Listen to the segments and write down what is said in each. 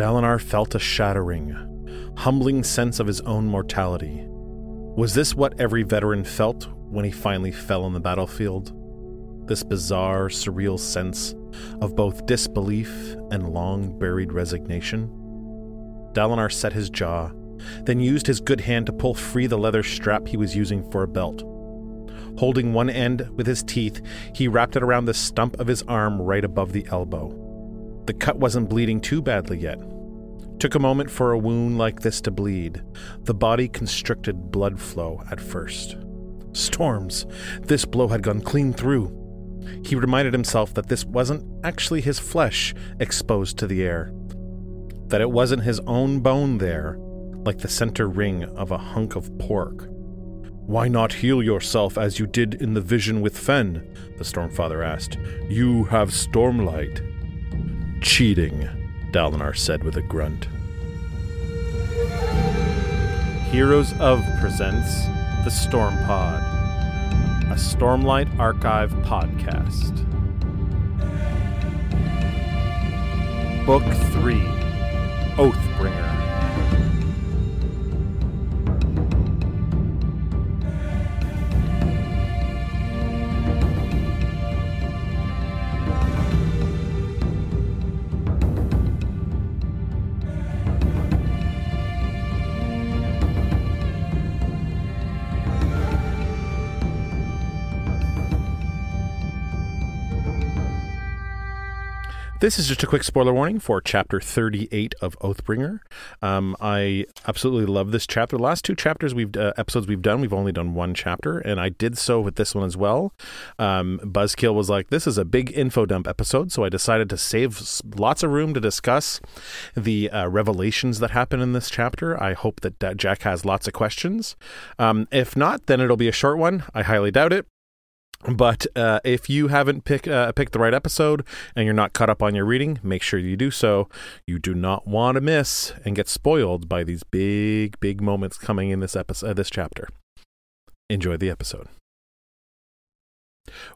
Dalinar felt a shattering, humbling sense of his own mortality. Was this what every veteran felt when he finally fell on the battlefield? This bizarre, surreal sense of both disbelief and long buried resignation? Dalinar set his jaw, then used his good hand to pull free the leather strap he was using for a belt. Holding one end with his teeth, he wrapped it around the stump of his arm right above the elbow. The cut wasn't bleeding too badly yet. Took a moment for a wound like this to bleed. The body constricted blood flow at first. Storms. This blow had gone clean through. He reminded himself that this wasn't actually his flesh exposed to the air, that it wasn't his own bone there, like the center ring of a hunk of pork. Why not heal yourself as you did in the vision with Fen? the Stormfather asked. You have Stormlight. Cheating, Dalinar said with a grunt. Heroes of presents The Storm Pod, a Stormlight Archive podcast. Book 3 Oathbringer. This is just a quick spoiler warning for chapter 38 of Oathbringer. Um, I absolutely love this chapter. The last two chapters we've uh, episodes we've done, we've only done one chapter, and I did so with this one as well. Um, Buzzkill was like, "This is a big info dump episode," so I decided to save lots of room to discuss the uh, revelations that happen in this chapter. I hope that Jack has lots of questions. Um, if not, then it'll be a short one. I highly doubt it. But uh, if you haven't picked uh, picked the right episode and you're not caught up on your reading, make sure you do so. You do not want to miss and get spoiled by these big, big moments coming in this episode, uh, this chapter. Enjoy the episode.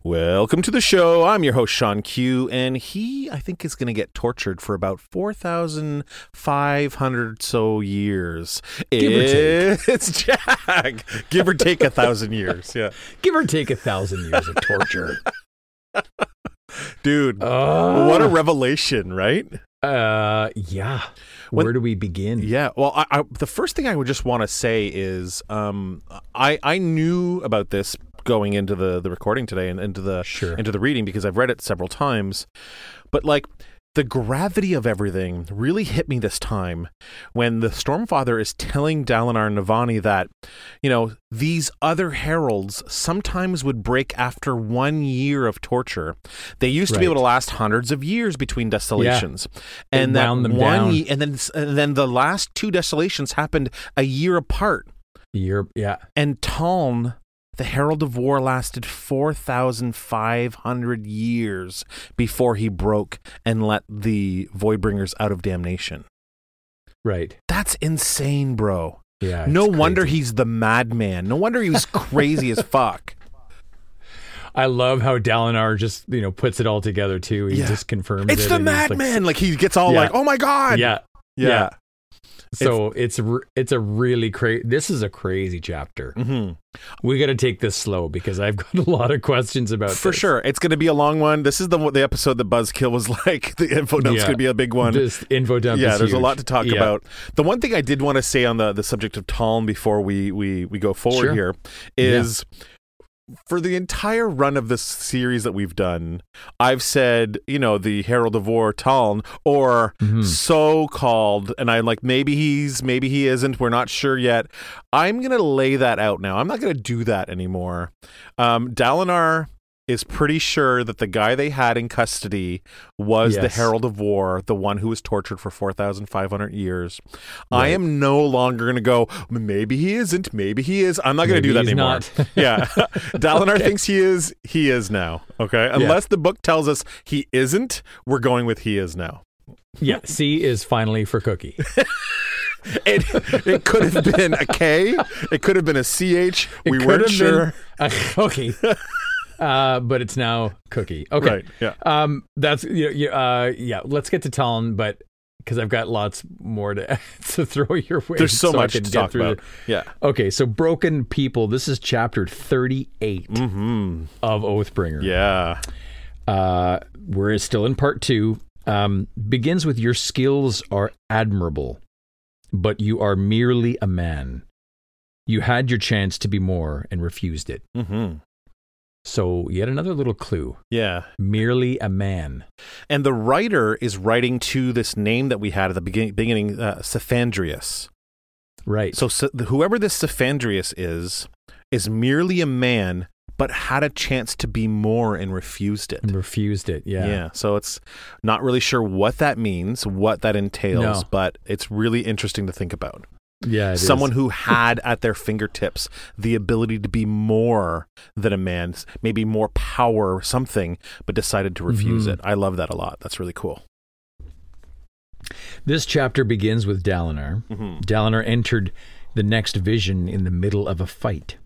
Welcome to the show. I'm your host, Shawn Q, and he, I think, is going to get tortured for about 4,500 so years. Give or take. It's Jack. Give or take a thousand years. Yeah. Give or take a thousand years of torture. Dude, Uh, what a revelation, right? Uh, yeah. When- Where do we begin? Yeah. Well, I, I, the first thing I would just want to say is um, I, I knew about this going into the, the recording today and into the Sure. into the reading because I've read it several times. But like the gravity of everything really hit me this time when the Stormfather is telling Dalinar and Navani that, you know, these other heralds sometimes would break after one year of torture. They used to be able to last hundreds of years between desolations, It And that one down. and then and then the last two desolations happened a year apart. You're, yeah. And Taln, the Herald of War, lasted 4,500 years before he broke and let the Voidbringers out of damnation. Right. That's insane, bro. Yeah. no it's wonder he's the madman. No wonder he was crazy as fuck. I love how Dalinar just, you know, puts it all together too. He Yeah. just confirms It's it the he's like- madman. Like, he gets all Yeah. like, oh my God. yeah. Yeah. yeah. So it's r- it's a really crazy. This is a crazy chapter. hmm We got to take this slow because I've got a lot of questions about For this. sure. It's going to be a long one. This is the the episode that Buzzkill was like, the info dump's Yeah. going to be a big one. This info dump. yeah, there's a lot to talk Yeah. about. The one thing I did want to say on the the subject of Taln before we we we go forward Sure. here is for the entire run of this series that we've done, I've said, you know, the Herald of War Taln or Mhm. so called and I'm like maybe he's maybe he isn't, we're not sure yet. I'm going to lay that out now. I'm not going to do that anymore. Um Dalinar is pretty sure that the guy they had in custody was the Herald of War, the one who was tortured for 4,500 years. I am no longer going to go, maybe he isn't, maybe he is. I'm not going to do that he's anymore. not. yeah. Dalinar thinks he is, he is now. Okay. Unless the book tells us he isn't, we're going with he is now. Yeah. C is finally for Cookie. It, it could have been a K, it could have been a CH. It we weren't sure. a Cookie. Uh, but it's now Cookie. Okay. Right. Yeah. Um, that's you you- uh, yeah. Let's get to Taln, but because I've got lots more to to throw your way. There's so, I much to talk about. the- Yeah. Okay, so broken people. This is chapter 38 Mm-hmm. of Oathbringer. Yeah. Uh, we're still in part two. Um, begins with your skills are admirable, but you are merely a man. You had your chance to be more and refused it. Mm-hmm. So, yet another little clue Yeah. merely a man. And the writer is writing to this name that we had at the beginning, beginning uh, Cephandrius. Right. So, so whoever this Cephandrius is, is merely a man, but had a chance to be more and refused it. and refused it. Yeah. Yeah. So it's not really sure what that means, what that entails, No. but it's really interesting to think about. Yeah. it is. Someone who had at their fingertips the ability to be more than a man, maybe more power, something, but decided to refuse Mhm. it. I love that a lot. That's really cool. This chapter begins with Dalinar. Mm-hmm. Dalinar entered the next vision in the middle of a fight.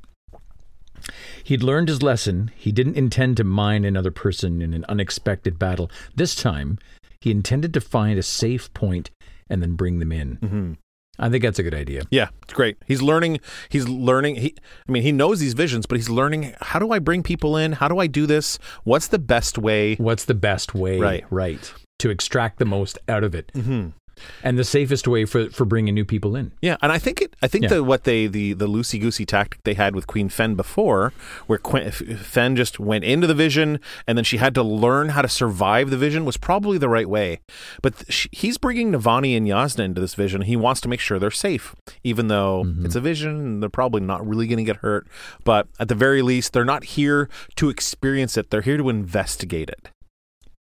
He'd learned his lesson. He didn't intend to mine another person in an unexpected battle. This time, he intended to find a safe point and then bring them in. Mm-hmm. I think that's a good idea. Yeah, it's great. He's learning. He's learning. He, I mean, he knows these visions, but he's learning. How do I bring people in? How do I do this? What's the best way? What's the best way, Right. right, to extract the most out of it, Mm-hmm. And the safest way for for bringing new people in? Yeah, and I think it. I think Yeah. that what they the the loosey goosey tactic they had with Queen Fen before, where Queen, Fen just went into the vision and then she had to learn how to survive the vision, was probably the right way. But th- sh he's bringing Navani and Yasna into this vision. He wants to make sure they're safe, even though Mhm. it's a vision and they're probably not really going to get hurt. But at the very least, they're not here to experience it. They're here to investigate it.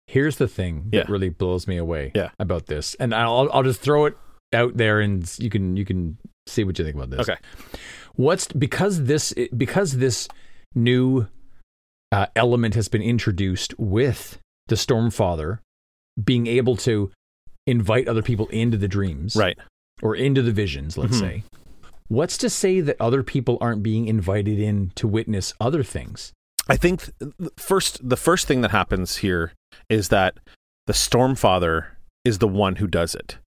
Here's the thing Yeah. that really blows me away Yeah. about this, and I'll I'll just throw it out there, and you can you can see what you think about this. Okay. What's because this because this new uh, element has been introduced with the Stormfather being able to invite other people into the dreams, Right. or into the visions, let's Mhm. say. What's to say that other people aren't being invited in to witness other things? I think th- th- first the first thing that happens here is that the Stormfather is the one who does it.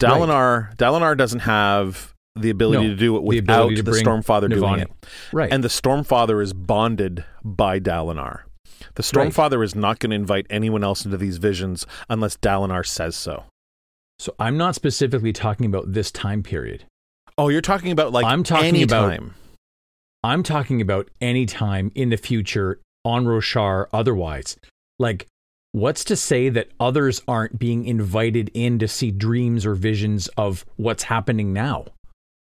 Dalinar Dalinar doesn't have the ability No, to do it without the, bring Stormfather doing it. Right. And the Stormfather is bonded by Dalinar. The Right. Stormfather is not going to invite anyone else into these visions unless Dalinar says so. so I'm not specifically talking about this time period. Oh, you're talking about like I'm talking any about- time. I'm talking about any time in the future on Roshar, otherwise. Like, what's to say that others aren't being invited in to see dreams or visions of what's happening now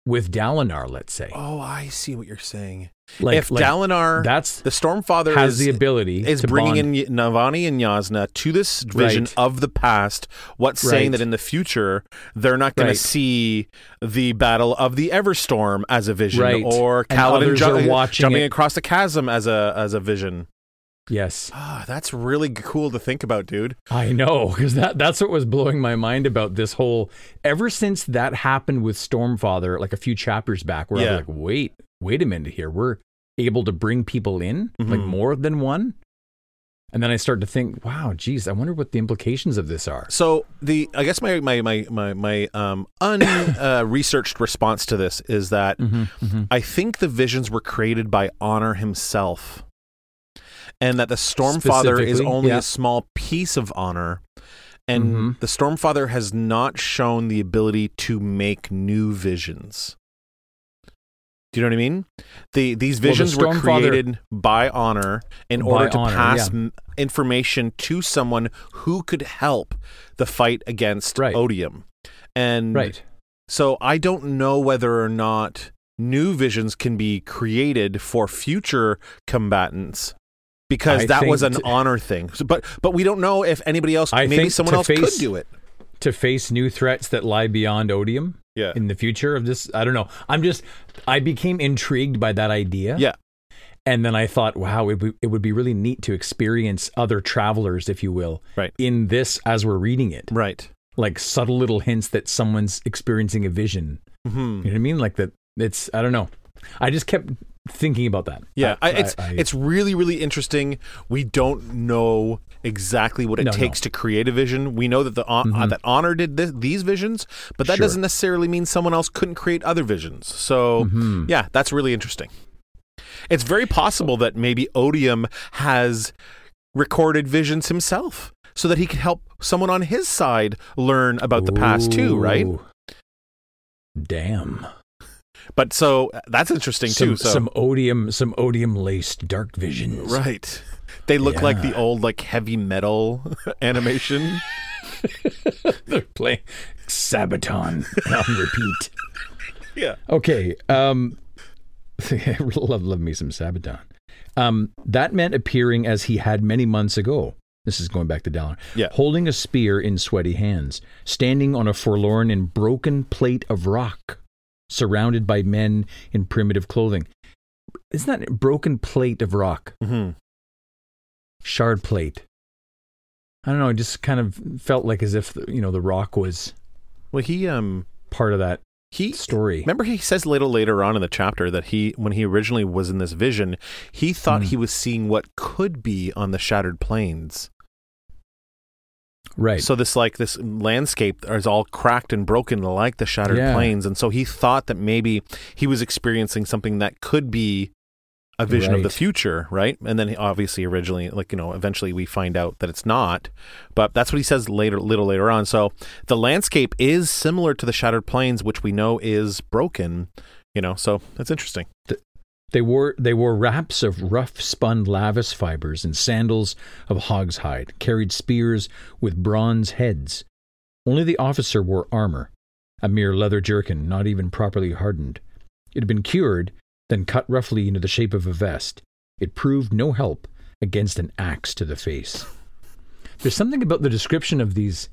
with Dalinar, let's say? Oh, I see what you're saying. Like, if like, Dalinar, that's the Stormfather has is, the ability is to bringing bond. in Navani and Yasna to this vision Right. of the past. What's saying that in the future they're not going Right. to see the battle of the Everstorm as a vision, Right. or Kaladin ju- jumping it. across the chasm as a as a vision. Yes, Ah, that's really cool to think about, dude. I know, because that, that's what was blowing my mind about this whole. Ever since that happened with Stormfather, like a few chapters back, where I was like, wait, wait a minute here. We're able to bring people in, like Mhm. more than one. And then I started to think, wow, geez, I wonder what the implications of this are. So the I guess my my my my, my um un uh, researched response to this is that Mm-hmm, I think the visions were created by Honor himself. And that the Stormfather is only yeah. a small piece of Honor. And Mhm. the Stormfather has not shown the ability to make new visions. Do you know what I mean? The these Well, the visions were created by Honor in By order to Honor, pass yeah. m- information to someone who could help the fight against Right. Odium. And Right. so I don't know whether or not new visions can be created for future combatants because I that was an t- honor thing. So, but but we don't know if anybody else I maybe someone else could face- do it. To face new threats that lie beyond Odium Yeah. in the future of this, I don't know. I'm just, I became intrigued by that idea. Yeah. And then I thought, wow, it, would- it would be really neat to experience other travelers, if you will, Right. in this as we're reading it. Right. Like subtle little hints that someone's experiencing a vision. hmm You know what I mean? Like that. It's I don't know. I just kept thinking about that. Yeah, I- I, it's I- it's really really interesting. We don't know exactly what it No, takes no. to create a vision. We know that the uh, Mhm. that honor did this, these visions, but that Sure. doesn't necessarily mean someone else couldn't create other visions. So Mhm. yeah, that's really interesting. It's very possible that maybe Odium has recorded visions himself so that he could help someone on his side learn about the past too, right? Ooh. Damn. But so uh, that's interesting Some, too. So some odium, some odium laced dark visions. right. They look like the old like heavy metal animation. They're playing Sabaton on repeat. Yeah. Okay. Um, love, love me some Sabaton. Um, that meant appearing as he had many months ago. This is going back to Dallin. Yeah. Holding a spear in sweaty hands, standing on a forlorn and broken plate of rock, surrounded by men in primitive clothing. Isn't that a broken plate of rock? hmm Shard plate. I don't know. It just kind of felt like as if you know the rock was Well, he um part of that he story. remember he says a little later on in the chapter that he when he originally was in this vision, he thought Hmm. he was seeing what could be on the shattered plains. Right. So this like this landscape is all cracked and broken like the shattered Yeah. plains, and so he thought that maybe he was experiencing something that could be a vision of the future, right? And then he obviously originally, like you know, eventually we find out that it's not, but that's what he says later, little later on. So the landscape is similar to the shattered plains, which we know is broken. You know, so that's interesting. They wore they wore wraps of rough spun lavis fibers and sandals of hog's hide, carried spears with bronze heads. Only the officer wore armor, a mere leather jerkin, not even properly hardened. It had been cured, then cut roughly into the shape of a vest. It proved no help against an axe to the face. There's something about the description of these.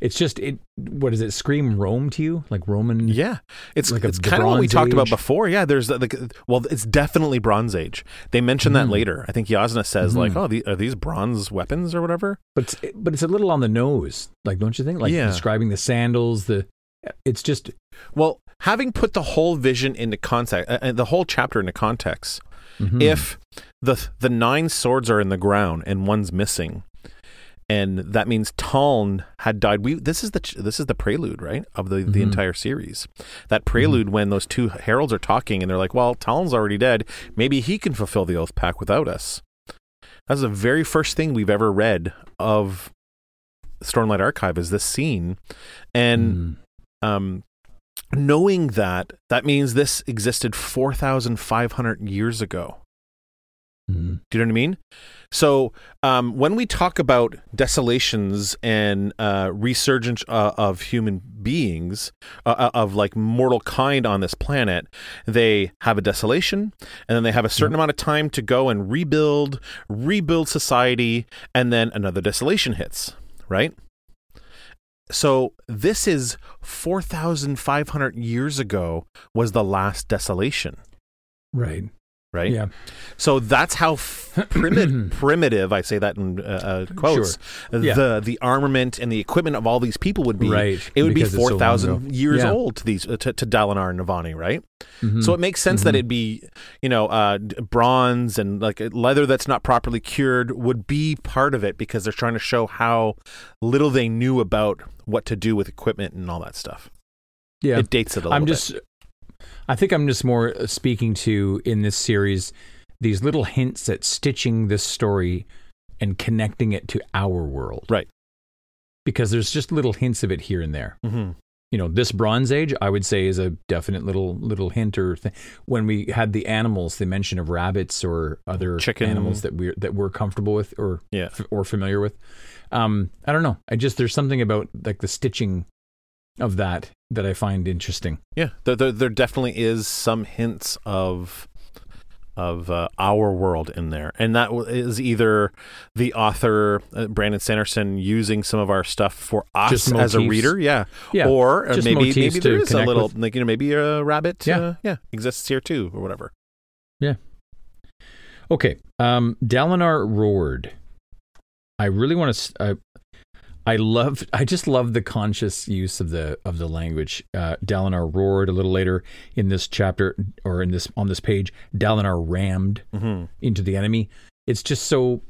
It's just it. What does it scream? Rome to you, like Roman? Yeah, it's Like it's kind of what we Bronze talked about before. Yeah, there's like the well, it's definitely Bronze Age. They mention that Mhm. later. I think Yasna says like, Mhm. "Oh, the, are these bronze weapons or whatever?" but it's, but it's a little on the nose, like don't you think? Like Yeah. describing the sandals, the it's just Well, having put the whole vision into context, uh, uh, the whole chapter into context, mhm. if the the nine swords are in the ground and one's missing, and that means Taln had died. We this is the this is the prelude, right, of the the Mhm. entire series. That prelude when those two heralds are talking and they're like, "Well, Taln's already dead. Maybe he can fulfill the oath pact without us." That's the very first thing we've ever read of Stormlight Archive is this scene, and Mm. um, knowing that that means this existed 4500 years ago Mhm. do you know what i mean? So um, when we talk about desolations and uh, resurgence uh, of human beings uh, uh, of like mortal kind on this planet they have a desolation and then they have a certain amount of time to go and rebuild rebuild society and then another desolation hits right? So this is 4500 years ago was the last desolation. Right, right yeah, so that's how primi- primitive I say that in uh, uh, quotes Yeah. the the armament and the equipment of all these people would be Right, it would be because it's so long 4000 ago. years Yeah. old to these uh, to, to Dalinar and Navani right Mhm. so it makes sense that Mhm. it'd be you know uh, bronze and like leather that's not properly cured would be part of it because they're trying to show how little they knew about what to do with equipment and all that stuff yeah. it dates it a little I'm bit. I think I'm just more uh, speaking to in this series these little hints at stitching this story and connecting it to our world, Right. Because there's just little hints of it here and there. Mhm. you know this bronze age i would say is a definite little little hint or thing when we had the animals the mention of rabbits or other Chicken. animals that we're that we're comfortable with or Yeah. f- or familiar with um i don't know i just there's something about like the stitching of that that i find interesting Yeah, there, there, there definitely is some hints of of uh, our world in there, and that is either the author uh, Brandon Sanderson using some of our stuff for us as a reader, yeah, yeah or uh, maybe maybe there is a little with. like you know maybe a rabbit, Yeah. uh, yeah, exists here too, or whatever. Yeah. Okay um dalinar roared i really want to i love. I just love the conscious use of the of the language. Uh, Dalinar roared a little later in this chapter, or in this on this page. Dalinar rammed Mm-hmm. into the enemy. It's just so.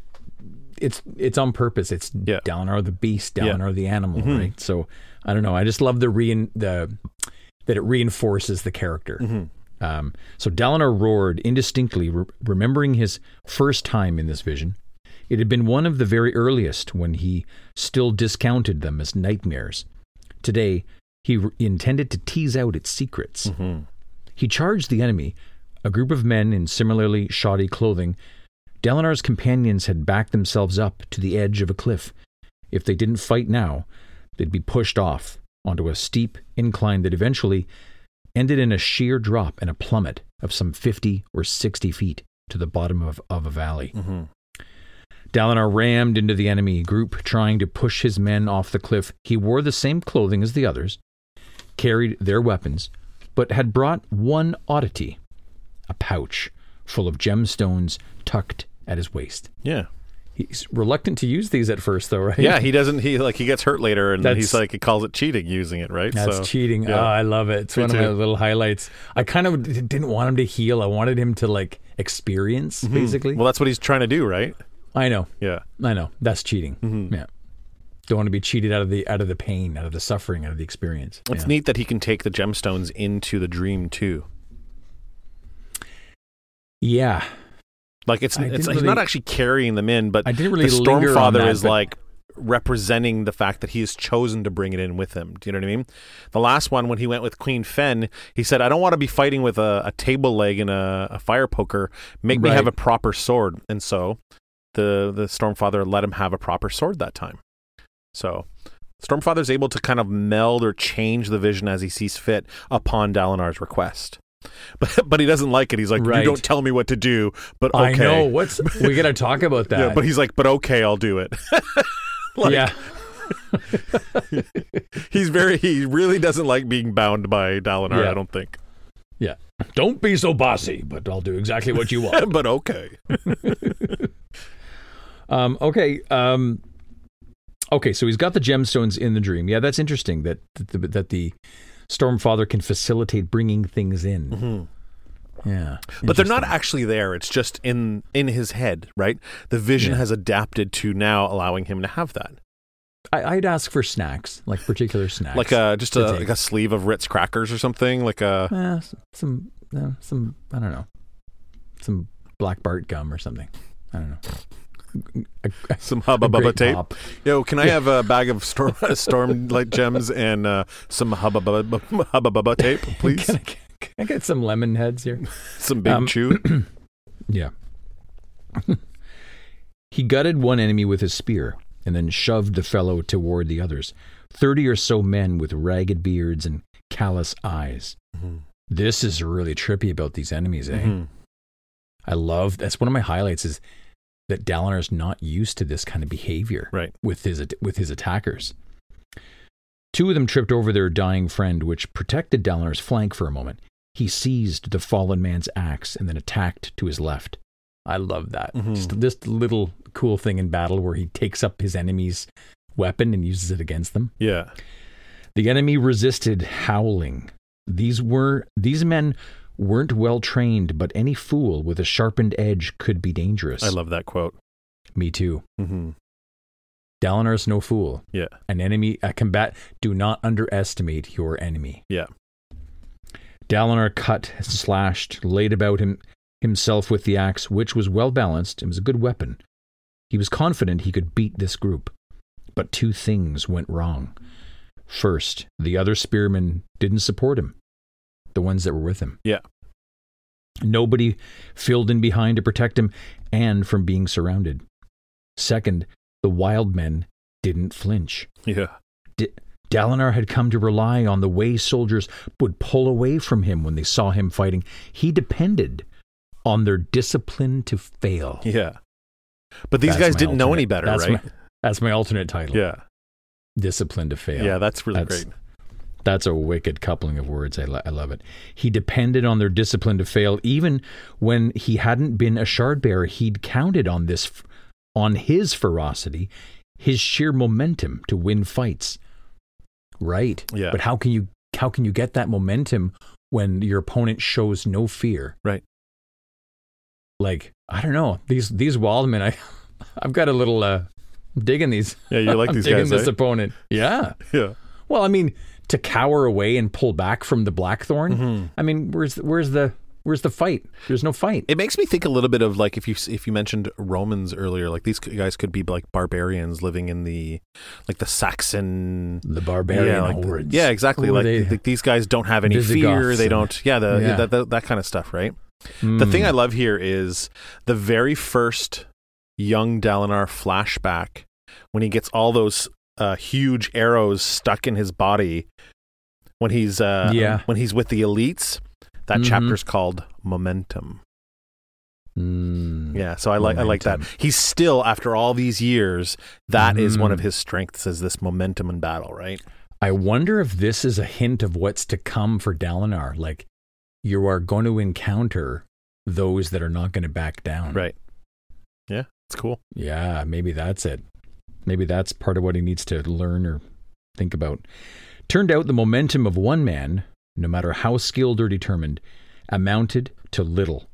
It's it's on purpose. It's Yeah. Mm-hmm. Dalinar the beast, Dalinar the animal, right? So I don't know. I just love the rein the that it reinforces the character. Mm-hmm. Um, so Dalinar roared indistinctly, re- remembering his first time in this vision. It had been one of the very earliest when he still discounted them as nightmares. Today, he re- intended to tease out its secrets. Mm-hmm. He charged the enemy, a group of men in similarly shoddy clothing. Dalinar's companions had backed themselves up to the edge of a cliff. If they didn't fight now, they'd be pushed off onto a steep incline that eventually ended in a sheer drop and a plummet of some 50 or 60 feet to the bottom of, of a valley. Mm-hmm. Dalinar rammed into the enemy group, trying to push his men off the cliff. He wore the same clothing as the others, carried their weapons, but had brought one oddity a pouch full of gemstones tucked at his waist. Yeah. He's reluctant to use these at first, though, right? Yeah, he doesn't. He like he gets hurt later, and That's- he's like he calls it cheating using it, right? That's So, cheating. yeah. Oh, I love it. It's Me one of my little highlights. I kind of didn't want him to heal. I wanted him to like experience, basically. Mm-hmm. Well, that's what he's trying to do, right? I know. Yeah. I know. That's cheating. Mm-hmm. Yeah. Don't want to be cheated out of the out of the pain, out of the suffering, out of the experience. It's Yeah. neat that he can take the gemstones into the dream too. Yeah. Like it's, it's didn't he's not actually carrying them in, but I didn't really the Stormfather that, is like representing the fact that he has chosen to bring it in with him. Do you know what I mean? The last one when he went with Queen Fen, he said, "I don't want to be fighting with a, a table leg and a, a fire poker. Make me have a proper sword." And so the the Stormfather let him have a proper sword that time. So Stormfather's able to kind of meld or change the vision as he sees fit upon Dalinar's request. But but he doesn't like it. He's like, Right. "You don't tell me what to do." But okay. I know. What's we got to talk about that. Yeah, but he's like, but okay, I'll do it. Like, yeah. he's very, he really doesn't like being bound by Dalinar, Yeah. I don't think. Yeah. Don't be so bossy, but I'll do exactly what you want. but okay. Um, okay. Um, okay. So he's got the gemstones in the dream. Yeah, that's interesting that that the, that the Stormfather can facilitate bringing things in. Yeah. But they're not actually there. It's just in in his head, right? The vision Yeah. has adapted to now allowing him to have that. I, I'd ask for snacks, like particular snacks, Like a just a like a sleeve of Ritz crackers or something, like a Eh, some uh, some I don't know, some Black Bart gum or something. I don't know. A- some hubba bubba tape. pop. Yo, can I have a bag of storm light gems and uh, some hubba bubba hubba bubba tape, please? Can I, can I get some lemon heads here? some big Um, chew. Yeah. he gutted one enemy with his spear and then shoved the fellow toward the others. Thirty or so men with ragged beards and callous eyes. This is really trippy about these enemies, eh? Mhm. I love that's one of my highlights is that Dalinar's not used to this kind of behavior Right. with his with his attackers. Two of them tripped over their dying friend, which protected Dalinar's flank for a moment. He seized the fallen man's axe and then attacked to his left. I love that. Mhm. Just this little cool thing in battle where he takes up his enemy's weapon and uses it against them. Yeah. The enemy resisted, howling. These were these men weren't well trained, but any fool with a sharpened edge could be dangerous. I love that quote. Me too. Mm-hmm. Dalinar's no fool. Yeah. An enemy, a combat. Do not underestimate your enemy. Yeah. Dalinar cut, slashed, laid about him himself with the axe, which was well balanced and was a good weapon. He was confident he could beat this group. But two things went wrong. First, the other spearmen didn't support him, the ones that were with him. Yeah. Nobody filled in behind to protect him and from being surrounded. Second, the wild men didn't flinch. Yeah. Dalinar had come to rely on the way soldiers would pull away from him when they saw him fighting. He depended on their discipline to fail. Yeah. But these That's guys didn't know any better, that's right? My, that's my alternate title. yeah. Discipline to fail. Yeah, that's really That's- great. That's a wicked coupling of words. I, lo- I love it. He depended on their discipline to fail, even when he hadn't been a shard bearer. He'd counted on this, f- on his ferocity. his sheer momentum to win fights. Right. Yeah. But how can you how can you get that momentum when your opponent shows no fear? Right. Like, I don't know. These these Wildmen, I I've got a little uh digging these. Yeah, you like these digging guys, this eh? opponent. Yeah. Yeah. Well, I mean, to cower away and pull back from the Blackthorn. Mm-hmm. I mean, where's where's the where's the fight? There's no fight. It makes me think a little bit of like if you if you mentioned Romans earlier, like these guys could be like barbarians living in the like the Saxon the barbarian yeah, like, hordes. yeah, exactly. Who Like they? th- these guys don't have any fear. They don't. Yeah, the Yeah. That, that that kind of stuff, right? The thing Mm. I love here is the very first young Dalinar flashback when he gets all those uh, huge arrows stuck in his body when he's uh, Yeah. when he's with the elites. That Mhm. chapter's called Momentum. Mm. Yeah, so I like I like that. He's still after all these years. That is one of his strengths is this momentum in battle, right? I wonder if this is a hint of what's to come for Dalinar. Like, you are going to encounter those that are not going to back down. Right. Yeah, it's cool. Yeah, maybe that's it. Maybe that's part of what he needs to learn or think about. Turned out the momentum of one man, no matter how skilled or determined, amounted to little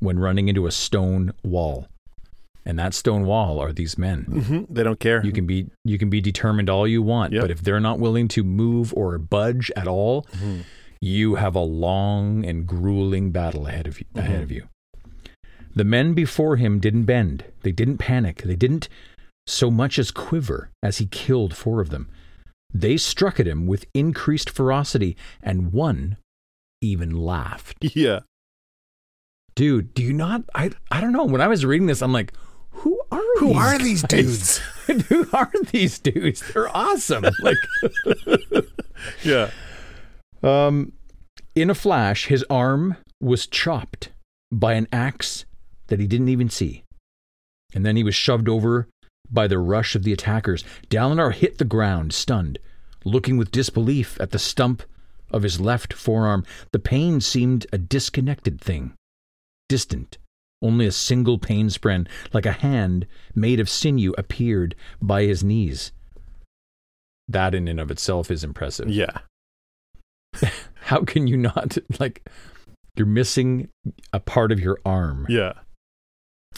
when running into a stone wall. And that stone wall are these men. hmm They don't care. You can be you can be determined all you want, Yep. but if they're not willing to move or budge at all, Mhm. you have a long and grueling battle ahead of you, ahead of you. The men before him didn't bend. They didn't panic. They didn't so much as quiver as he killed four of them. They struck at him with increased ferocity, and one even laughed. Yeah. Dude, do you not? I I don't know. When I was reading this, I'm like, who are Who these are these guys? dudes? who are these dudes? They're awesome. Like Yeah. Um, in a flash, his arm was chopped by an axe that he didn't even see. And then he was shoved over by the rush of the attackers. Dalinar hit the ground, stunned, looking with disbelief at the stump of his left forearm. The pain seemed a disconnected thing, distant. Only a single pain spren, like a hand made of sinew, appeared by his knees. That in and of itself is impressive Yeah. how can you not like you're missing a part of your arm Yeah.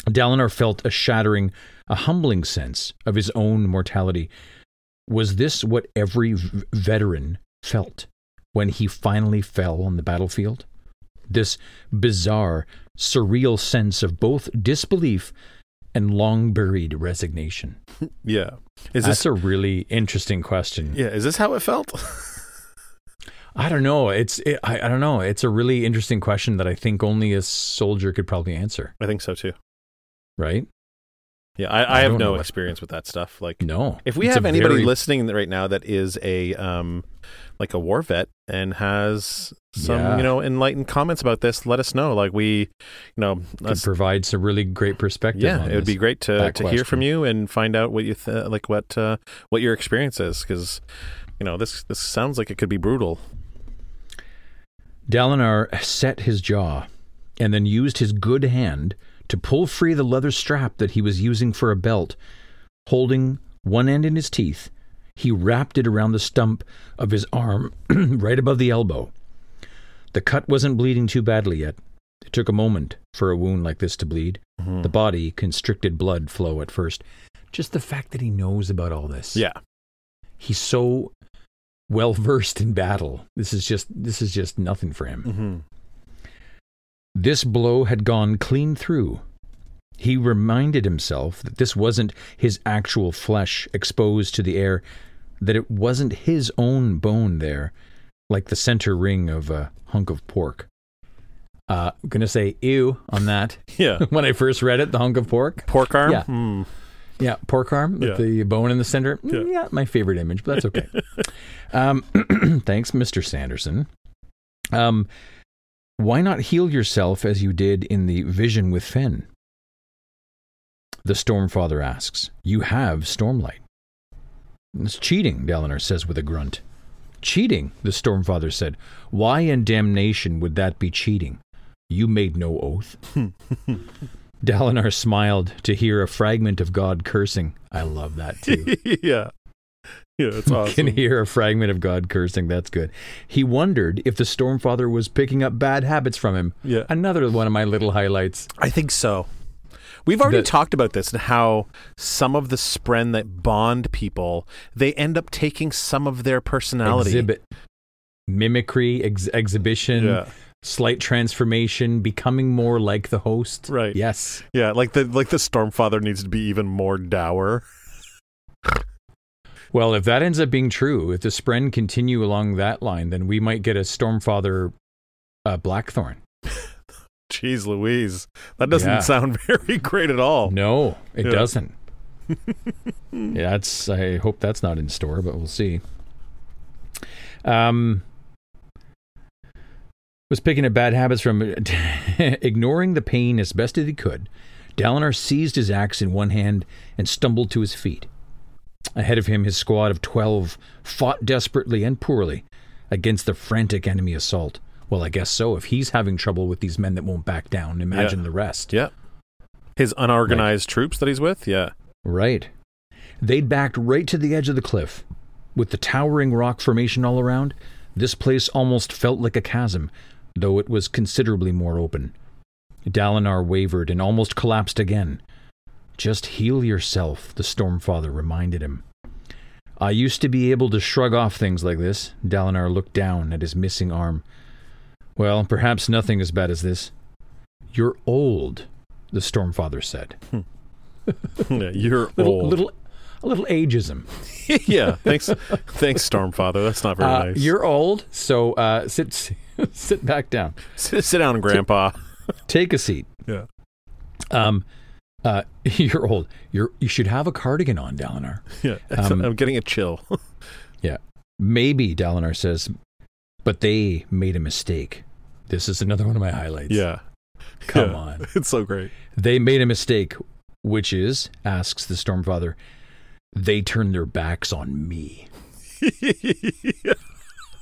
dalinar felt a shattering a humbling sense of his own mortality was this what every v- veteran felt when he finally fell on the battlefield this bizarre surreal sense of both disbelief and long buried resignation Yeah. Is that's this a really interesting question Yeah, is this how it felt? I don't know. It's it, I, I don't know. It's a really interesting question that I think only a soldier could probably answer. I think so too. Right? Yeah, I, I, have no experience with that stuff. Like No. if we It's have anybody very- listening right now that is a um like a war vet and has some Yeah. you know enlightened comments about this, let us know. Like we, you know, could us- provide some really great perspective. yeah, on it would be great to to hear from you and find out what you th- like what uh, what your experience is because you know this this sounds like it could be brutal. Dalinar set his jaw and then used his good hand to pull free the leather strap that he was using for a belt. Holding one end in his teeth, he wrapped it around the stump of his arm right above the elbow. The cut wasn't bleeding too badly yet. It took a moment for a wound like this to bleed. Mm-hmm. The body constricted blood flow at first. Just the fact that he knows about all this. Yeah, He's so well versed in battle. This is just this is just nothing for him. hmm This blow had gone clean through. He reminded himself that this wasn't his actual flesh exposed to the air, that it wasn't his own bone there, like the center ring of a hunk of pork. Uh, I'm going to say ew on that. yeah. when I first read it, the hunk of pork. Pork arm. Yeah. Hmm. Yeah, pork arm with Yeah. the bone in the center. Mm, Yeah. Yeah. my favorite image, but that's okay. um, thanks, Mr. Sanderson. Um, why not heal yourself as you did in the vision with Fen? The Stormfather asks. You have Stormlight. It's cheating, Dalinar says with a grunt. Cheating, the Stormfather said. Why in damnation would that be cheating? You made no oath. Dalinar smiled to hear a fragment of God cursing. I love that too. yeah. Yeah, it's awesome. Can hear a fragment of God cursing. That's good. He wondered if the Stormfather was picking up bad habits from him. Yeah. Another one of my little highlights. I think so. We've already The- talked about this and how some of the spren that bond people, they end up taking some of their personality. Exhibit mimicry, ex- exhibition, Yeah. slight transformation, becoming more like the host. Right. Yes. Yeah, like the like the Stormfather needs to be even more dour. Well, if that ends up being true, if the Spren continue along that line, then we might get a Stormfather uh, Blackthorn. Jeez Louise. That doesn't Yeah. sound very great at all. No, it Yeah. doesn't. yeah, that's. I hope that's not in store, but we'll see. Um, was picking up bad habits from ignoring the pain as best as he could. Dalinar seized his axe in one hand and stumbled to his feet. Ahead of him, his squad of twelve fought desperately and poorly against the frantic enemy assault. Well, I guess so. If he's having trouble with these men that won't back down, imagine Yeah. the rest. Yeah. His unorganized troops that he's with? Yeah. Right. They'd backed right to the edge of the cliff. With the towering rock formation all around, this place almost felt like a chasm, though it was considerably more open. Dalinar wavered and almost collapsed again. Just heal yourself, the Stormfather reminded him. I used to be able to shrug off things like this. Dalinar looked down at his missing arm. Well, perhaps nothing as bad as this. You're old, the Stormfather said. yeah you're Little, old. little, a little ageism. yeah. Thanks thanks, Stormfather. That's not very Uh, nice. You're old, so uh, sit sit back down. sit, sit down, Grandpa. Take a seat. Yeah. Um, uh, you're old. You're you should have a cardigan on, Dalinar. Yeah. Um, I'm getting a chill. Yeah, maybe Dalinar says, but they made a mistake. This is another one of my highlights. yeah. come Yeah. on. It's so great. They made a mistake, which is asks the Stormfather. They turned their backs on me.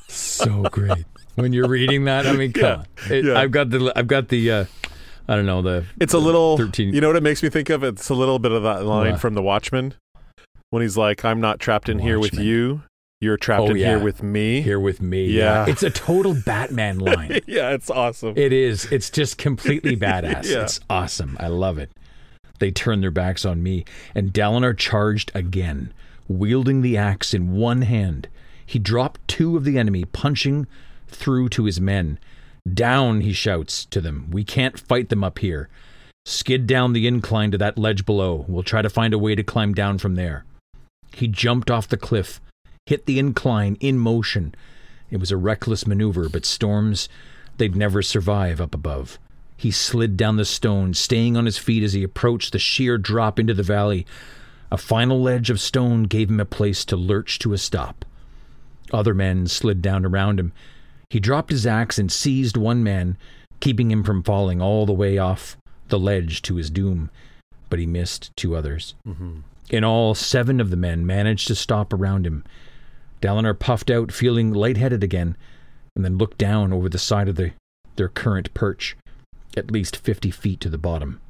so great. When you're reading that, I mean, come Yeah, on. It. I've got the, I've got the, uh, I don't know the. It's a little 13 You know what it makes me think of? It's a little bit of that line What? from The Watchmen when he's like, "I'm not trapped in here with you. You're trapped Oh, in yeah. here with me." Here with me, Yeah. It's a total Batman line. yeah, it's awesome. It is. It's just completely badass. Yeah. It's awesome. I love it. They turned their backs on me, and Dalinar charged again, wielding the axe in one hand. He dropped two of the enemy, punching through to his men. Down, he shouts to them. We can't fight them up here. Skid down the incline to that ledge below. We'll try to find a way to climb down from there. He jumped off the cliff, hit the incline in motion. It was a reckless maneuver, but storms, they'd never survive up above. He slid down the stone, staying on his feet as he approached the sheer drop into the valley. A final ledge of stone gave him a place to lurch to a stop. Other men slid down around him. He dropped his axe and seized one man, keeping him from falling all the way off the ledge to his doom, but he missed two others. Mm-hmm. In all, seven of the men managed to stop around him. Dalinar puffed out, feeling lightheaded again, and then looked down over the side of the, their current perch, at least fifty feet to the bottom.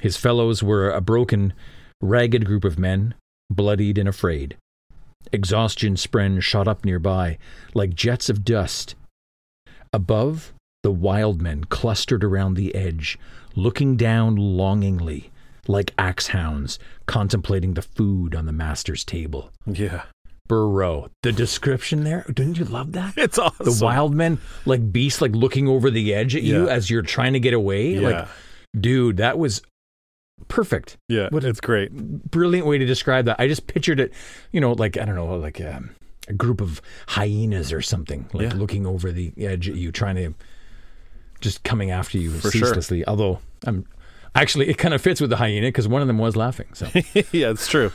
His fellows were a broken, ragged group of men, bloodied and afraid. Exhaustion spren shot up nearby, like jets of dust. Above, the wild men clustered around the edge, looking down longingly, like axe hounds contemplating the food on the master's table. yeah, Burrow. The description there, didn't you love that? it's awesome. The wild men, like beasts, like looking over the edge at you as you're trying to get away. Yeah, Like, dude, that was perfect. yeah, what a- it's great. Brilliant way to describe that. I just pictured it, you know, like, I don't know, like um, a group of hyenas or something, like Yeah. looking over the edge at you, trying to just coming after you For sure. ceaselessly. Although, I'm actually, it kind of fits with the hyena because one of them was laughing. So, yeah, it's true.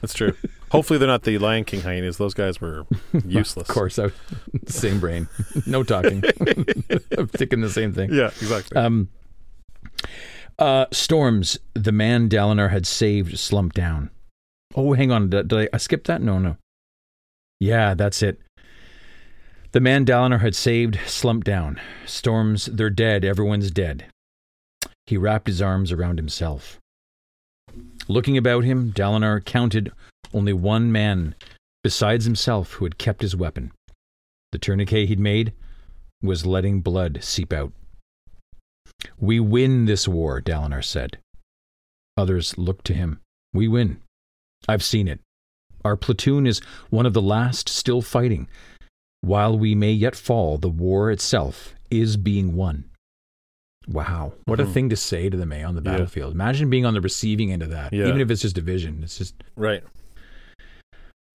That's true. Hopefully, they're not the Lion King hyenas. Those guys were useless. of course, I, same brain, no talking. I'm thinking the same thing. Yeah, exactly. Um, uh, Storms, the man Dalinar had saved, slumped down. Oh, hang on. Did, did I, I skip that? No, no. Yeah, that's it. The man Dalinar had saved slumped down. Storms, they're dead. Everyone's dead. He wrapped his arms around himself. Looking about him, Dalinar counted only one man besides himself who had kept his weapon. The tourniquet he'd made was letting blood seep out. We win this war, Dalinar said. Others looked to him. We win. I've seen it. Our platoon is one of the last still fighting. While we may yet fall, the war itself is being won. Wow. What Mhm. a thing to say to the May on the Yeah. battlefield. Imagine being on the receiving end of that, Yeah. even if it's just a vision. It's just Right.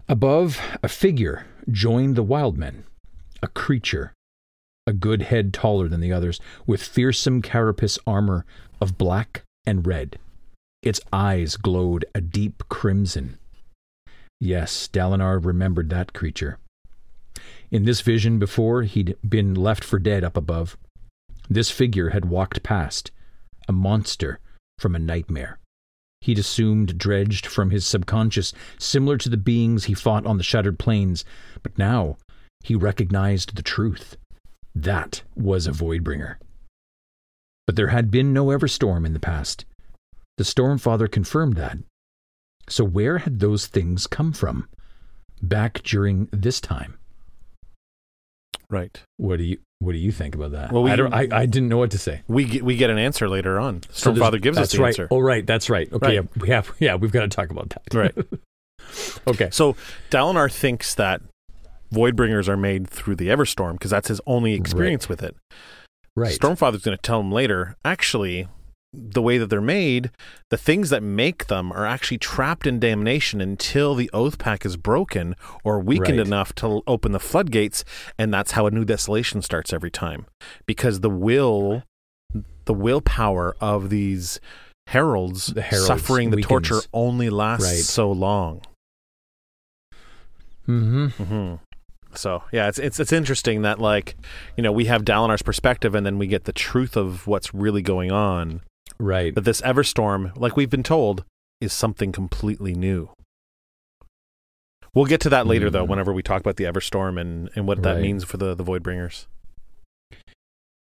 Above, a figure joined the wild men, a creature, a good head taller than the others, with fearsome carapace armor of black and red. Its eyes glowed a deep crimson. Yes, Dalinar remembered that creature. In this vision before, he'd been left for dead up above. This figure had walked past, a monster from a nightmare he'd assumed dredged from his subconscious, similar to the beings he fought on the shattered plains. But now he recognized the truth. That was a Voidbringer. But there had been no Everstorm in the past. The Stormfather confirmed that. So where had those things come from? Back during this time. Right. What do you what do you think about that? Well, we- I, don't, I, I didn't know what to say. We get, we get an answer later on. So Stormfather gives us the right. answer. Oh, right. That's right. Okay. Right. Yeah, we have. Yeah, we've got to talk about that. Right. okay. So Dalinar thinks that Voidbringers are made through the Everstorm because that's his only experience with it. Right. Stormfather's going to tell him later, actually, the way that they're made, the things that make them are actually trapped in damnation until the Oathpact is broken or weakened Right. enough to open the floodgates, and that's how a new desolation starts every time. Because the will, the willpower of these heralds, The heralds suffering the weakens. torture only lasts Right. so long. Mm-hmm. hmm So yeah, it's it's it's interesting that like you know we have Dalinar's perspective and then we get the truth of what's really going on. Right. But this Everstorm, like we've been told, is something completely new. We'll get to that later though, Mm. whenever we talk about the Everstorm and and what that Right. means for the the Voidbringers.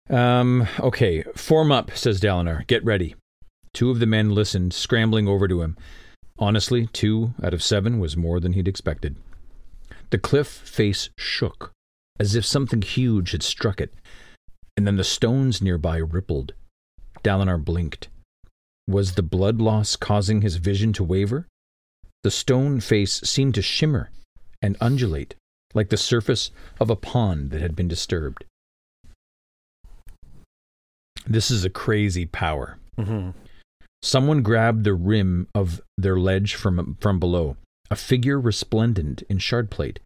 Um. Okay. Form up, says Dalinar. Get ready. Two of the men listened, scrambling over to him. Honestly, two out of seven was more than he'd expected. The cliff face shook, as if something huge had struck it, and then the stones nearby rippled. Dalinar blinked. Was the blood loss causing his vision to waver? The stone face seemed to shimmer and undulate, like the surface of a pond that had been disturbed. This is a crazy power. Mm-hmm. Someone grabbed the rim of their ledge from, from below, a figure resplendent in shardplate,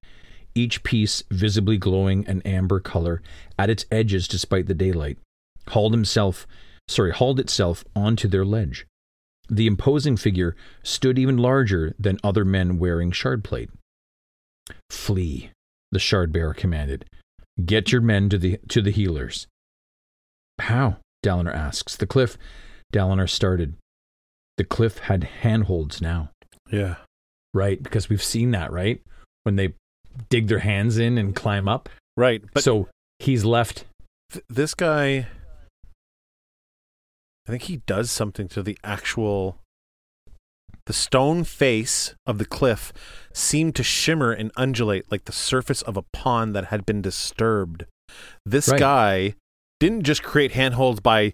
each piece visibly glowing an amber color at its edges despite the daylight, hauled himself, sorry, hauled itself onto their ledge. The imposing figure stood even larger than other men wearing shardplate. Flee, the shard bearer commanded. Get your men to the to the healers. How? Dalinar asks. The cliff. Dalinar started. The cliff had handholds now. Yeah. Right, because we've seen that, right? When they dig their hands in and climb up. Right. But so he's left. th- this guy I think he does something to the actual the stone face of the cliff seemed to shimmer and undulate like the surface of a pond that had been disturbed. This Right. guy didn't just create handholds by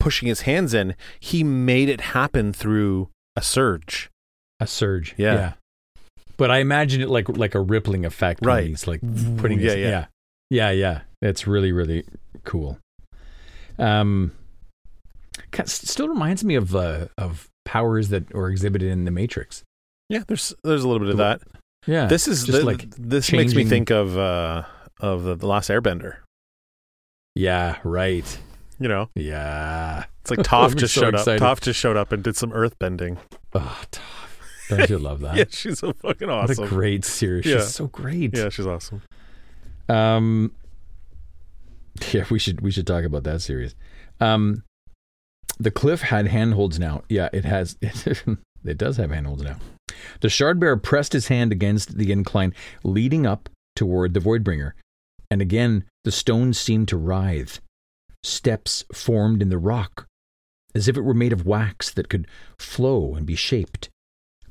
pushing his hands in, he made it happen through a surge. A surge. Yeah. But I imagine it like like a rippling effect. when Right. He's like putting Yeah, his, yeah. yeah. Yeah, yeah. It's really, really cool. Um still reminds me of uh, of powers that are exhibited in the Matrix. Yeah, there's there's a little bit of that. Yeah. This is just the- like this makes me think of uh of the, the Last Airbender. Yeah, right. You know, Yeah. it's like Toph just so showed excited. up. Toph just showed up and did some earth bending. Oh, Toph. Don't you love that? Yeah, she's so fucking awesome. What a great series. Yeah. She's so great. yeah, she's awesome. Um, yeah, we should we should talk about that series. Um, the cliff had handholds now. Yeah, it has. It, does have handholds now. The shard bearer pressed his hand against the incline leading up toward the Voidbringer, and again the stones seemed to writhe. Steps formed in the rock, as if it were made of wax that could flow and be shaped.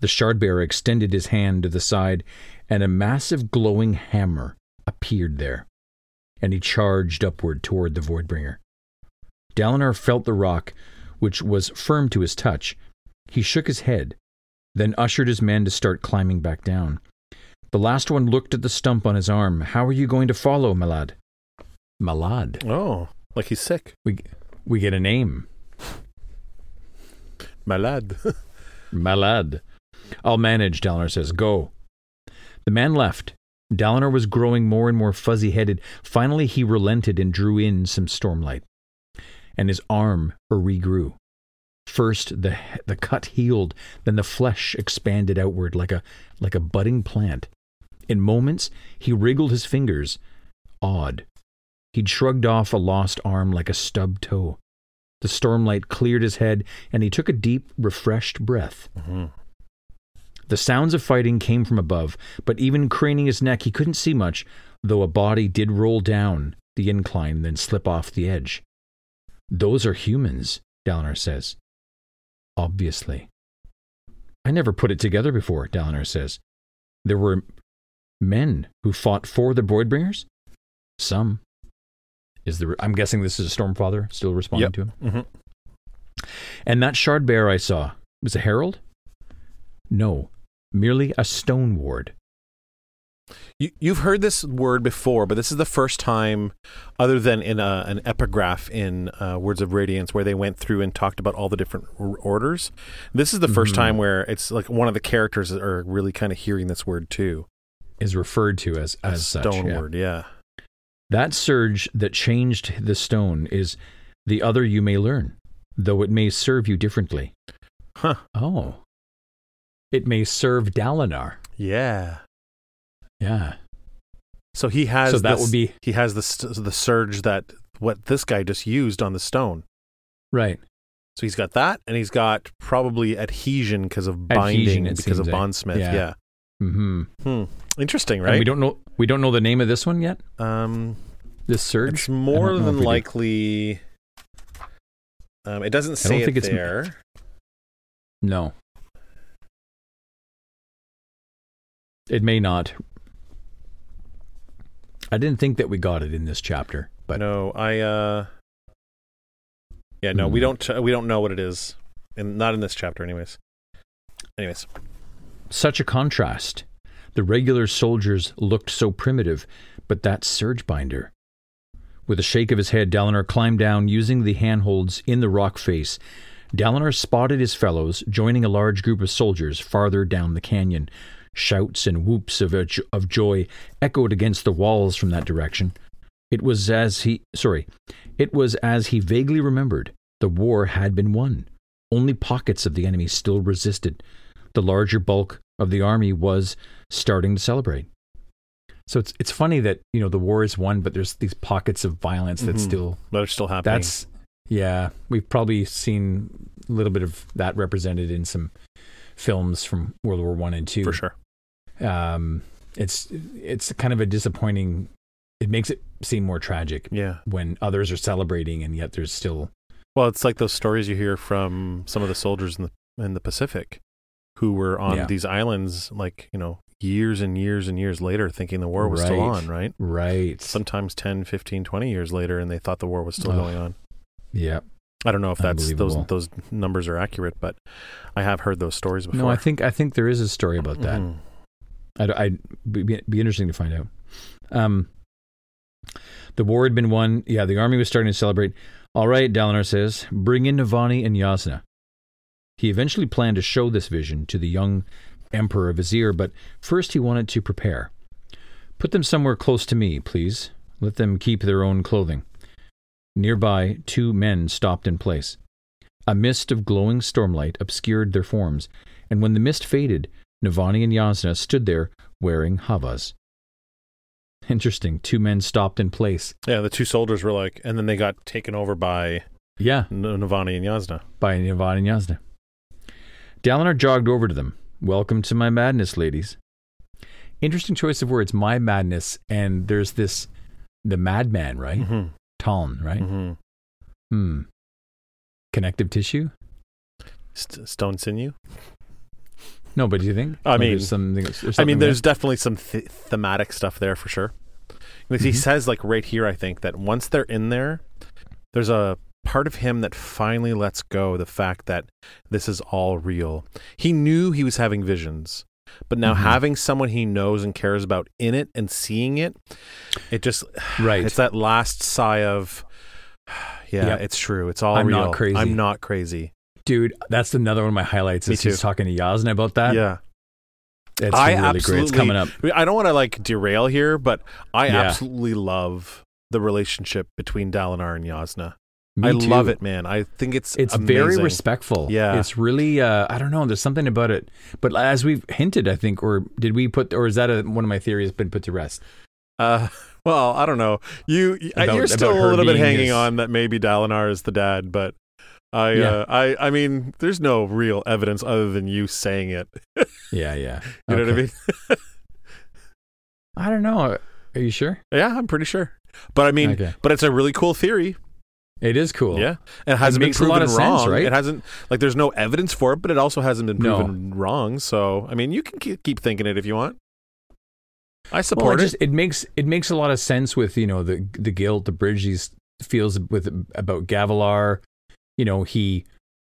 The shardbearer extended his hand to the side, and a massive glowing hammer appeared there, and he charged upward toward the Voidbringer. Dalinar felt the rock, which was firm to his touch. He shook his head, then ushered his men to start climbing back down. The last one looked at the stump on his arm. How are you going to follow, Malad? Malad. Oh, like he's sick. We we get a name. Malad. Malad. I'll manage, Dalinar says. Go. The man left. Dalinar was growing more and more fuzzy headed. Finally, he relented and drew in some stormlight. And his arm regrew. First, the, the cut healed, then the flesh expanded outward like a, like a budding plant. In moments, he wriggled his fingers. Odd. He'd shrugged off a lost arm like a stubbed toe. The stormlight cleared his head, and he took a deep, refreshed breath. Mm-hmm. The sounds of fighting came from above, but even craning his neck, he couldn't see much, though a body did roll down the incline and then slip off the edge. Those are humans, Dalinar says. Obviously. I never put it together before, Dalinar says. There were men who fought for the Voidbringers? Some. Is the I'm guessing this is a Stormfather still responding Yep. to him. Mm-hmm. And that shard bear I saw was a herald? No, merely a Stoneward. You, you've heard this word before, but this is the first time, other than in a, an epigraph in uh, Words of Radiance, where they went through and talked about all the different r- orders. This is the first Mhm. time where it's like one of the characters are really kind of hearing this word too. Is referred to as A as such. stone yeah. word, yeah. That surge that changed the stone is the other you may learn, though it may serve you differently. Huh. Oh. It may serve Dalinar. Yeah. Yeah. So he has. so that this- would be He has the the surge that what this guy just used on the stone. right. So he's got that, and he's got probably adhesion because of Adhesion, binding because of like. bondsmith. Yeah. Yeah. Mm-hmm. Hmm. Interesting, And right? we don't know we don't know the name of this one yet. um, This surge. it's more than likely. Um, it doesn't say I don't think it it's- there. No. It may not. I didn't think that we got it in this chapter, but no, I. uh Yeah, no, we Hmm. don't. we don't know what it is, and not in this chapter, anyways. Anyways, such a contrast. The regular soldiers looked so primitive, but that surge binder. With a shake of his head, Dalinar climbed down using the handholds in the rock face. Dalinar spotted his fellows joining a large group of soldiers farther down the canyon. Shouts and whoops of, of joy echoed against the walls from that direction. It was as he sorry, it was as he vaguely remembered. The war had been won. Only pockets of the enemy still resisted. The larger bulk of the army was starting to celebrate. So it's it's funny that you know the war is won, but there's these pockets of violence that Mhm. still but it's still happening. that's yeah. We've probably seen a little bit of that represented in some films from World War One and Two for sure. Um, it's it's kind of a disappointing. It makes it seem more tragic Yeah. when others are celebrating and yet there's still Well, it's like those stories you hear from some of the soldiers in the in the Pacific who were on Yeah. these islands, like you know, years and years and years later, thinking the war was still on. Right. right. Sometimes 10, 15, 20 years later, and they thought the war was still Ugh. going on. yeah. I don't know if that's those those numbers are accurate, but I have heard those stories before. No, I think I think there is a story about that. Mhm. I'd, I'd be, be interesting to find out. Um, the war had been won. Yeah, the army was starting to celebrate. All right, Dalinar says, bring in Navani and Jasnah. He eventually planned to show this vision to the young Emperor of Azir, but first he wanted to prepare. Put them somewhere close to me, please. Let them keep their own clothing. Nearby, two men stopped in place. A mist of glowing stormlight obscured their forms, and when the mist faded, Navani and Jasnah stood there wearing havahs. Interesting. Two men stopped in place. Yeah, the two soldiers were like, and then they got taken over by Yeah, Navani and Jasnah. by Navani and Jasnah. Dalinar jogged over to them. Welcome to my madness, ladies. Interesting choice of words, my madness, and there's this, the madman, right? Mm-hmm. Taln, right? Mm-hmm. Hmm. connective tissue? St- stone sinew. No, but do you think? I mean- there's something, there's I mean, there's definitely some th- thematic stuff there for sure. Because He Mhm. says, like right here, I think that once they're in there, there's a part of him that finally lets go the fact that this is all real. He knew he was having visions, but now Mhm. having someone he knows and cares about in it and seeing it, it just right. it's that last sigh of, yeah, Yep. it's true. It's all I'm real. not crazy. I'm not crazy. Dude, that's another one of my highlights. Is he's talking to Jasnah about that. yeah. it's I really great. It's coming up. I don't want to like derail here, but I Yeah. absolutely love the relationship between Dalinar and Jasnah. Me I too. love it, man. I think it's It's very respectful. Yeah. It's really uh I don't know, there's something about it. But as we've hinted, I think, or did we put or is that a, one of my theories been put to rest? Uh, well, I don't know. You, you- About- you're still a little bit hanging his- on that maybe Dalinar is the dad, but I, Yeah. uh, I, I mean, there's no real evidence other than you saying it. Yeah, yeah. You know what I mean? I don't know. Are you sure? yeah, I'm pretty sure. But I mean, Okay. but it's a really cool theory. It is cool. Yeah, it hasn't been makes a proven lot of sense, wrong. right? It hasn't like there's no evidence for it, but it also hasn't been No. proven wrong. So I mean, you can keep, thinking it if you want. I support it it. just it makes it makes a lot of sense with you know the the guilt, the bridge he feels with about Gavilar. You know he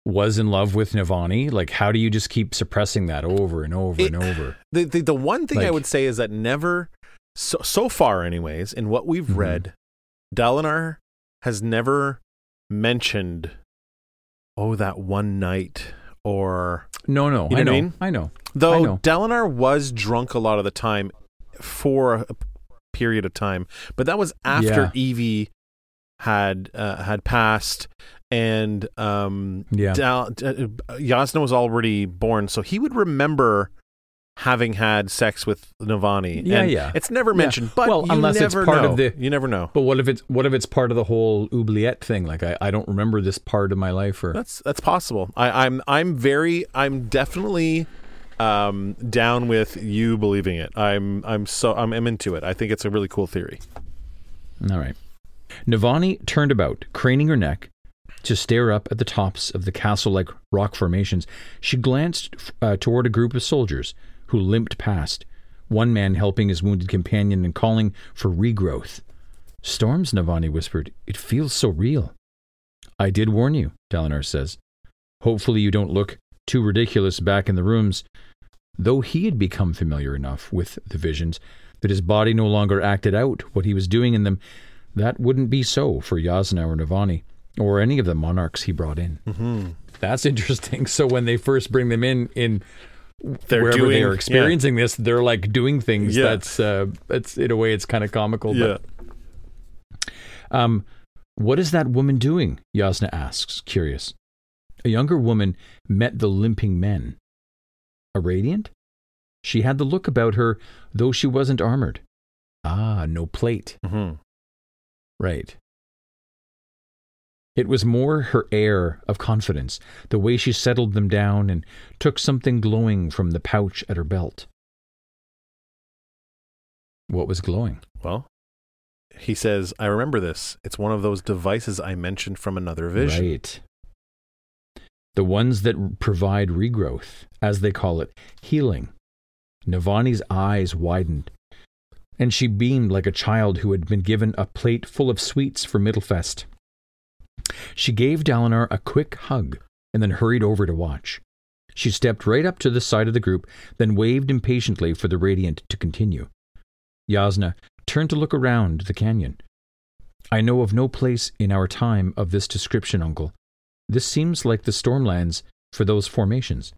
was in love with Navani. Like, how do you just keep suppressing that over and over It- and over? The, the the one thing I would say is that never so so far, anyways, in what we've Mhm. read, Dalinar has never mentioned, oh, that one night, or No, no, You know I know, I mean? I know. though know. Dalinar was drunk a lot of the time for a period of time, but that was after Yeah. Evie had uh, had passed and um Yeah, Dal- uh, Jasnah was already born, so he would remember having had sex with Navani. Yeah, and yeah. It's never mentioned, but Well, you unless it's part know. of the- You never know. but what if it's what if it's part of the whole oubliette thing? Like, I, I don't remember this part of my life, or That's that's possible. I, I'm I'm very I'm definitely um, down with you believing it. I'm I'm so I'm, I'm into it. I think it's a really cool theory. All right. Navani turned about, craning her neck to stare up at the tops of the castle like rock formations. She glanced uh, toward a group of soldiers who limped past, one man helping his wounded companion and calling for regrowth. Storms, Navani whispered. It feels so real. I did warn you, Dalinar says. Hopefully you don't look too ridiculous back in the rooms. Though he had become familiar enough with the visions that his body no longer acted out what he was doing in them, that wouldn't be so for Jasnah or Navani, or any of the monarchs he brought in. Mm-hmm. That's interesting. So when they first bring them in, in They're wherever doing they are yeah. experiencing this, they're like doing things. Yeah. That's uh, that's in a way, it's kind of comical. Yeah. But, um, what is that woman doing? Jasnah asks, curious. A younger woman met the limping men. A radiant? She had the look about her, though she wasn't armored. Ah, no plate. hmm Right. It was more her air of confidence, the way she settled them down and took something glowing from the pouch at her belt. What was glowing? Well, he says, "I remember this. It's one of those devices I mentioned from another vision." Right. The ones that provide regrowth, as they call it, healing. Navani's eyes widened, and she beamed like a child who had been given a plate full of sweets for Middlefest. She gave Dalinar a quick hug and then hurried over to watch. She stepped right up to the side of the group, then waved impatiently for the Radiant to continue. Jasnah turned to look around the canyon. I know of no place in our time of this description, Uncle. This seems like the Stormlands for those formations.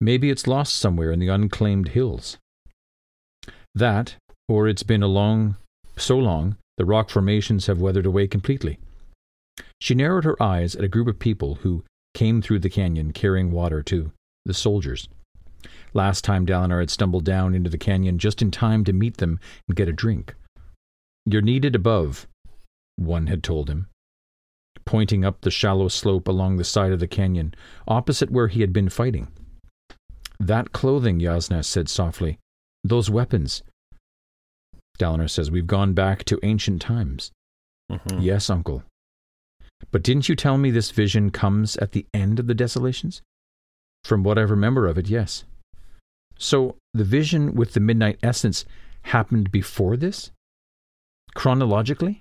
Maybe it's lost somewhere in the unclaimed hills. That, or it's been a long, so long, the rock formations have weathered away completely. She narrowed her eyes at a group of people who came through the canyon carrying water to the soldiers. Last time Dalinar had stumbled down into the canyon just in time to meet them and get a drink. You're needed above, one had told him, pointing up the shallow slope along the side of the canyon, opposite where he had been fighting. That clothing, Jasnah said softly. Those weapons. Dalinar says, We've gone back to ancient times. Mhm. Yes, uncle. But didn't you tell me this vision comes at the end of the desolations? From what I remember of it, yes. So the vision with the midnight essence happened before this? Chronologically?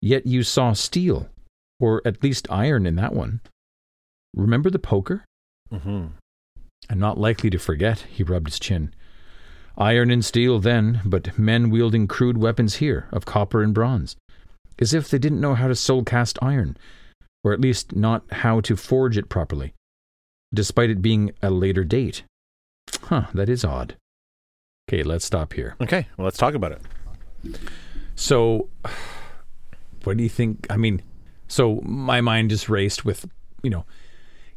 Yet you saw steel, or at least iron in that one. Remember the poker? Mm-hmm. I'm not likely to forget, he rubbed his chin. Iron and steel then, but men wielding crude weapons here, of copper and bronze. As if they didn't know how to soul cast iron, or at least not how to forge it properly, despite it being a later date. Huh, that is odd. Okay, let's stop here. Okay, well, let's talk about it. So, what do you think? I mean, so my mind just raced with, you know,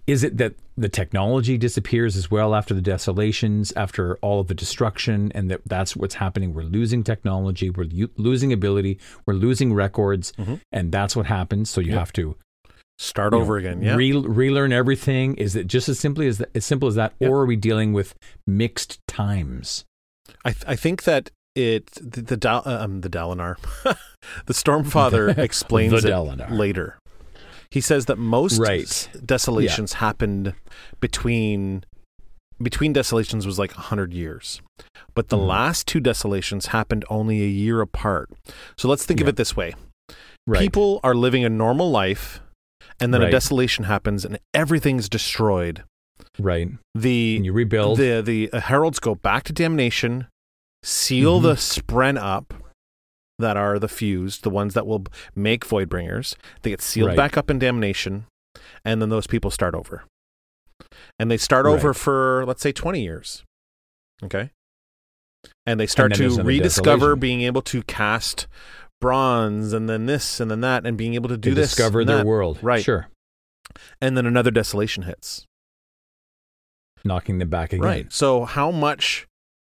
is it that the technology disappears as well after the desolations, after all of the destruction, and that that's what's happening? We're losing technology, we're u- losing ability, we're losing records, Mhm. and that's what happens. So you Yep. have to Start you know, over again. Yeah. re- relearn everything. Is it just as simply as that, as simple as that, Yep. or are we dealing with mixed times? I th- I think that it the the, Dal- uh, um, the Dalinar, the Stormfather explains The it later. He says that most Right. desolations happened between between desolations was like 100 years. But the Mhm. last two desolations happened only a year apart. So let's think of it this way. Right. People are living a normal life and then a desolation happens and everything's destroyed. right. The And you rebuild. the the uh, heralds go back to damnation, seal Mhm. the spren up that are the fused, the ones that will make voidbringers. They get sealed Right. back up in damnation, and then those people start over. And they start over for let's say twenty years. Okay. And they start there's to rediscover desolation. being able to cast bronze and then this and then that and being able to do they this discover their that. world. Right. Sure. and then another desolation hits. Knocking them back again. Right. So how much,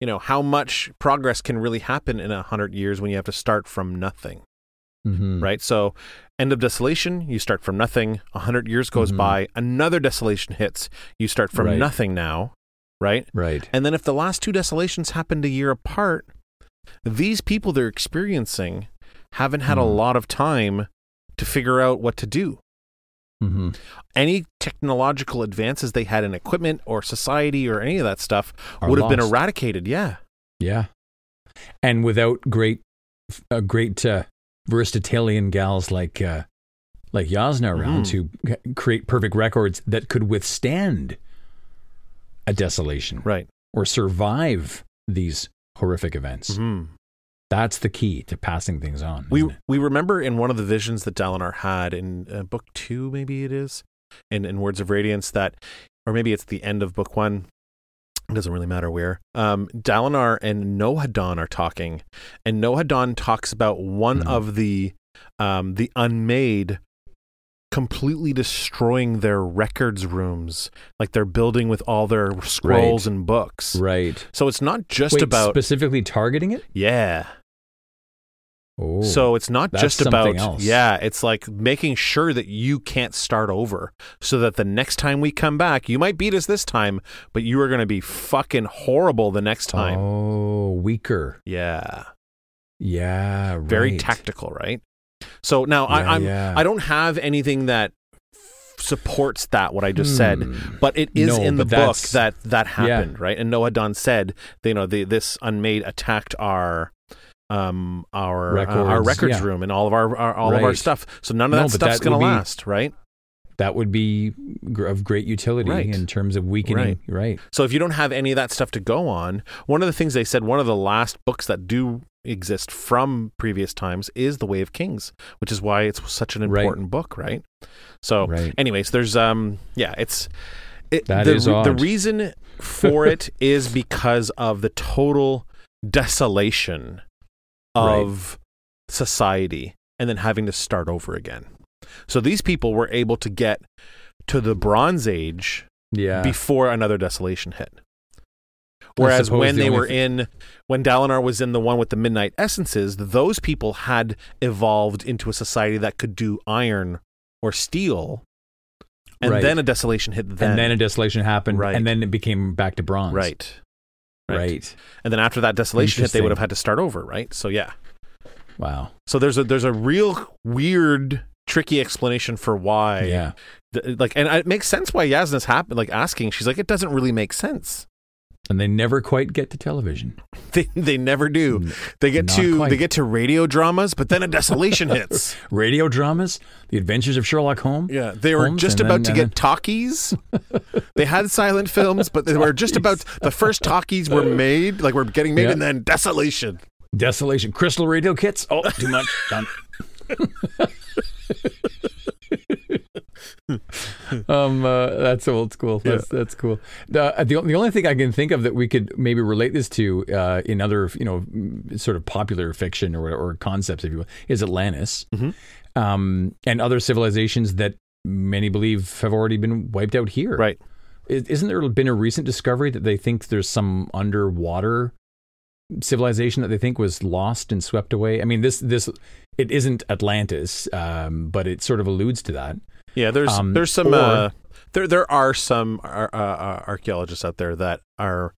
you know, how much progress can really happen in a hundred years when you have to start from nothing, Mhm. right? So end of desolation, you start from nothing. A hundred years goes Mhm. by, another desolation hits, you start from Right. nothing now, right? Right. And then if the last two desolations happened a year apart, these people they're experiencing haven't had a Mhm. lot of time to figure out what to do. Hmm Any technological advances they had in equipment or society or any of that stuff Are would have been eradicated. Yeah. Yeah. And without great, uh, great uh, Veristitalian gals like uh, like Jasnah around Mhm. to create perfect records that could withstand a desolation Right. or survive these horrific events. Mhm. That's the key to passing things on. We it? we remember in one of the visions that Dalinar had in uh, book two, maybe it is, in in Words of Radiance that, or maybe it's the end of book one. It doesn't really matter where. Um, Dalinar and Nohadon are talking, and Nohadon talks about one Mhm. of the um, the unmade completely destroying their records rooms, like they're building with all their scrolls Right. and books. right. So it's not just Wait, about specifically targeting it. yeah. Oh, So it's not just about else. yeah, it's like making sure that you can't start over so that the next time we come back, you might beat us this time, but you are going to be fucking horrible the next time. Oh, weaker. Yeah. Yeah. Very tactical, right? So now Yeah, I I'm yeah. I don't have anything that supports that what I just said, Hmm. but it is No, in the book that that happened, right? And Nohadon said, you know, the, this unmade attacked our um our uh, our Records, records yeah. room and all of our, our all of our stuff. So none of No, that stuff's that going to last, right? That would be of great utility Right. in terms of weakening. Right. So if you don't have any of that stuff to go on, one of the things they said, one of the last books that do exist from previous times is The Way of Kings, which is why it's such an Right. important book, right? So Right. anyways, there's um yeah, it's it, That the, is re- the reason for it is because of the total desolation of society and then having to start over again. So these people were able to get to the Bronze Age Yeah. before another desolation hit. Whereas when the they were in, when Dalinar was in the one with the midnight essences, those people had evolved into a society that could do iron or steel, and Right. then a desolation hit. Then, and then a desolation happened, Right. and then it became back to bronze. right, Right. and then after that desolation hit, they would have had to start over. Right. So yeah. Wow. So there's a there's a real weird tricky explanation for why. Yeah. th- like, and it makes sense why Jasnah's happen. Like asking, she's like, it doesn't really make sense. And they never quite get to television. They they never do. They get not to quite. they get to radio dramas, but then a desolation hits. Radio dramas, The Adventures of Sherlock Holmes. Yeah, they were Holmes, just and about then- to and get uh, talkies. they had silent films, but they were just about the first talkies were made, like we're getting made, Yeah. and then desolation. Desolation. Crystal radio kits. Oh, too much. Done. um, uh, that's old school. That's that's cool. The, uh, the the only thing I can think of that we could maybe relate this to uh, in other you know sort of popular fiction or or concepts, if you will, is Atlantis, um, and other civilizations that many believe have already been wiped out here. Right. Isn't there been a recent discovery that they think there's some underwater civilization that they think was lost and swept away? I mean, this this it isn't Atlantis, um, but it sort of alludes to that. Yeah, there's Um, there's some or- uh, there there are some uh, uh, archaeologists out there that are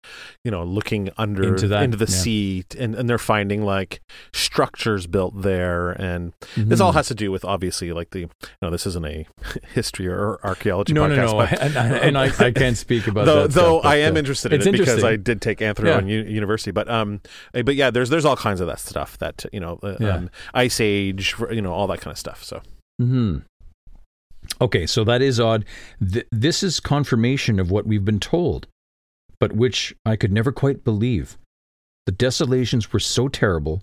you know looking under Into that, the yeah. sea and, and they're finding like structures built there and Mm-hmm. this all has to do with obviously like the you know this isn't a history or archaeology no, podcast no, no, but and, and I, I can't speak about though, that. though stuff, I am uh, interested in it because. I did take anthro Yeah. u- university. But um, eh, but yeah, there's there's all kinds of that stuff that you know, uh, Yeah. um, ice age, you know, all that kind of stuff. So Hmm. Okay, so that is odd. Th- this is confirmation of what we've been told, but which I could never quite believe. The desolations were so terrible,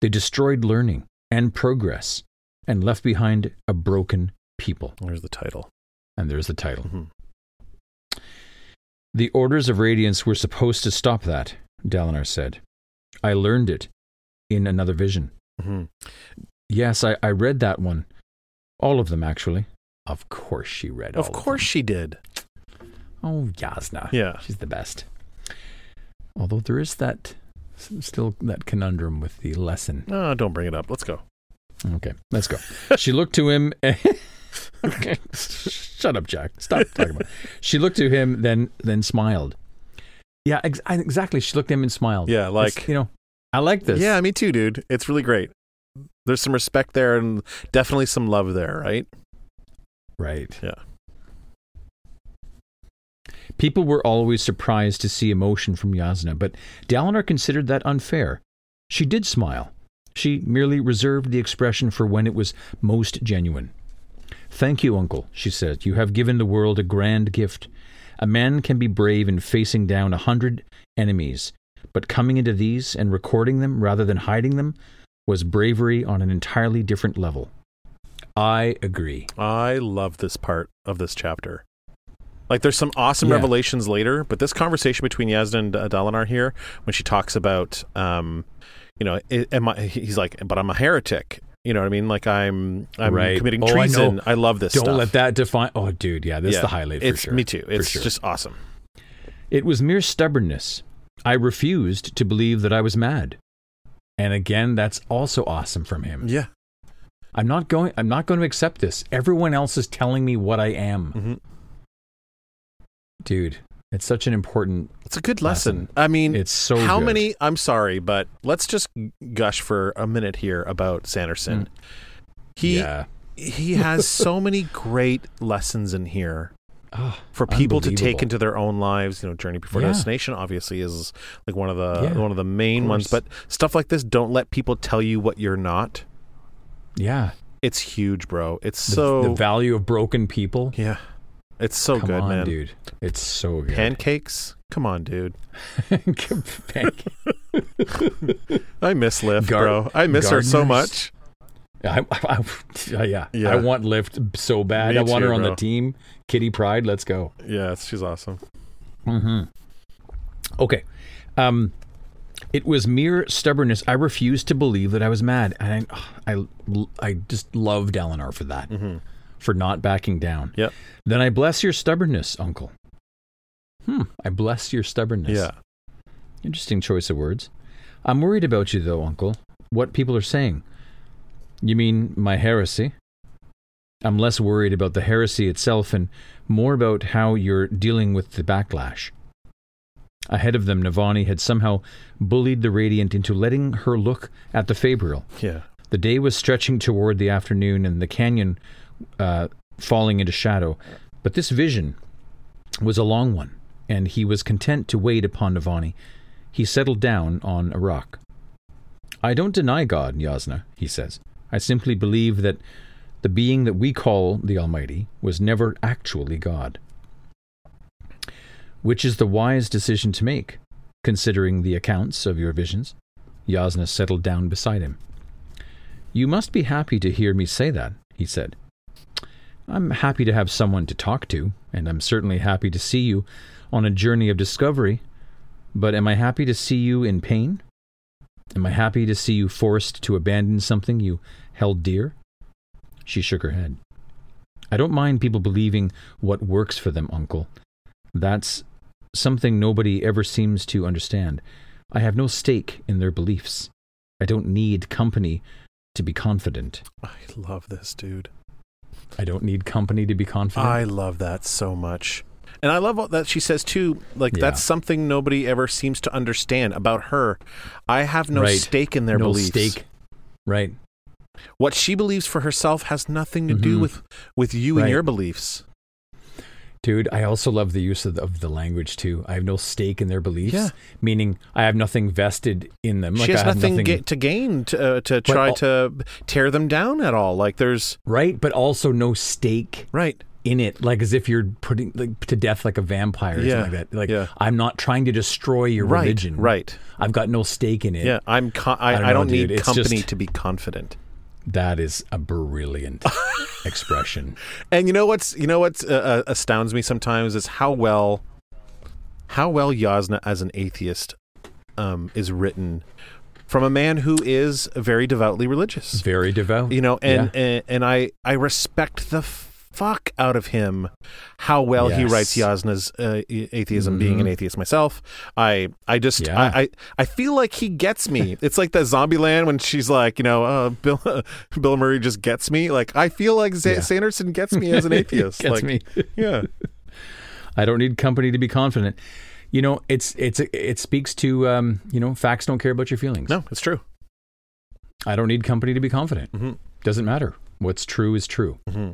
they destroyed learning and progress and left behind a broken people. there's the title. And there's the title. Mhm. The Orders of Radiance were supposed to stop that, Dalinar said. I learned it in another vision. Mhm. Yes, I, I read that one. All of them, actually. Of course she read Of course she did. Oh, Jasnah. Yeah. She's the best. Although there is that, still that conundrum with the lesson. No, don't bring it up. Let's go. Okay, let's go. she looked to him. okay, shut up, Jack. Stop talking about. It. She looked to him, then then smiled. Yeah, ex- exactly. She looked at him and smiled. Yeah, It's, like you know, I like this. yeah, me too, dude. It's really great. There's some respect there and definitely some love there, right? Right. Yeah. People were always surprised to see emotion from Jasnah, but Dalinar considered that unfair. She did smile. She merely reserved the expression for when it was most genuine. Thank you, uncle, she said. You have given the world a grand gift. A man can be brave in facing down a hundred enemies, but coming into these and recording them rather than hiding them was bravery on an entirely different level. I agree. I love this part of this chapter. Like, there's some awesome Yeah. revelations later, but this conversation between Jasnah and uh, Dalinar here, when she talks about, um, you know, am I, he's like, but I'm a heretic. You know what I mean? Like, I'm, I'm Right. committing Oh, I treason. know. I, love this Don't stuff. let that define. Oh, dude, yeah, this is the highlight for It's sure. me too. It's sure. just awesome. It was mere stubbornness. I refused to believe that I was mad. And again, that's also awesome from him. Yeah. I'm not going I'm not going to accept this. Everyone else is telling me what I am. Mhm. Dude, it's such an important It's a good lesson. Lesson. I mean, it's so how good. many? I'm sorry, but let's just gush for a minute here about Sanderson. He Yeah. he has so many great lessons in here Oh, for people to take into their own lives. You know, Journey Before Yeah. Destination obviously is like one of the Yeah, one of the main of ones, but stuff like this don't let people tell you what you're not. Yeah. It's huge, bro. It's The, so the value of broken people. yeah. It's so Come good, on, man. dude. It's so good. Pancakes? Come on, dude. Pancake. I miss Lift, Gar- bro. I miss her so gardeners. much. I, I, yeah. Yeah. I want Lift so bad. Me I want too, her on bro. the team. Kitty Pryde, let's go. Yeah, she's awesome. Mm-hmm. Okay. Um, it was mere stubbornness. I refused to believe that I was mad, and I, I, I just loved Dalinar for that, for not backing down. Yep. Then I bless your stubbornness, Uncle. Hmm. I bless your stubbornness. Yeah. Interesting choice of words. I'm worried about you, though, Uncle. What people are saying. You mean my heresy? I'm less worried about the heresy itself and more about how you're dealing with the backlash. Ahead of them, Navani had somehow bullied the Radiant into letting her look at the Fabrial. Yeah. The day was stretching toward the afternoon and the canyon uh, falling into shadow, but this vision was a long one, and he was content to wait upon Navani. He settled down on a rock. I don't deny God, Jasnah, he says. I simply believe that the being that we call the Almighty was never actually God. Which is the wise decision to make, considering the accounts of your visions? Jasnah settled down beside him. You must be happy to hear me say that, he said. I'm happy to have someone to talk to, and I'm certainly happy to see you on a journey of discovery. But am I happy to see you in pain? Am I happy to see you forced to abandon something you held dear? She shook her head. I don't mind people believing what works for them, Uncle. That's something nobody ever seems to understand. I have no stake in their beliefs. I don't need company to be confident. I love this, dude. I don't need company to be confident. I love that so much. And I love that she says too, like Yeah. that's something nobody ever seems to understand about her. I have no Right. stake in their no beliefs. stake. Right. What she believes for herself has nothing to do Mhm. with with you and your beliefs. Dude, I also love the use of the, of the language too. I have no stake in their beliefs, Yeah. meaning I have nothing vested in them. Like she has I nothing, nothing to gain to, uh, to try al- to tear them down at all. Like there's right, but also no stake right. in it, like as if you're putting like to death like a vampire or Yeah, something like that. Like yeah. I'm not trying to destroy your Right, religion. right. I've got no stake in it. Yeah, I'm. Con- I, I don't I don't know, need It's company just- to be confident. That is a brilliant expression. And you know what's you know what uh, uh, astounds me sometimes is how well how well Jasnah as an atheist um, is written from a man who is very devoutly religious. Very devout. You know, and and, and I I respect the fuck out of him how well he writes Jasnah's uh, atheism. Being an Mhm. atheist myself, I I just Yeah. I, I I feel like he gets me. it's like that Zombieland when she's like, you know, uh, Bill Bill Murray just gets me. Like I feel like Z- Yeah. Sanderson gets me as an atheist. Gets like, me. Yeah. I don't need company to be confident. You know, it's it's it speaks to um, you know, facts don't care about your feelings. No, it's true. I don't need company to be confident. hmm Doesn't matter. What's true is true. hmm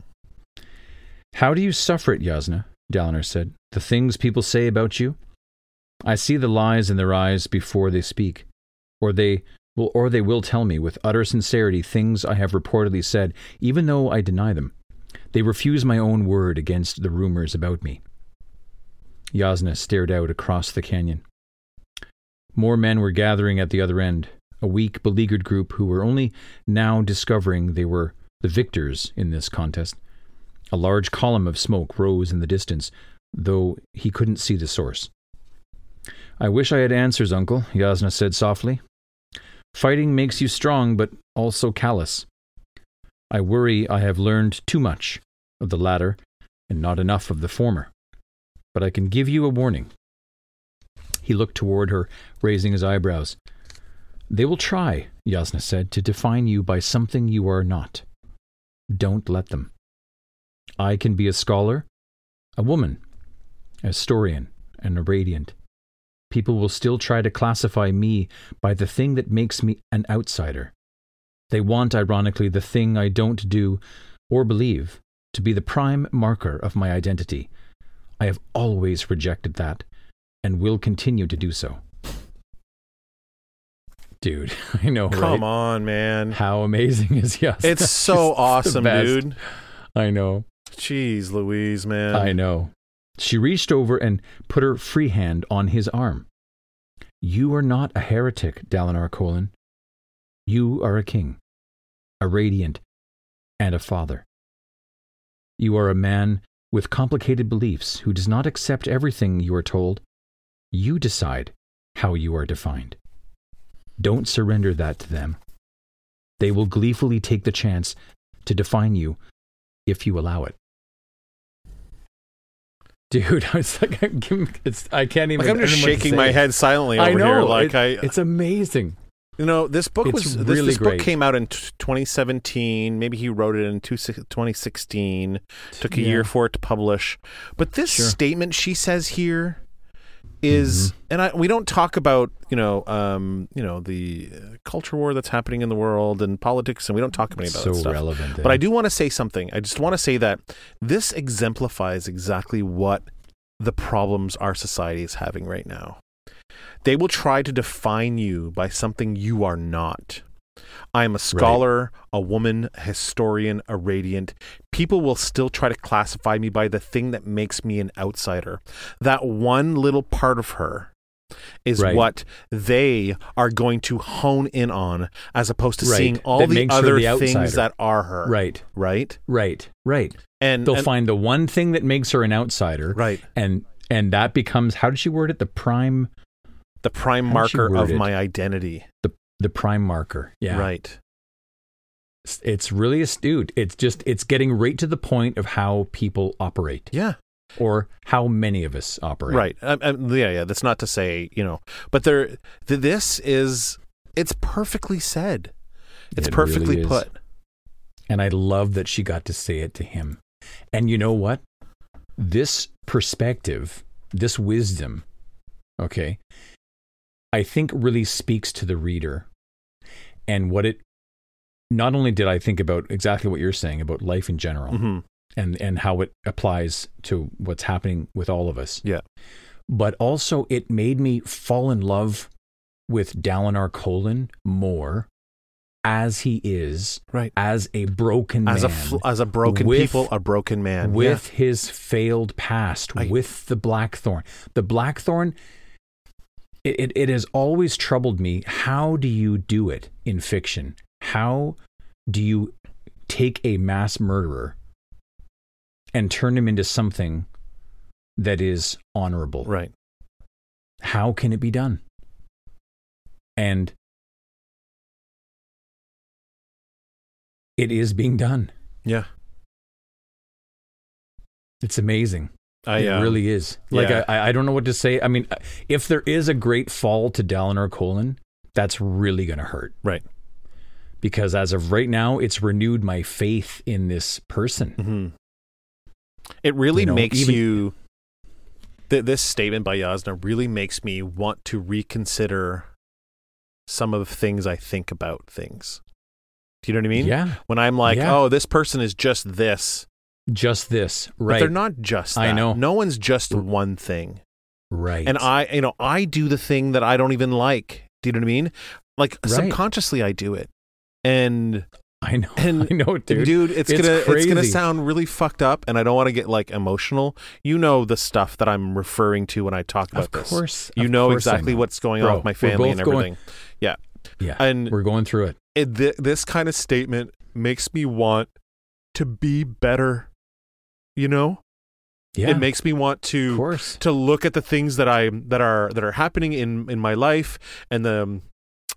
How do you suffer it, Jasnah? Dalinar said. The things people say about you? I see the lies in their eyes before they speak, or they will or they will tell me with utter sincerity things I have reportedly said, even though I deny them. They refuse my own word against the rumors about me. Jasnah stared out across the canyon. More men were gathering at the other end, a weak, beleaguered group who were only now discovering they were the victors in this contest. A large column of smoke rose in the distance, though he couldn't see the source. I wish I had answers, Uncle, Jasnah said softly. Fighting makes you strong, but also callous. I worry I have learned too much of the latter and not enough of the former. But I can give you a warning. He looked toward her, raising his eyebrows. They will try, Jasnah said, to define you by something you are not. Don't let them. I can be a scholar, a woman, a historian, and a radiant. People will still try to classify me by the thing that makes me an outsider. They want, ironically, the thing I don't do or believe to be the prime marker of my identity. I have always rejected that and will continue to do so. Dude, I know, Come right? on, man. How amazing is Jasnah? It's so awesome, dude. I know. Jeez, Louise, man. I know. She reached over and put her free hand on his arm. You are not a heretic, Dalinar Kholin. You are a king, a radiant, and a father. You are a man with complicated beliefs who does not accept everything you are told. You decide how you are defined. Don't surrender that to them. They will gleefully take the chance to define you if you allow it. Dude, I was like, I'm it's, I can't even. Like I'm just I don't know what to shaking my head silently over I know. here. Like it- I, it's amazing. you know, this book it's was this, really this book great. came out in t- 2017. Maybe he wrote it in two, 2016. Took a Yeah. year for it to publish. But this Sure. statement she says here is and I, we don't talk about you know um, you know the uh, culture war that's happening in the world and politics and we don't talk about any about so stuff. relevant. But I do want to say something. I just want to say that this exemplifies exactly what the problems our society is having right now. They will try to define you by something you are not. I am a scholar, a woman, a historian, a radiant. People will still try to classify me by the thing that makes me an outsider. That one little part of her is Right. what they are going to hone in on as opposed to Right. seeing all That the other the things that are her. right, Right? right, right. And, They'll and- find the one thing that makes her an outsider, right. and and that becomes how did she word it? The prime, The prime How marker of my identity. the prime marker. Yeah, Right. It's, it's really astute. It's just it's getting right to the point of how people operate, Yeah. or how many of us operate. Right. Um, um, yeah, yeah. That's not to say, you know, but there, th- this is, it's perfectly said. It's It perfectly really put. And I love that she got to say it to him. And you know what? This perspective, this wisdom, okay, I think really speaks to the reader. And what it, not only did I think about exactly what you're saying about life in general hmm and, and how it applies to what's happening with all of us, Yeah. but also it made me fall in love with Dalinar Kholin more as he is, Right. as a broken As man, a fl- as a broken with- people, a broken man. with his failed past, I- with the Blackthorn. The Blackthorn, it, it, it has always troubled me. How do you do it in fiction? How do you take a mass murderer and turn him into something that is honorable? Right. How can it be done? And it is being done. Yeah. It's amazing. I it um, really is. Like yeah. I, I don't know what to say. I mean, if there is a great fall to Dalinar Kholin, that's really going to hurt Right. because as of right now, it's renewed my faith in this person. hmm It really You know, makes even- you. Th- this statement by Jasnah really makes me want to reconsider some of the things I think about things. Do you know what I mean? yeah, When I'm like, Yeah. oh, this person is just this, just this, but right? they're not just. That. I know. No one's just one thing. right, and I, you know, I do the thing that I don't even like. Do you know what I mean? Like Right. subconsciously, I do it, and I know, and- I know, dude. dude, it's, it's gonna it's gonna sound really fucked up, and I don't want to get like emotional. You know the stuff that I'm referring to when I talk about of this. course, you of know course exactly know. what's going Bro, on with my family and both going- everything. yeah, Yeah, and we're going through it. it, th- this kind of statement makes me want to be better. You know, Yeah, it makes me want to to look at the things that I that are that are happening in in my life and the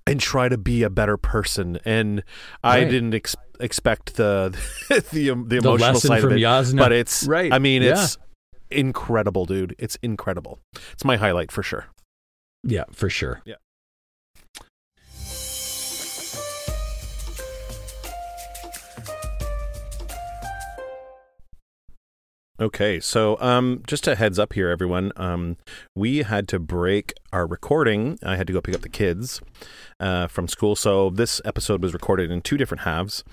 and try to be a better person. And I didn't ex- expect the the um, the The emotional lesson side from of it, Jasnah, but it's right? I mean, yeah. it's incredible, dude. It's incredible. It's my highlight for sure. yeah, for sure. Yeah. Okay, so um, just a heads up here, everyone. Um, we had to break our recording. I had to go pick up the kids uh, from school, so this episode was recorded in two different halves.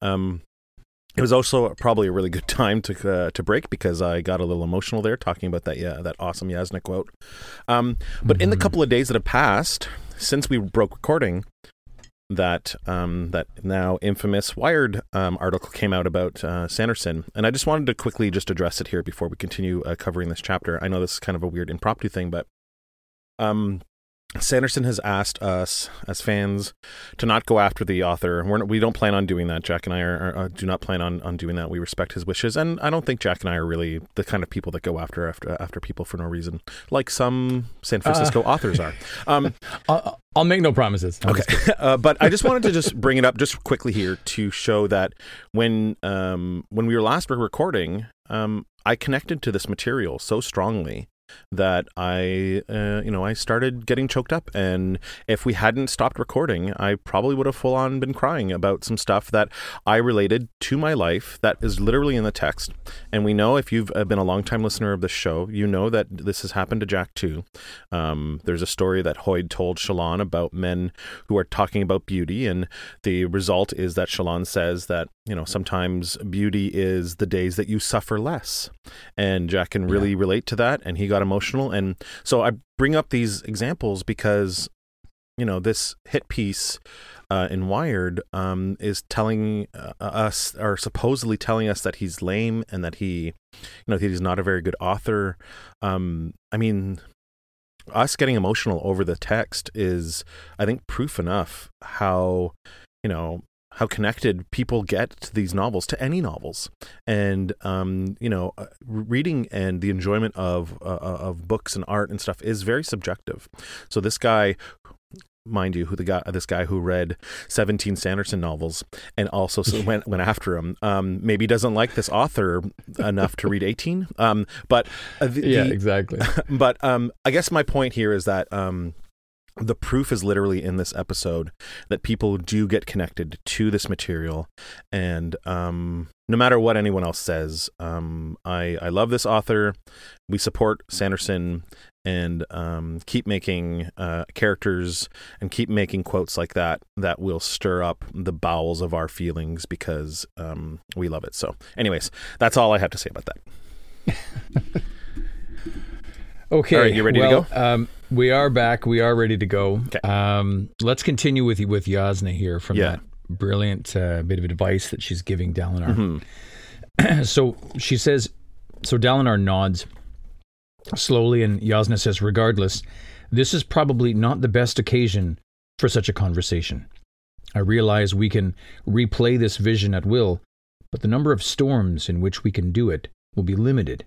Um, it was also probably a really good time to uh, to break because I got a little emotional there talking about that yeah that awesome Jasnah quote. Um, but in the Mhm. couple of days that have passed since we broke recording, that um, that now infamous Wired um, article came out about uh, Sanderson, and I just wanted to quickly just address it here before we continue uh, covering this chapter. I know this is kind of a weird impromptu thing, but um, Sanderson has asked us as fans to not go after the author. We're, we don't plan on doing that. Jack and I are, are, uh, do not plan on, on doing that. We respect his wishes, and I don't think Jack and I are really the kind of people that go after after after people for no reason, like some San Francisco authors are. Um, I'll, I'll make no promises. I'm Okay, uh, but I just wanted to just bring it up just quickly here to show that when um, when we were last recording, um, I connected to this material so strongly that I, uh, you know, I started getting choked up. And if we hadn't stopped recording, I probably would have full on been crying about some stuff that I related to my life that is literally in the text. And we know if you've uh, been a longtime listener of the show, you know that this has happened to Jack too. Um, there's a story that Hoid told Shallan about men who are talking about beauty, and the result is that Shallan says that you know sometimes beauty is the days that you suffer less, and Jack can really yeah. relate to that, and he got emotional, and so I bring up these examples because you know this hit piece uh, in Wired um, is telling uh, us, or supposedly telling us, that he's lame and that he, you know, that he's not a very good author. Um, I mean, us getting emotional over the text is, I think, proof enough how, you know, how connected people get to these novels, to any novels, and um, you know, uh, reading and the enjoyment of uh, of books and art and stuff is very subjective. So this guy mind you, who the guy, this guy who read 17 Sanderson novels and also went went after him, um, maybe doesn't like this author enough to read 18. Um, but uh, the, yeah, exactly. But um, I guess my point here is that um, the proof is literally in this episode that people do get connected to this material. And um, no matter what anyone else says um, I, I love this author. We support sanderson and um, keep making uh, characters and keep making quotes like that that will stir up the bowels of our feelings because um, we love it. So anyways that's all i have to say about that. Okay all right you ready well, to go? um, we are back. We are ready to go. Okay. Um, let's continue with with Jasnah here from yeah. that brilliant uh, bit of advice that she's giving Dalinar. Mm-hmm. so she says, so Dalinar nods slowly, and Jasnah says, regardless, this is probably not the best occasion for such a conversation. I realize we can replay this vision at will, but the number of storms in which we can do it will be limited.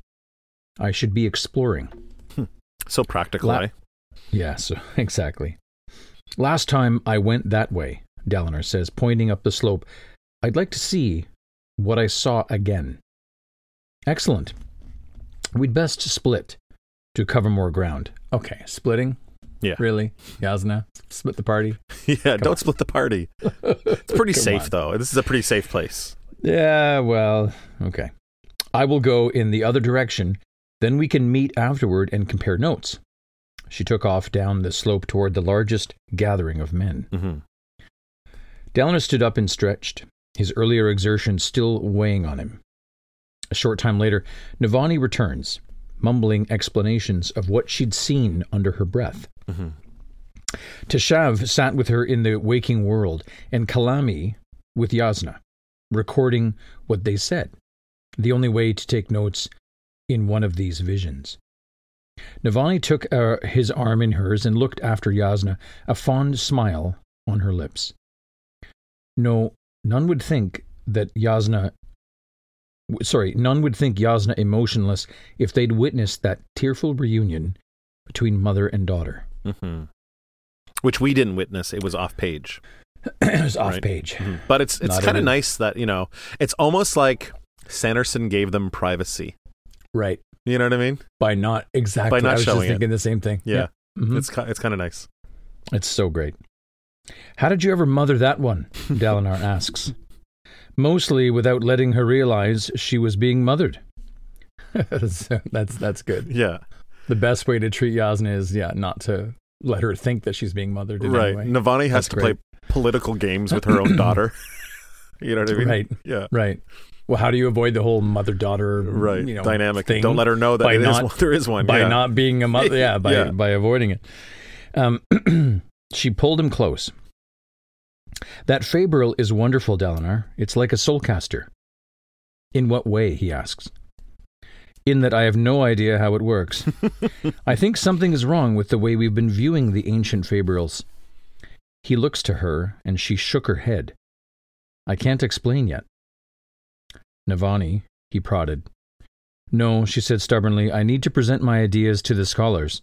I should be exploring. Hmm. So practical, La- eh? Yeah, so exactly. Last time I went that way, Dalinar says, pointing up the slope. I'd like to see what I saw again. Excellent. We'd best split to cover more ground. Okay, splitting? Yeah. Really? Jasnah? Split the party? yeah, Come don't on. split the party. It's pretty safe, on. though. This is a pretty safe place. Yeah, well, okay. I will go in the other direction. Then we can meet afterward and compare notes. She took off down the slope toward the largest gathering of men. Mm-hmm. Dalinar stood up and stretched, his earlier exertions still weighing on him. A short time later, Navani returns, mumbling explanations of what she'd seen under her breath. Mm-hmm. Teshav sat with her in the waking world, and Kalami with Jasnah, recording what they said, the only way to take notes in one of these visions. Navani took uh, his arm in hers and looked after Jasnah, a fond smile on her lips. No, none would think that Jasnah. Sorry, none would think Jasnah emotionless if they'd witnessed that tearful reunion between mother and daughter. Mm-hmm. Which we didn't witness. It was off page. it was off right? page. Mm-hmm. But it's it's kind of nice that, you know, it's almost like Sanderson gave them privacy. Right. You know what I mean? By not exactly. By not I was showing just thinking it. the same thing. Yeah, yeah. Mm-hmm. it's it's kind of nice. It's so great. How did you ever mother that one? Dalinar asks. Mostly without letting her realize she was being mothered. that's that's good. Yeah. The best way to treat Jasnah is yeah, not to let her think that she's being mothered. right. Navani has that's to great. play political games with her own daughter. you know what I mean? Right. Yeah. Right. Well, how do you avoid the whole mother daughter right you know, dynamic? Thing Don't let her know that by not, is, there is one by yeah. not being a mother. Yeah, by yeah. by avoiding it. Um, she pulled him close. That Fabrial is wonderful, Dalinar. It's like a soulcaster. In what way? He asks. In that I have no idea how it works. I think something is wrong with the way we've been viewing the ancient Fabrials. He looks to her, and she shook her head. I can't explain yet. Navani, he prodded. No, she said stubbornly, I need to present my ideas to the scholars.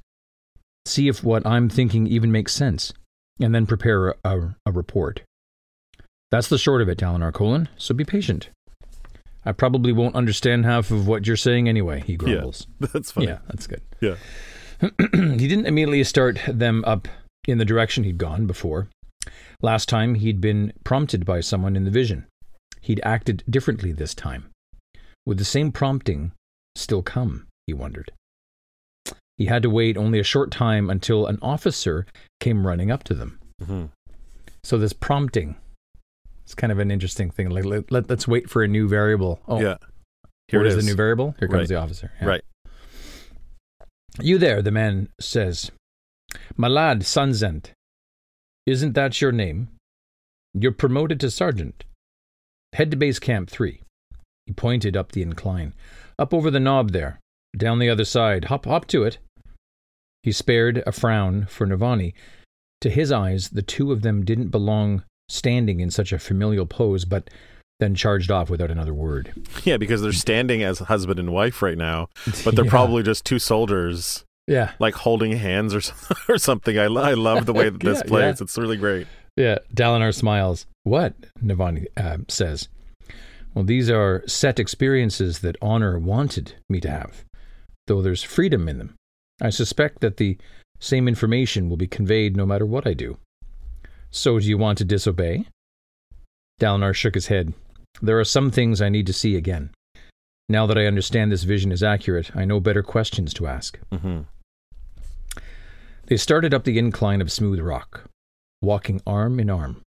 See if what I'm thinking even makes sense, and then prepare a, a, a report. That's the short of it, Dalinar Kholin, so be patient. I probably won't understand half of what you're saying anyway, he grumbles. Yeah, That's funny. Yeah, that's good. Yeah. he didn't immediately start them up in the direction he'd gone before. Last time, he'd been prompted by someone in the vision. He'd acted differently this time. Would the same prompting still come? He wondered. He had to wait only a short time until an officer came running up to them. hmm So this prompting, it's kind of an interesting thing. Like let, let, us wait for a new variable. Oh, Yeah. Here is is. the new variable? Here comes Right. the officer. Yeah. Right. You there, the man says. My lad, Sunzent. Isn't that your name? You're promoted to sergeant. Head to base camp three. He pointed up the incline. Up over the knob there. Down the other side. Hop hop to it. He spared a frown for Navani. To his eyes, the two of them didn't belong standing in such a familial pose, but then charged off without another word. Yeah, because they're standing as husband and wife right now, but they're Yeah. probably just two soldiers Yeah. like holding hands or, or something. I, I love the way that this Yeah, plays. yeah. It's really great. Yeah, Dalinar smiles. What? Navani uh, says. Well, these are set experiences that honor wanted me to have, though there's freedom in them. I suspect that the same information will be conveyed no matter what I do. So, do you want to disobey? Dalinar shook his head. There are some things I need to see again. Now that I understand this vision is accurate, I know better questions to ask. hmm They started up the incline of smooth rock, walking arm in arm.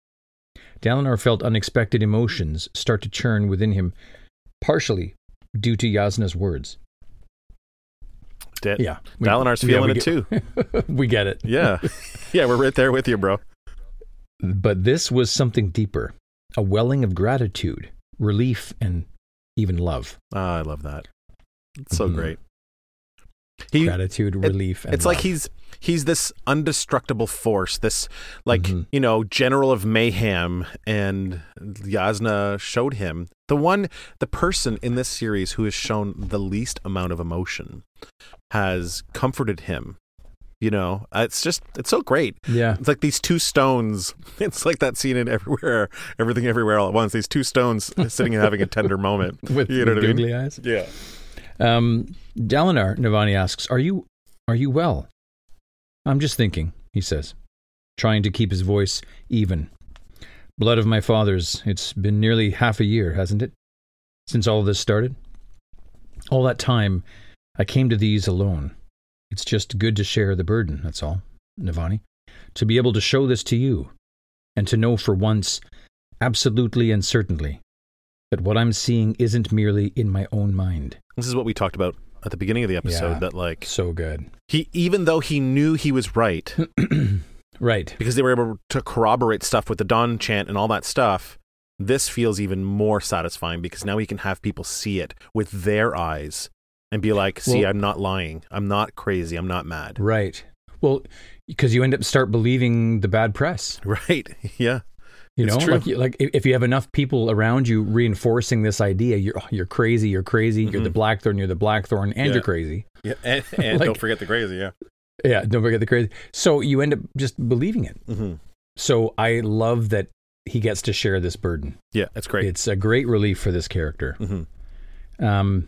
Dalinar felt unexpected emotions start to churn within him, partially due to Jasnah's words. Da- Yeah. Dalinar's feeling we it get- too. we get it. Yeah. yeah, we're right there with you, bro. But this was something deeper a welling of gratitude, relief, and even love. Ah, I love that. It's so Mhm. great. He, gratitude, relief, and it's like he's he's this indestructible force, this like Mhm. you know general of mayhem, and Jasnah showed him the one the person in this series who has shown the least amount of emotion has comforted him. You know, Uh, it's just it's so great. Yeah. It's like these two stones. It's like that scene in everywhere, everything everywhere all at once. These two stones sitting and having a tender moment. With, You know with what I mean? googly eyes. Yeah. Um, Dalinar, Navani asks, "Are you are you well?" I'm just thinking, he says, trying to keep his voice even. Blood of my fathers. It's been nearly half a year, hasn't it, since all this started? All that time, I came to these alone. It's just good to share the burden. That's all, Navani. To be able to show this to you, and to know for once, absolutely and certainly, that what I'm seeing isn't merely in my own mind. This is what we talked about at the beginning of the episode. Yeah. That like So good. he, even though he knew he was right, Right. because they were able to corroborate stuff with the Dawn chant and all that stuff. This feels even more satisfying because now he can have people see it with their eyes and be like, "See, Well- I'm not lying. I'm not crazy. I'm not mad." Right. Well, because you end up start believing the bad press. Right? Yeah. You know, like like if you have enough people around you reinforcing this idea, you're oh, you're crazy, you're crazy, you're the Mhm. blackthorn, you're the blackthorn, and Yeah. you're crazy. Yeah. And, and Like- don't forget the crazy. Yeah. Yeah, don't forget the crazy. So you end up just believing it. hmm So I love that he gets to share this burden. Yeah. That's great. It's a great relief for this character. hmm Um,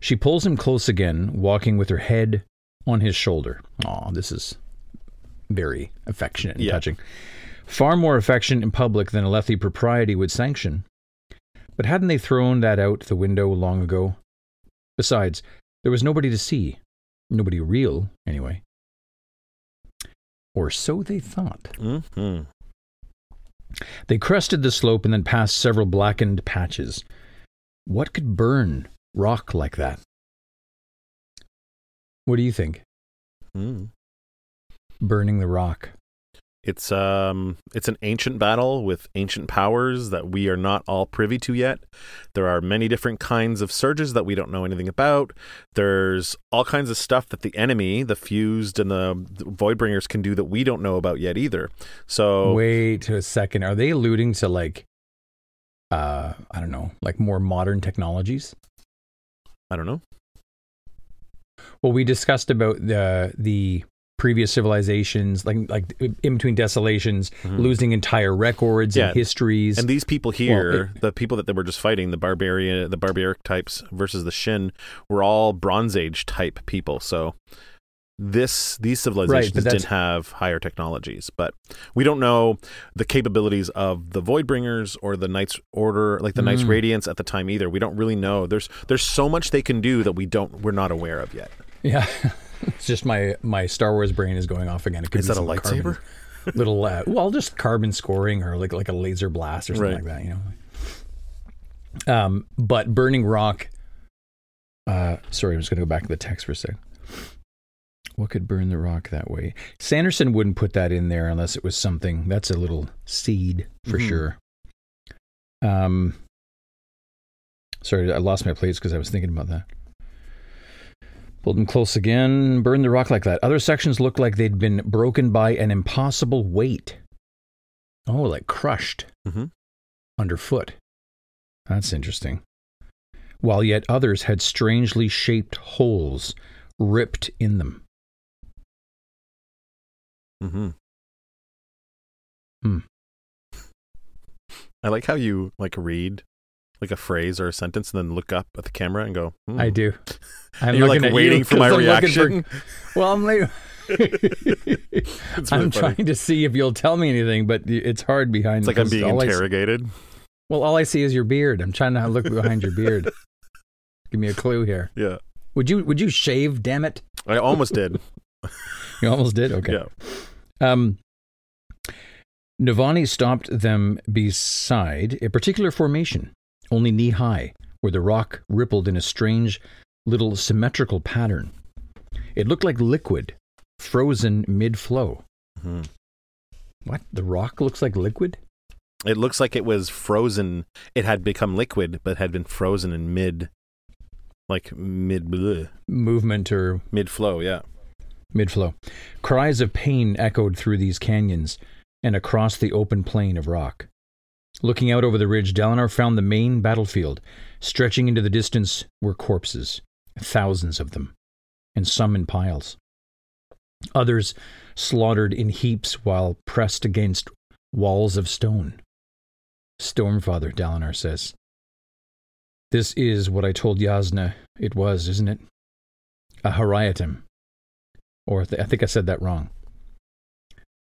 she pulls him close again, walking with her head on his shoulder. Oh, this is very affectionate and Yeah. touching. Far more affection in public than Alethi propriety would sanction. But hadn't they thrown that out the window long ago? Besides, there was nobody to see. Nobody real, anyway. Or so they thought. hmm They crested the slope and then passed several blackened patches. What could burn rock like that? What do you think? mm Burning the rock. It's um it's an ancient battle with ancient powers that we are not all privy to yet. There are many different kinds of surges that we don't know anything about. There's all kinds of stuff that the enemy, the fused and the voidbringers can do that we don't know about yet either. So Wait a second. Are they alluding to like, uh, I don't know, like more modern technologies? I don't know. Well, we discussed about the the previous civilizations, like like in between desolations, losing entire records Yeah. and histories. And these people here, the people that they were just fighting, the barbarian, the barbaric types versus the Shin, were all Bronze Age type people. So this these civilizations that's- didn't have higher technologies, but we don't know the capabilities of the Voidbringers or the Knights Order, like the Knights Mm. Radiance at the time either. We don't really know. There's there's so much they can do that we don't we're not aware of yet. yeah, it's just my my Star Wars brain is going off again. It could Is be that a lightsaber? carbon- little, uh, well, just carbon scoring or like like a laser blast or something Right. like that. You know. Um, but burning rock. Uh, sorry, I'm just gonna go back to the text for a second. What could burn the rock that way? Sanderson wouldn't put that in there unless it was something. That's a little seed for Mhm. sure. Um, sorry, I lost my place because I was thinking about that. Pulled them close again. burned the rock like that. Other sections looked like they'd been broken by an impossible weight. Oh, like crushed mm-hmm. underfoot. That's interesting. While yet others had strangely shaped holes ripped in them. Mm-hmm. Hmm. I like how you like read like a phrase or a sentence and then look up at the camera and go. "Hmm." I do. I'm you're like waiting you for my I'm looking for- reaction. well, I'm like, really I'm funny. trying to see if you'll tell me anything, but it's hard behind. It's like I'm being all I s- interrogated. well, all I see is your beard. I'm trying to look behind your beard. Give me a clue here. Yeah, Would you Would you shave? Damn it! I almost did. You almost did. Okay. Yeah. Um, Navani stopped them beside a particular formation, only knee high, where the rock rippled in a strange little symmetrical pattern. It looked like liquid, frozen mid flow. Mhm. What? The rock looks like liquid? It looks like it was frozen. It had become liquid, but had been frozen in mid, like mid Movement or mid flow. Yeah. mid flow. Cries of pain echoed through these canyons and across the open plain of rock. Looking out over the ridge, Dalinar found the main battlefield. Stretching into the distance were corpses, thousands of them, and some in piles. Others slaughtered in heaps while pressed against walls of stone. Stormfather, Dalinar says. This is what I told Jasnah it was, isn't it? A Hariatim. Or th- I think I said that wrong.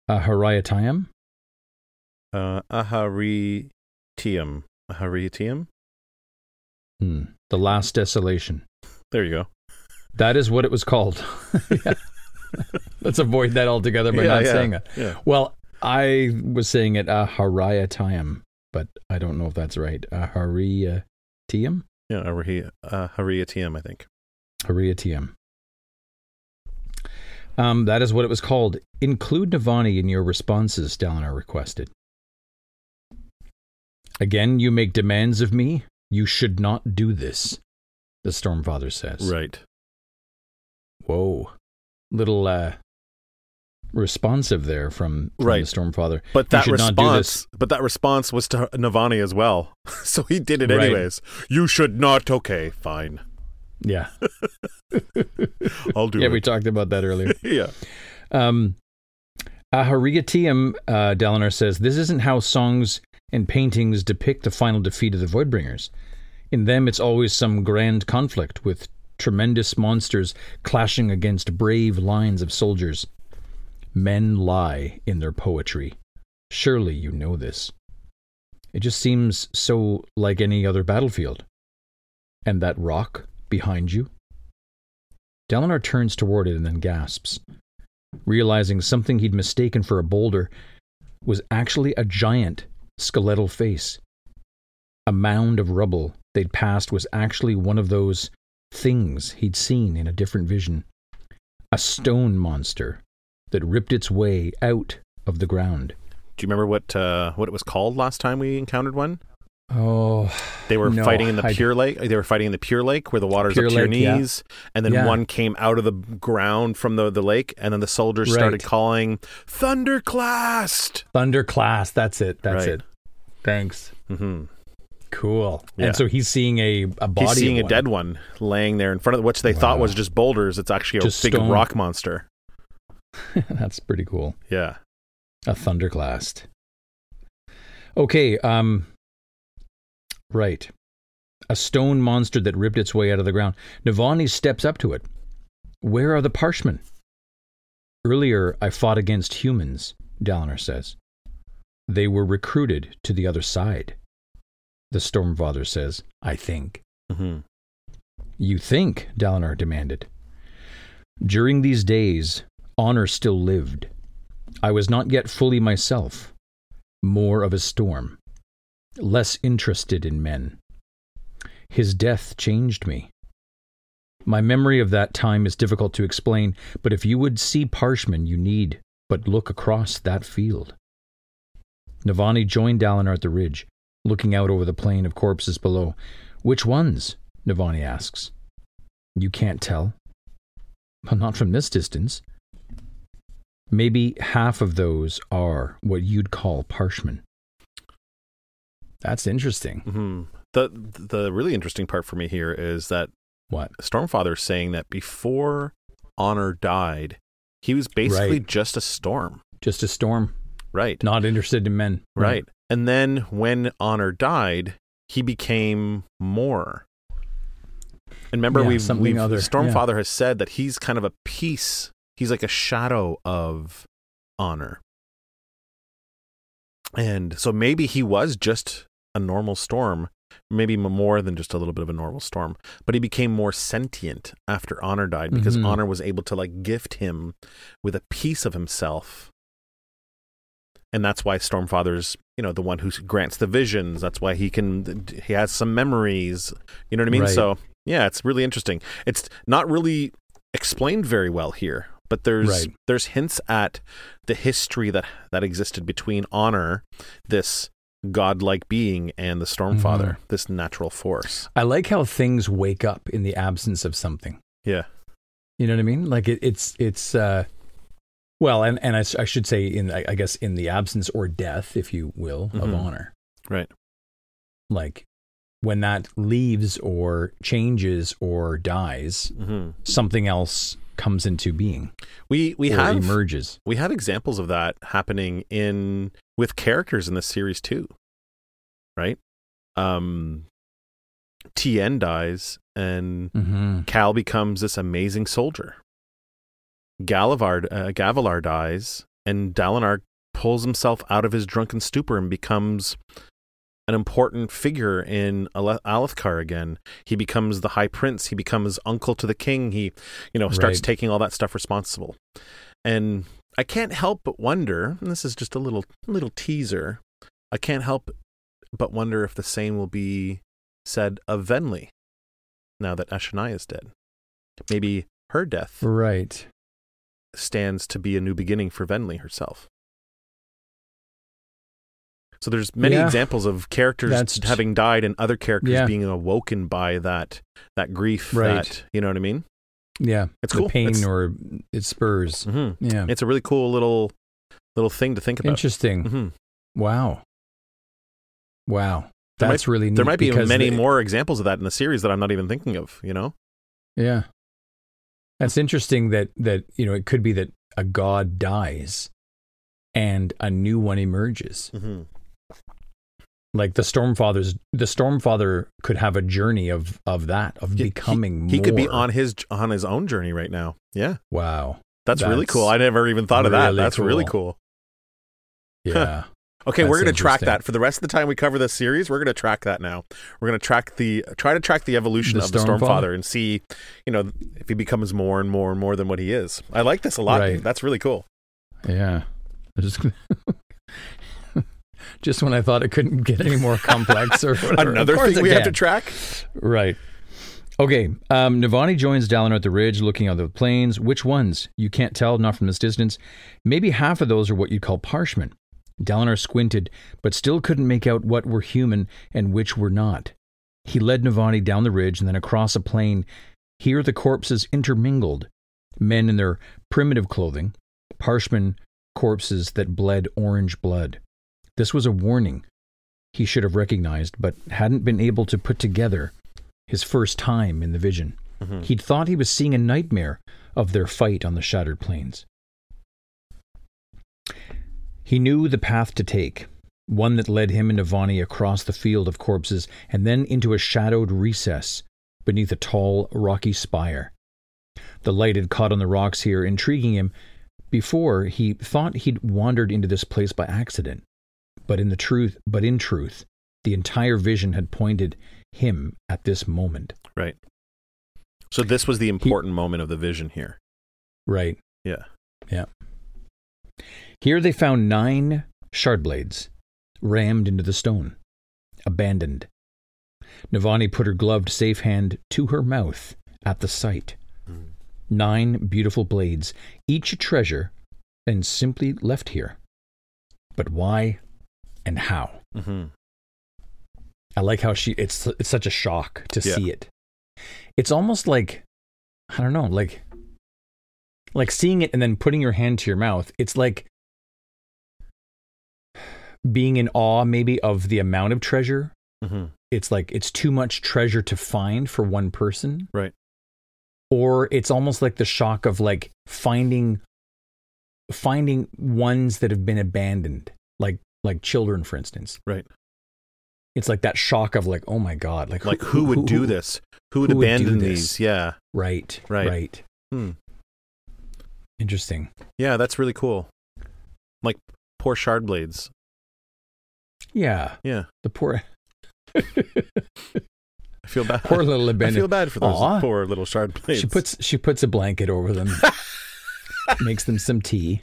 A Hariatiam? Uh, Aharitium. Aharitium. Hmm. The Last Desolation. There you go. That is what it was called. Let's avoid that altogether by Yeah, not yeah, saying it. Yeah. Well, I was saying it a Hariatiam, but I don't know if that's right. A Hariatiam? Yeah. Ahari- uh, I think. Hariatium. Um, that is what it was called. Include Navani in your responses, Dalinar requested. Again, you make demands of me. You should not do this, the Stormfather says. Right. Whoa. Little uh, responsive there from, from Right. the Stormfather. But that should not do response, but that response was to Navani as well. so he did it Right. anyways. You should not. Okay, fine. Yeah. I'll do it. yeah, it. we talked about that earlier. yeah. Um, Ahariatium, uh, Dalinar says, this isn't how songs and paintings depict the final defeat of the Voidbringers. In them, it's always some grand conflict with tremendous monsters clashing against brave lines of soldiers. Men lie in their poetry. Surely you know this. It just seems so like any other battlefield. And that rock behind you? Dalinar turns toward it and then gasps realizing something he'd mistaken for a boulder was actually a giant skeletal face. A mound of rubble they'd passed was actually one of those things he'd seen in a different vision. A stone monster that ripped its way out of the ground. Do you remember what uh, what it was called last time we encountered one? Oh, They were No, fighting in the I- Pure Lake. They were fighting in the Pure Lake where the water's Pure up to your Lake, yeah. knees, and then Yeah. one came out of the ground from the, the lake, and then the soldiers started calling Thunderclast. Thunderclast. That's it. That's Right. it. Thanks. hmm Cool. Yeah. And so he's seeing a, a body. He's seeing a one. dead one laying there in front of which they thought was just boulders. It's actually a Just big stone. rock monster. That's pretty cool. Yeah. A thunderclast. Okay, um right. A stone monster that ripped its way out of the ground. Navani steps up to it. Where are the parshmen? Earlier I fought against humans, Dalinar says. They were recruited to the other side. The Stormfather says, I think. hmm You think? Dalinar demanded. During these days, honor still lived. I was not yet fully myself, more of a storm, less interested in men. His death changed me. My memory of that time is difficult to explain, but if you would see Parshmen, you need but look across that field. Navani joined Dalinar at the ridge, looking out over the plain of corpses below. Which ones? Navani asks. You can't tell. Not from this distance. Maybe half of those are what you'd call Parshmen. That's interesting. hmm The the really interesting part for me here is that What? Stormfather is saying that before Honor died, he was basically Right. just a storm. Just a storm, Right. not interested in men. Right. And then when Honor died, he became more. And remember, Yeah, we've, we've other, Stormfather has said that he's kind of a piece. He's like a shadow of Honor. And so maybe he was just a normal storm, maybe more than just a little bit of a normal storm, but he became more sentient after Honor died because Mhm. Honor was able to like gift him with a piece of himself. And that's why Stormfather's, you know, the one who grants the visions. That's why he can, he has some memories. You know what I mean? Right. So, yeah, it's really interesting. It's not really explained very well here, but there's Right. there's hints at the history that that existed between Honor, this godlike being, and the Stormfather, Mm-hmm. this natural force. I like how things wake up in the absence of something. Yeah. You know what I mean? Like it, it's it's uh, well, and and I, I should say in I, guess in the absence or death, if you will, of Mhm. honor. Right. Like when that leaves or changes or dies, hmm something else comes into being We we have emerges. we have examples of that happening in with characters in this series too right um Tien dies and Mm-hmm. Kal becomes this amazing soldier Galavar, uh, gavilar dies and dalinar pulls himself out of his drunken stupor and becomes an important figure in Alethkar again. He becomes the high prince. He becomes uncle to the king. He, you know, starts Right. taking all that stuff responsible. And I can't help but wonder, and this is just a little little teaser. I can't help but wonder if the same will be said of Venli now that Eshonai is dead. Maybe her death Right. stands to be a new beginning for Venli herself. So there's many Yeah. examples of characters That's- having died and other characters Yeah. being awoken by that that grief. Right. That you know what I mean? Yeah. It's the cool. pain It's- or it spurs. hmm Yeah. It's a really cool little little thing to think about. Interesting. hmm Wow. Wow. That's really neat. There might be many they- more examples of that in the series that I'm not even thinking of. You know? Yeah. That's interesting that that you know it could be that a god dies and a new one emerges. Mm-hmm. Like the Stormfather's the Stormfather could have a journey of of that of becoming He, he could be on his on his own journey right now. Yeah, Wow. that's, really cool. I never even thought of that. really That's really cool. cool. Yeah. Okay, That's we're going to track that for the rest of the time we cover this series. We're going to track that now. We're going to track the try to track the evolution The of the Stormfather? Stormfather and see, you know, if he becomes more and more and more than what he is. I like this a lot. Right. That's really cool. yeah. Just, just when I thought it couldn't get any more complex or whatever. Another thing we have to track. Right. Okay. Um, Navani joins Dalinar at the ridge, looking out the plains. Which ones? You can't tell, not from this distance. Maybe half of those are what you'd call parshmen. Dalinar squinted, but still couldn't make out what were human and which were not. He led Navani down the ridge and then across a plain. Here the corpses intermingled. Men in their primitive clothing, parshmen corpses that bled orange blood. This was a warning he should have recognized, but hadn't been able to put together his first time in the vision. Mhm. He'd thought he was seeing a nightmare of their fight on the shattered plains. He knew the path to take, one that led him and Navani across the field of corpses and then into a shadowed recess beneath a tall, rocky spire. The light had caught on the rocks here, intriguing him. Before, he thought he'd wandered into this place by accident. But in the truth, but in truth, the entire vision had pointed him at this moment. Right. So this was the important he, moment of the vision here. Right. Yeah. Yeah. Here they found nine shard blades rammed into the stone, abandoned. Navani put her gloved safe hand to her mouth at the sight. Mm. Nine beautiful blades, each a treasure, and simply left here. But why and how? Mm-hmm. I like how she. It's it's such a shock to yeah. see it. It's almost like I don't know, like like seeing it and then putting your hand to your mouth. It's like being in awe, maybe, of the amount of treasure. Mm-hmm. It's like it's too much treasure to find for one person, right? Or it's almost like the shock of like finding finding ones that have been abandoned, like like children, for instance, right? it's like that shock of like, oh my god, like like who, who would who, do this? Who would who abandon would these? Yeah, right, right, right. Hmm. Interesting. Yeah, that's really cool. Like poor shard blades. Yeah, yeah. The poor. I feel bad. Poor little abandoned. I feel bad for those Aww. poor little shard blades. She puts she puts a blanket over them, makes them some tea.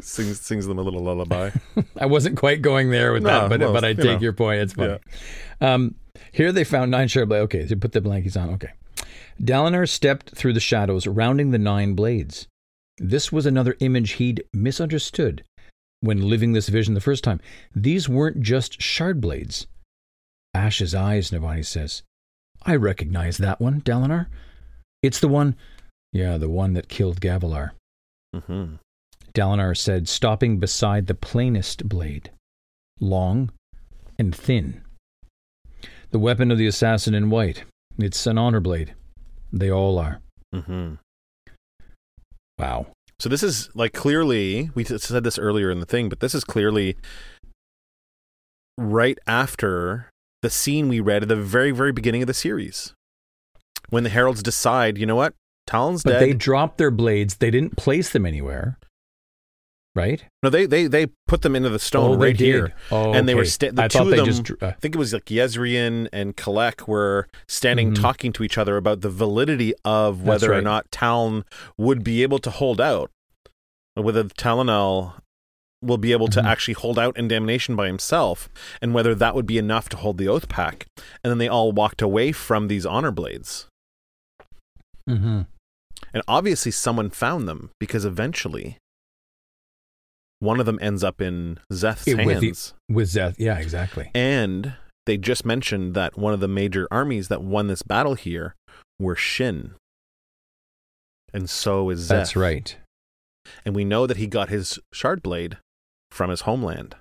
sings sings them a little lullaby. I wasn't quite going there with no, that, but well, but I take know. your point. It's funny. Yeah. Um, here they found nine shard blades. Okay, so put the blankies on. Okay. Dalinar stepped through the shadows, rounding the nine blades. This was another image he'd misunderstood when living this vision the first time. These weren't just shard blades. Ash's eyes, Navani says. I recognize that one, Dalinar. It's the one, yeah, the one that killed Gavilar. Mm-hmm. Dalinar said, stopping beside the plainest blade, long and thin. The weapon of the assassin in white. It's an honor blade. They all are. Mm-hmm. Wow. So this is like clearly, we said this earlier in the thing, but this is clearly right after the scene we read at the very, very beginning of the series. When the heralds decide, you know what? Taln's but dead. they dropped their blades. They didn't place them anywhere right? No, they they they put them into the stone oh, right here, oh, and they okay. were sta- the I two of them. Just, uh, I think it was like Jezrien and Kalak were standing mm-hmm. talking to each other about the validity of whether right. or not Taln would be able to hold out, whether Talenel will be able to mm-hmm. actually hold out in damnation by himself, and whether that would be enough to hold the Oathpact. And then they all walked away from these honor blades. Mm-hmm. And obviously, someone found them because eventually one of them ends up in Szeth's it, hands. With, the, with Szeth, yeah, exactly. And they just mentioned that one of the major armies that won this battle here were Shin. And so is Szeth. That's right. And we know that he got his shard blade from his homeland.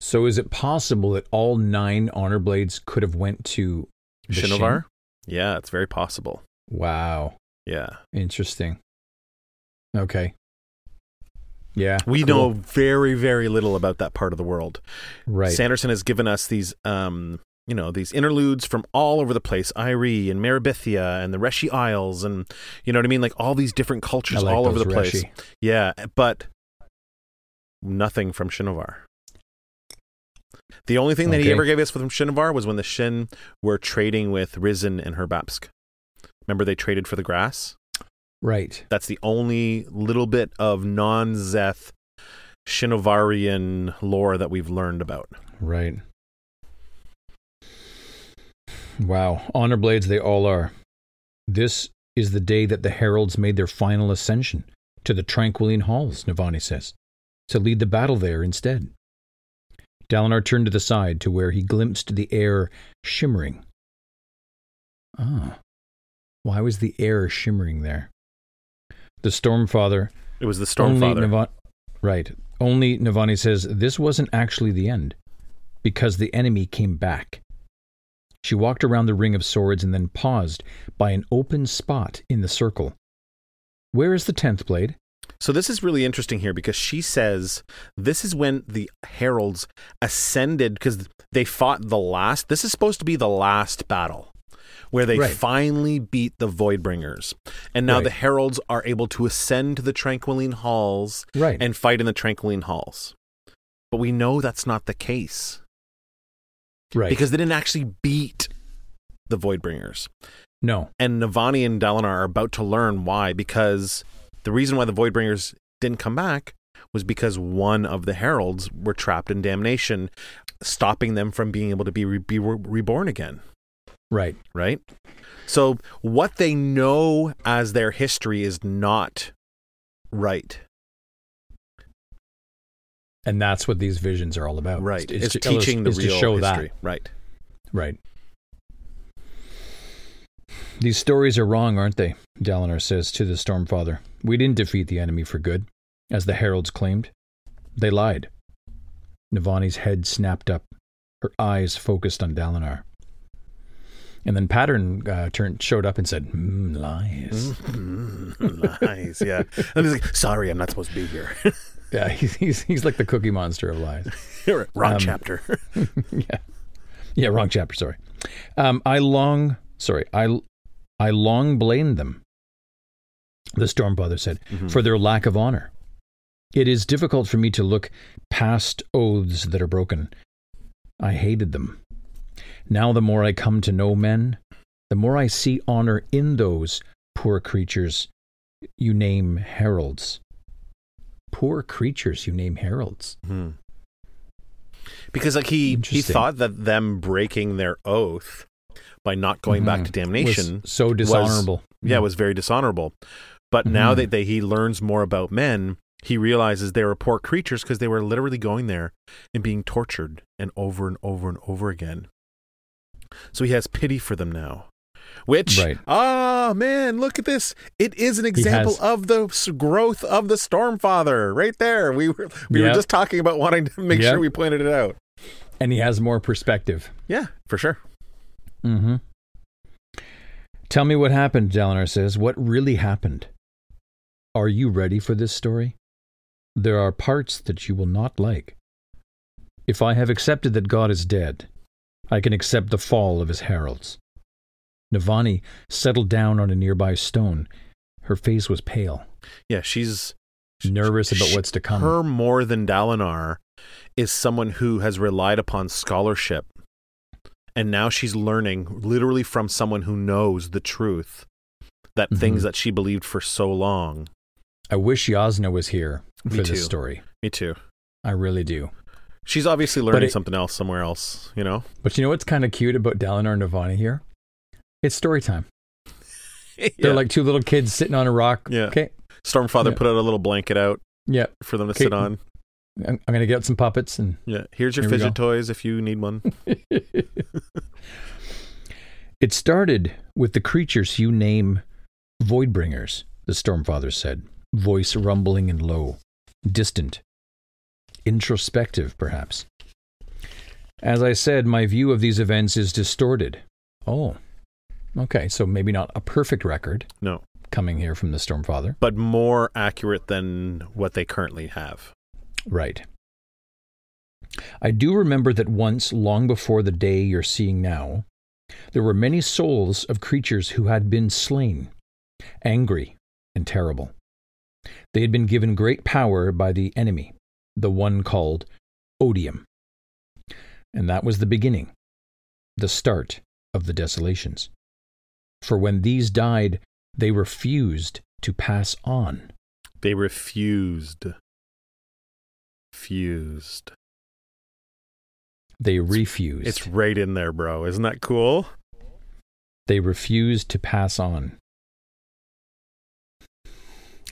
So is it possible that all nine honor blades could have went to Shinovar? Yeah, it's very possible. Wow. Yeah. Interesting. Okay. Yeah. We cool. know very, very little about that part of the world. Right. Sanderson has given us these um, you know, these interludes from all over the place, Iri and Marabethia and the Reshi Isles and you know what I mean? Like all these different cultures like all over the Reshi. place. Yeah. But nothing from Shinovar. The only thing that he ever gave us from Shinovar was when the Shin were trading with Rysn and Herbapsk. Remember they traded for the grass? Right. That's the only little bit of non Szeth Shinovarian lore that we've learned about. Right. Wow. Honor blades they all are. This is the day that the heralds made their final ascension to the Tranquiline Halls, Navani says, to lead the battle there instead. Dalinar turned to the side to where he glimpsed the air shimmering. Ah. Why was the air shimmering there? the Stormfather. It was the Stormfather. Nav- right. Only Navani says this wasn't actually the end because the enemy came back. She walked around the ring of swords and then paused by an open spot in the circle. Where is the tenth blade? So this is really interesting here because she says this is when the heralds ascended because they fought the last. This is supposed to be the last battle where they Right. finally beat the Voidbringers, and now Right. the heralds are able to ascend to the Tranquiline Halls Right. and fight in the Tranquiline Halls. But we know that's not the case right. because they didn't actually beat the Voidbringers. no. And Navani and Dalinar are about to learn why, because the reason why the Voidbringers didn't come back was because one of the heralds were trapped in damnation, stopping them from being able to be, re- be re- reborn again, Right. right? So what they know as their history is not right. And that's what these visions are all about. Right. Is It's, to teaching the is real to show history. that. Right. Right. These stories are wrong, aren't they? Dalinar says to the Stormfather. We didn't defeat the enemy for good, as the heralds claimed. They lied. Navani's head snapped up, her eyes focused on Dalinar. And then Pattern uh, turned, showed up and said, mm, "Lies." Mm, nice. Yeah. And he's like, sorry, I'm not supposed to be here. Yeah, he's, he's he's like the Cookie Monster of lies. Wrong Um, chapter. yeah, yeah, wrong chapter. Sorry. Um, I long, sorry, I, I long blamed them. The storm Stormfather said Mhm. for their lack of honor. It is difficult for me to look past oaths that are broken. I hated them. Now, the more I come to know men, the more I see honor in those poor creatures you name heralds. Poor creatures you name heralds. Hmm. Because like he he thought that them breaking their oath by not going back Mhm. to damnation, Was so dishonorable. yeah, was very dishonorable. But now Mhm. that they, he learns more about men, he realizes they were poor creatures because they were literally going there and being tortured and over and over and over again. So he has pity for them now. Which, Right. ah, man, look at this. It is an example has- of the growth of the Stormfather right there. We were we were just talking about wanting to make Yep. sure we pointed it out. and he has more perspective. Yeah, for sure. Mm-hmm. Tell me what happened, Dalinar says. What really happened? Are you ready for this story? There are parts that you will not like. If I have accepted that God is dead, I can accept the fall of his heralds. Navani settled down on a nearby stone. Her face was pale, Yeah, she's nervous about sh- what's to come. Her more than Dalinar is someone who has relied upon scholarship. And now she's learning literally from someone who knows the truth that Mhm. things that she believed for so long. I wish Jasnah was here Me for too. this story. Me too. I really do. She's obviously learning it- something else somewhere else, you know? But you know what's kind of cute about Dalinar and Navani here? It's story time. They're like two little kids sitting on a rock. Yeah. Okay. Stormfather Yeah. put out a little blanket out Yeah. for them to Okay. sit on. I'm, I'm going to get some puppets and Yeah. Here's your Here fidget toys if you need one. it started with the creatures you name Voidbringers, the Stormfather said, voice rumbling and low, distant, introspective, perhaps. As I said, my view of these events is distorted. Oh, okay, so maybe not a perfect record No. coming here from the Stormfather. But more accurate than what they currently have. Right. I do remember that once, long before the day you're seeing now, there were many souls of creatures who had been slain, angry and terrible. They had been given great power by the enemy, the one called Odium. And that was the beginning, the start of the desolations. For when these died, they refused to pass on. They refused. Fused. They refused. It's right in there, bro. Isn't that cool? they refused to pass on.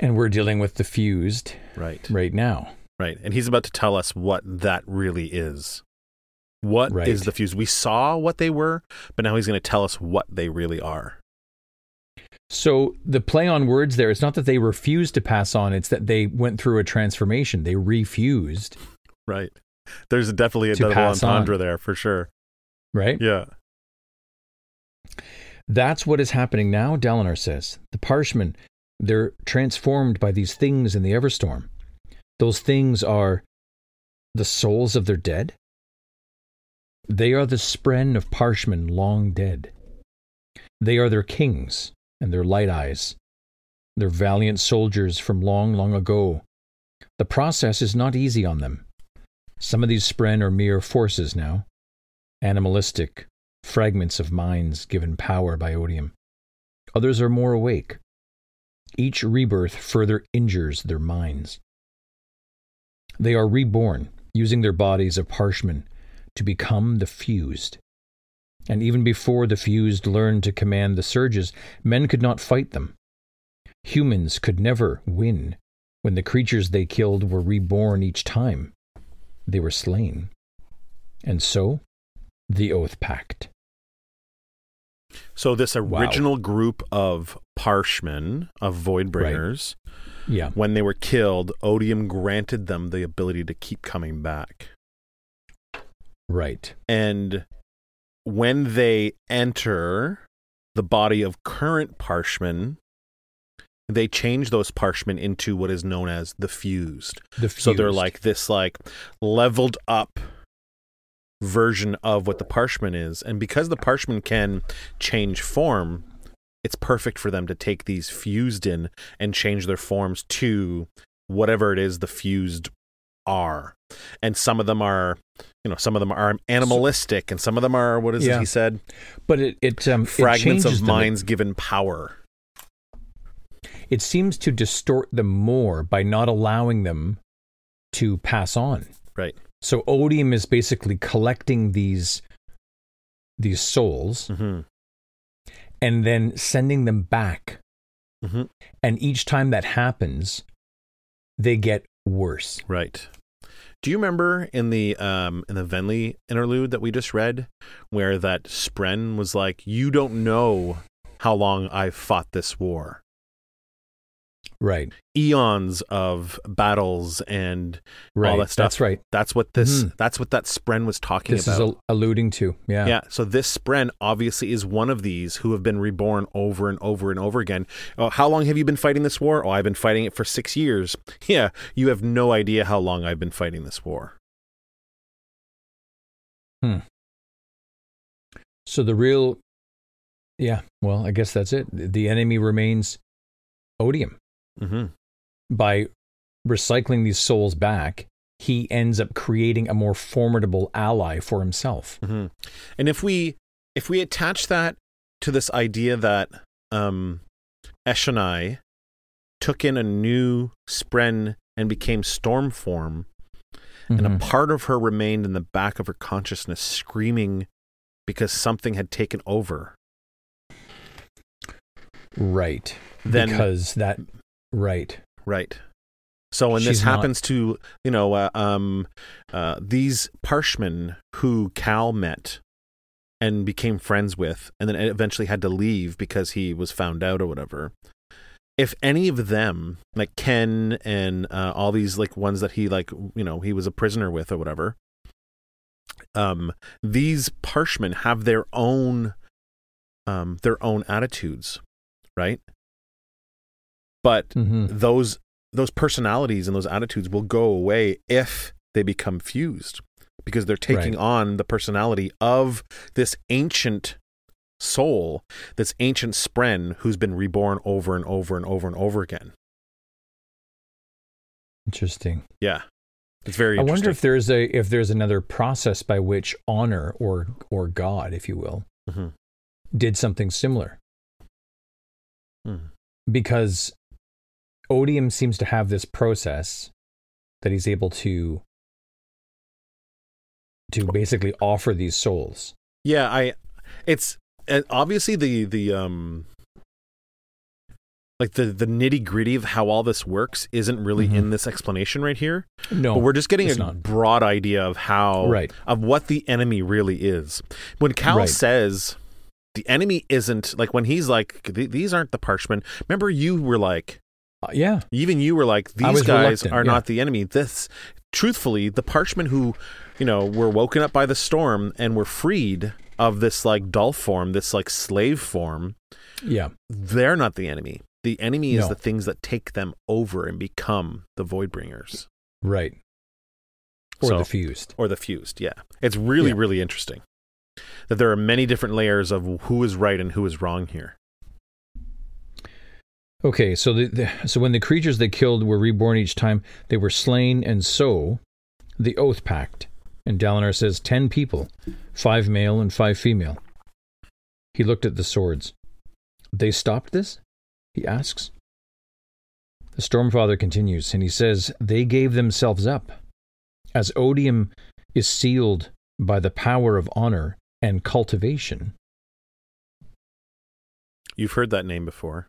And we're dealing with the fused Right. right now. Right. And he's about to tell us what that really is. What is Right. the fuse? We saw what they were, but now he's going to tell us what they really are. So the play on words there, it's not that they refused to pass on, it's that they went through a transformation. They refused, Right. There's definitely a double pass on. entendre there for sure. right? Yeah. That's what is happening now, Dalinar says. The Parshmen, They're transformed by these things in the Everstorm. Those things are the souls of their dead. They are the spren of Parshmen long dead. They are their kings and their light eyes, their valiant soldiers from long, long ago. The process is not easy on them. Some of these spren are mere forces now, animalistic, fragments of minds given power by odium. Others are more awake. Each rebirth further injures their minds. They are reborn, using their bodies of parshmen to become the fused. And even before the fused learned to command the surges, men could not fight them. Humans could never win when the creatures they killed were reborn each time they were slain. And so, the Oathpact. So this original wow. group of Parshmen, of Voidbringers, right. yeah. when they were killed, Odium granted them the ability to keep coming back. Right. And when they enter the body of current Parshmen, they change those Parshmen into what is known as the fused. The fused. So they're like this like leveled up version of what the Parshmen is. And because the Parshmen can change form, it's perfect for them to take these fused in and change their forms to whatever it is the fused are. And some of them are, you know, some of them are animalistic, and some of them are what is yeah. it he said? But it it um, fragments it of minds given power. It seems to distort them more by not allowing them to pass on. Right. So odium is basically collecting these these souls mm-hmm. And then sending them back. Mm-hmm. And each time that happens, they get worse. Right. Do you remember in the um in the Venli interlude that we just read where that Spren was like, You don't know how long I've fought this war right. Eons of battles and right. all that stuff. That's right. That's what this mm. that's what that spren was talking about. this about. is alluding to yeah. Yeah so this spren obviously is one of these who have been reborn over and over and over again. Oh, how long have you been fighting this war? Oh i've been fighting it for six years. Yeah you have no idea how long i've been fighting this war. Hmm. So the real yeah well i guess that's it. The enemy remains odium Mm-hmm. By recycling these souls back, he ends up creating a more formidable ally for himself. Mm-hmm. And if we if we attach that to this idea that um, Eshonai took in a new spren and became Stormform, mm-hmm. and a mm-hmm. part of her remained in the back of her consciousness, screaming because something had taken over. Right. Then because that Right. Right. So when She's this happens not... to you know uh, um, uh, these Parshmen who Kal met and became friends with, and then eventually had to leave because he was found out or whatever. If any of them, like Khen and uh, all these like ones that he like you know he was a prisoner with or whatever, um, these Parshmen have their own um, their own attitudes, right? But mm-hmm. those those personalities and those attitudes will go away if they become fused because they're taking right. on the personality of this ancient soul, this ancient spren who's been reborn over and over and over and over again. Interesting. Yeah. It's very I wonder if there's a if there's another process by which honor or or God, if you will, mm-hmm. did something similar. Mm. Because Odium seems to have this process that he's able to to basically offer these souls. Yeah, I it's obviously the the um like the the nitty gritty of how all this works isn't really mm-hmm. in this explanation right here. No, but we're just getting a not. broad idea of how right. of what the enemy really is. When Kal right. says the enemy isn't like when he's like these aren't the Parshmen. Remember, you were like, uh, yeah. Even you were like, these guys are yeah. not the enemy. This, truthfully, the Parshmen who, you know, were woken up by the storm and were freed of this like dull form, this like slave form. Yeah. They're not the enemy. The enemy is No. the things that take them over and become the void bringers. Right. Or So- the fused. or the fused. Yeah. It's really, Yeah. really interesting that there are many different layers of who is right and who is wrong here. Okay, so the, the so when the creatures they killed were reborn each time, they were slain, and so the Oathpact. And Dalinar says ten people, five male and five female. He looked at the swords. They stopped this? He asks. The Stormfather continues, and he says they gave themselves up. As odium is sealed by the power of honor and cultivation. You've heard that name before.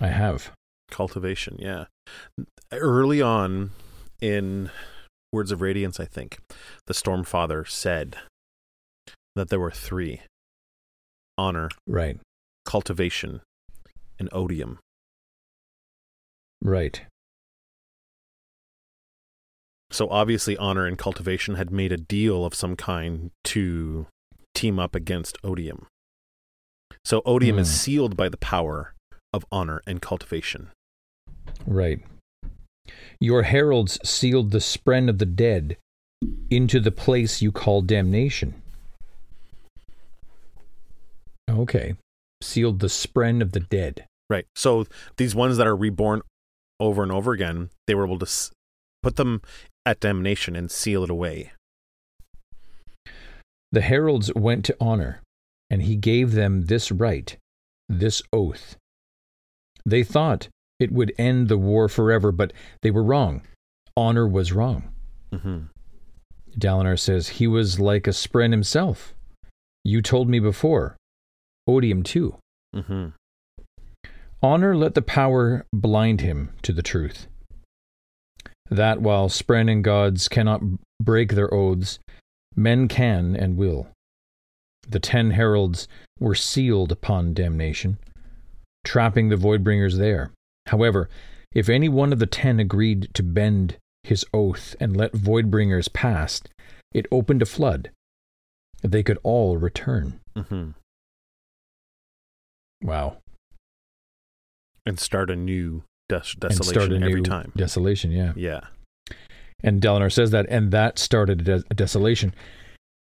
I have. Cultivation, yeah. Early on in Words of Radiance, I think, the Stormfather said that there were three honor, Right. cultivation, and odium. Right. So obviously, honor and cultivation had made a deal of some kind to team up against odium. So odium is Hmm. sealed by the power of honor and cultivation. Right. Your heralds sealed the spren of the dead into the place you call damnation. Okay. Sealed the spren of the dead. Right. So these ones that are reborn over and over again, they were able to put them at damnation and seal it away. The heralds went to honor, and he gave them this right, this oath. They thought it would end the war forever, but they were wrong. Honor was wrong. hmm Dalinar says he was like a spren himself. You told me before. Odium too. hmm Honor let the power blind him to the truth. That while spren and gods cannot break their oaths, men can and will. The ten heralds were sealed upon damnation, trapping the Voidbringers there. However, if any one of the ten agreed to bend his oath and let Voidbringers pass, it opened a flood. They could all return. Mm-hmm. Wow. And start a new des- And desolation start a every time. Desolation, yeah. Yeah. And Dalinar says that, and that started a, des- a desolation.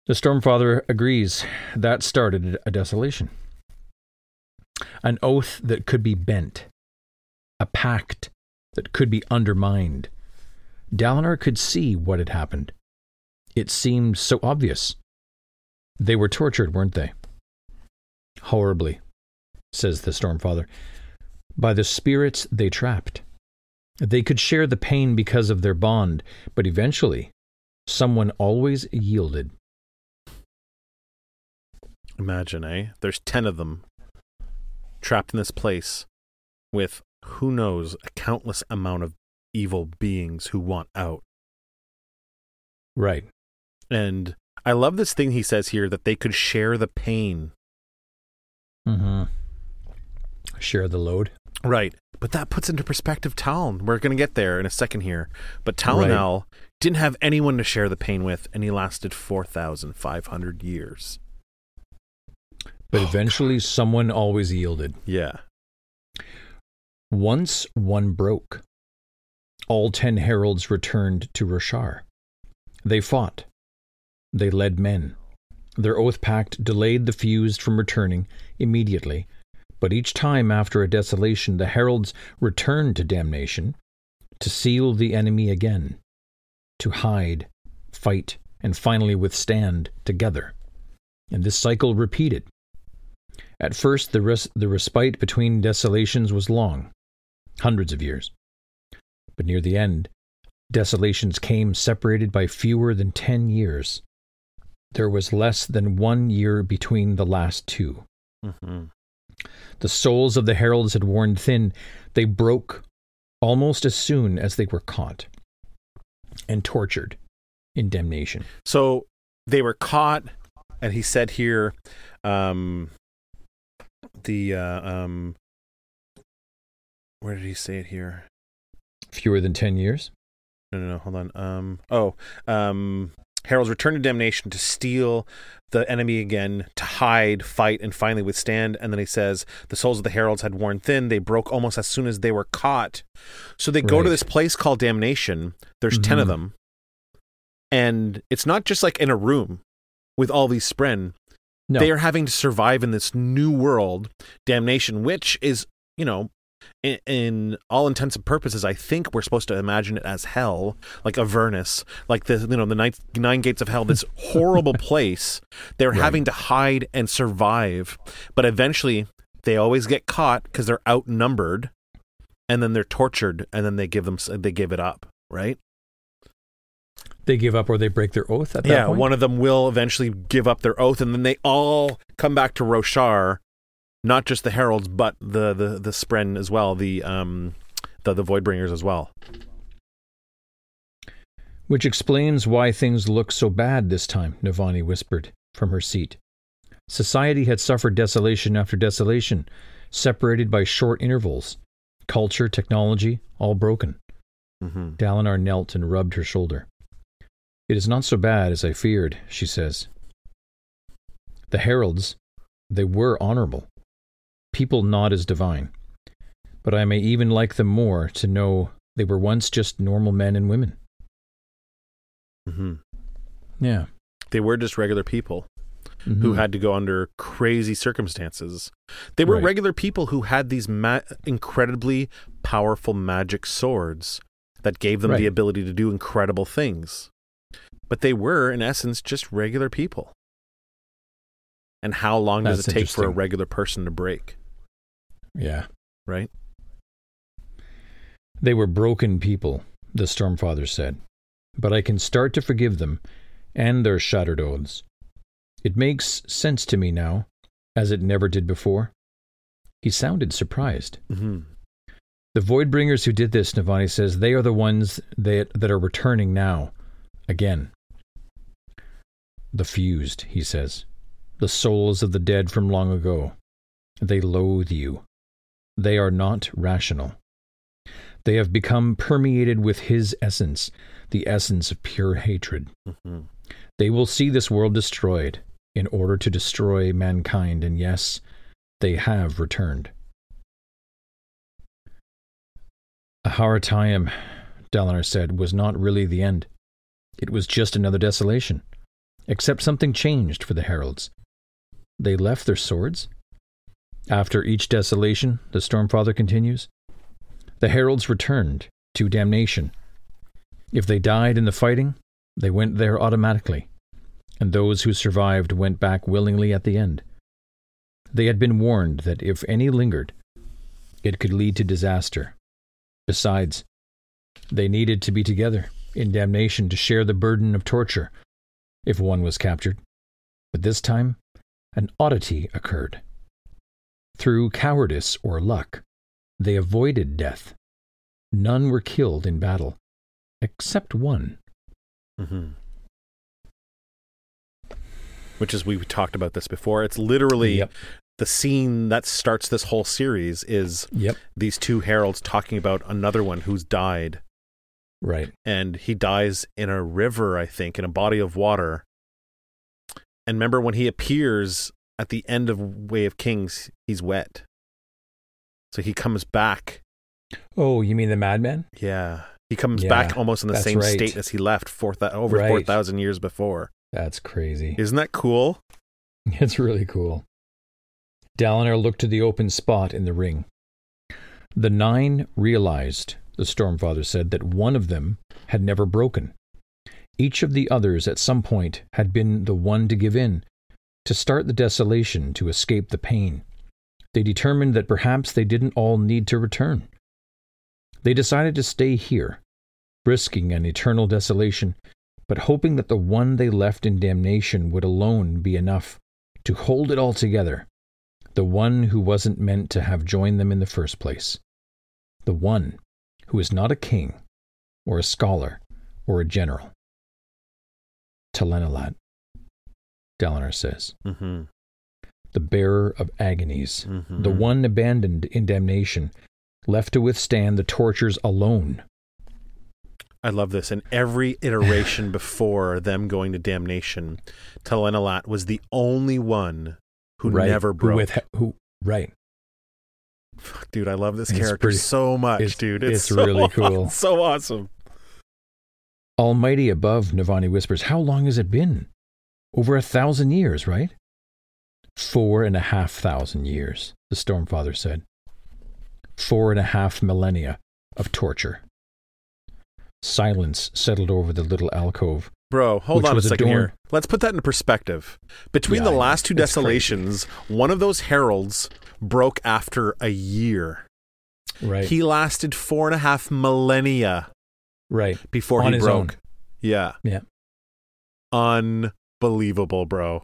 The Stormfather agrees. That started a desolation. An oath that could be bent, a pact that could be undermined. Dalinar could see what had happened. It seemed so obvious. They were tortured, weren't they? Horribly, says the Stormfather, by the spirits they trapped. They could share the pain because of their bond, but eventually, someone always yielded. Imagine, eh? There's 10 of them trapped in this place with who knows a countless amount of evil beings who want out. Right. And I love this thing he says here that they could share the pain. Mm-hmm. Share the load. Right. But that puts into perspective Taln. We're going to get there in a second here. But Talenel didn't have anyone to share the pain with, and he lasted 4,500 years. But Oh, eventually, someone always yielded. Yeah. Once one broke, all ten heralds returned to Roshar. They fought. They led men. Their Oathpact delayed the fused from returning immediately, but each time after a desolation, the heralds returned to damnation to seal the enemy again, to hide, fight, and finally withstand together. And this cycle repeated. At first, the, res- the respite between desolations was long, hundreds of years. But near the end, desolations came separated by fewer than ten years. There was less than one year between the last two. hmm The souls of the heralds had worn thin. They broke almost as soon as they were caught and tortured in damnation. So they were caught, and he said here, um, the uh, um, where did he say it here? Fewer than ten years? No, no, no. Hold on. Um, oh, um, Heralds return to Damnation to steal the enemy again, to hide, fight, and finally withstand. And then he says, The souls of the Heralds had worn thin. They broke almost as soon as they were caught. So they go to this place called Damnation. There's 10 of Mhm. them. And it's not just like in a room with all these Spren. No. They are having to survive in this new world, Damnation, which is, you know, in, in all intents and purposes, I think we're supposed to imagine it as hell, like Avernus, like the you know the nine, nine gates of hell, this horrible place. They're Right. having to hide and survive, but eventually they always get caught because they're outnumbered, and then they're tortured, and then they give them they give it up, right? They give up or they break their oath at that yeah, point. one of them will eventually give up their oath, and then they all come back to Roshar, not just the heralds, but the the the Spren as well, the um the the Voidbringers as well. Which explains why things look so bad this time, Navani whispered from her seat. Society had suffered desolation after desolation, separated by short intervals. Culture, technology, all broken. Mm-hmm. Dalinar knelt and rubbed her shoulder. It is not so bad as I feared, she says. The heralds, they were honorable. People not as divine. But I may even like them more to know they were once just normal men and women. Mm-hmm. Yeah. They were just regular people who Mhm. had to go under crazy circumstances. They were Right. regular people who had these ma- incredibly powerful magic swords that gave them the ability to do incredible things. But they were, in essence, just regular people. And how long does That's it take for a regular person to break, Yeah. right? They were broken people, the Stormfather said. But I can start to forgive them and their shattered oaths. It makes sense to me now, as it never did before. He sounded surprised. Mm-hmm. The Voidbringers who did this, Navani says, they are the ones that, that are returning now. Again. The fused, he says. The souls of the dead from long ago. They loathe you. They are not rational. They have become permeated with his essence, the essence of pure hatred. Mm-hmm. They will see this world destroyed in order to destroy mankind, and yes, they have returned. Aharietiam, Dalinar said, was not really the end. It was just another desolation. Except something changed for the heralds. They left their swords. After each desolation, the Stormfather continues, the heralds returned to damnation. If they died in the fighting, they went there automatically, and those who survived went back willingly at the end. They had been warned that if any lingered, it could lead to disaster. Besides, they needed to be together in damnation to share the burden of torture if one was captured. But this time, an oddity occurred. Through cowardice or luck, they avoided death. None were killed in battle, except one. Mm-hmm. Which is we talked about this before. It's literally Yep. the scene that starts this whole series is Yep. these two heralds talking about another one who's died Right. and he dies in a river, I think, in a body of water. And remember when he appears at the end of Way of Kings, he's wet. So he comes back. Oh, you mean the madman? Yeah. He comes Yeah, back almost in the same right. state as he left four thou- over Right. 4,000 years before. That's crazy. Isn't that cool? It's really cool. Dalinar looked to the open spot in the ring. The nine realized, the Stormfather said, that one of them had never broken. Each of the others at some point had been the one to give in, to start the desolation, to escape the pain. They determined that perhaps they didn't all need to return. They decided to stay here, risking an eternal desolation, but hoping that the one they left in damnation would alone be enough to hold it all together. The one who wasn't meant to have joined them in the first place. The one who is not a king, or a scholar, or a general. Talenelat, Dalinar says, Mm-hmm. the bearer of agonies, Mm-hmm. the one abandoned in damnation, left to withstand the tortures alone. I love this. And every iteration before them going to damnation, Talenelat was the only one who right. never broke. Who with who right. Fuck, dude, I love this It's character pretty- so much, it's- dude. it's so really cool. so awesome. Almighty above, Navani whispers, How long has it been? Over a thousand years, right? Four and a half thousand years, the Stormfather said. Four and a half millennia of torture. Silence settled over the little alcove. Bro, hold on a second adorned- here. Let's put that into perspective. Between Yeah, the last two It's crazy. desolations, one of those heralds broke after a year. Right. He lasted four and a half millennia right. before On he broke. own. Yeah. Yeah. Unbelievable, bro.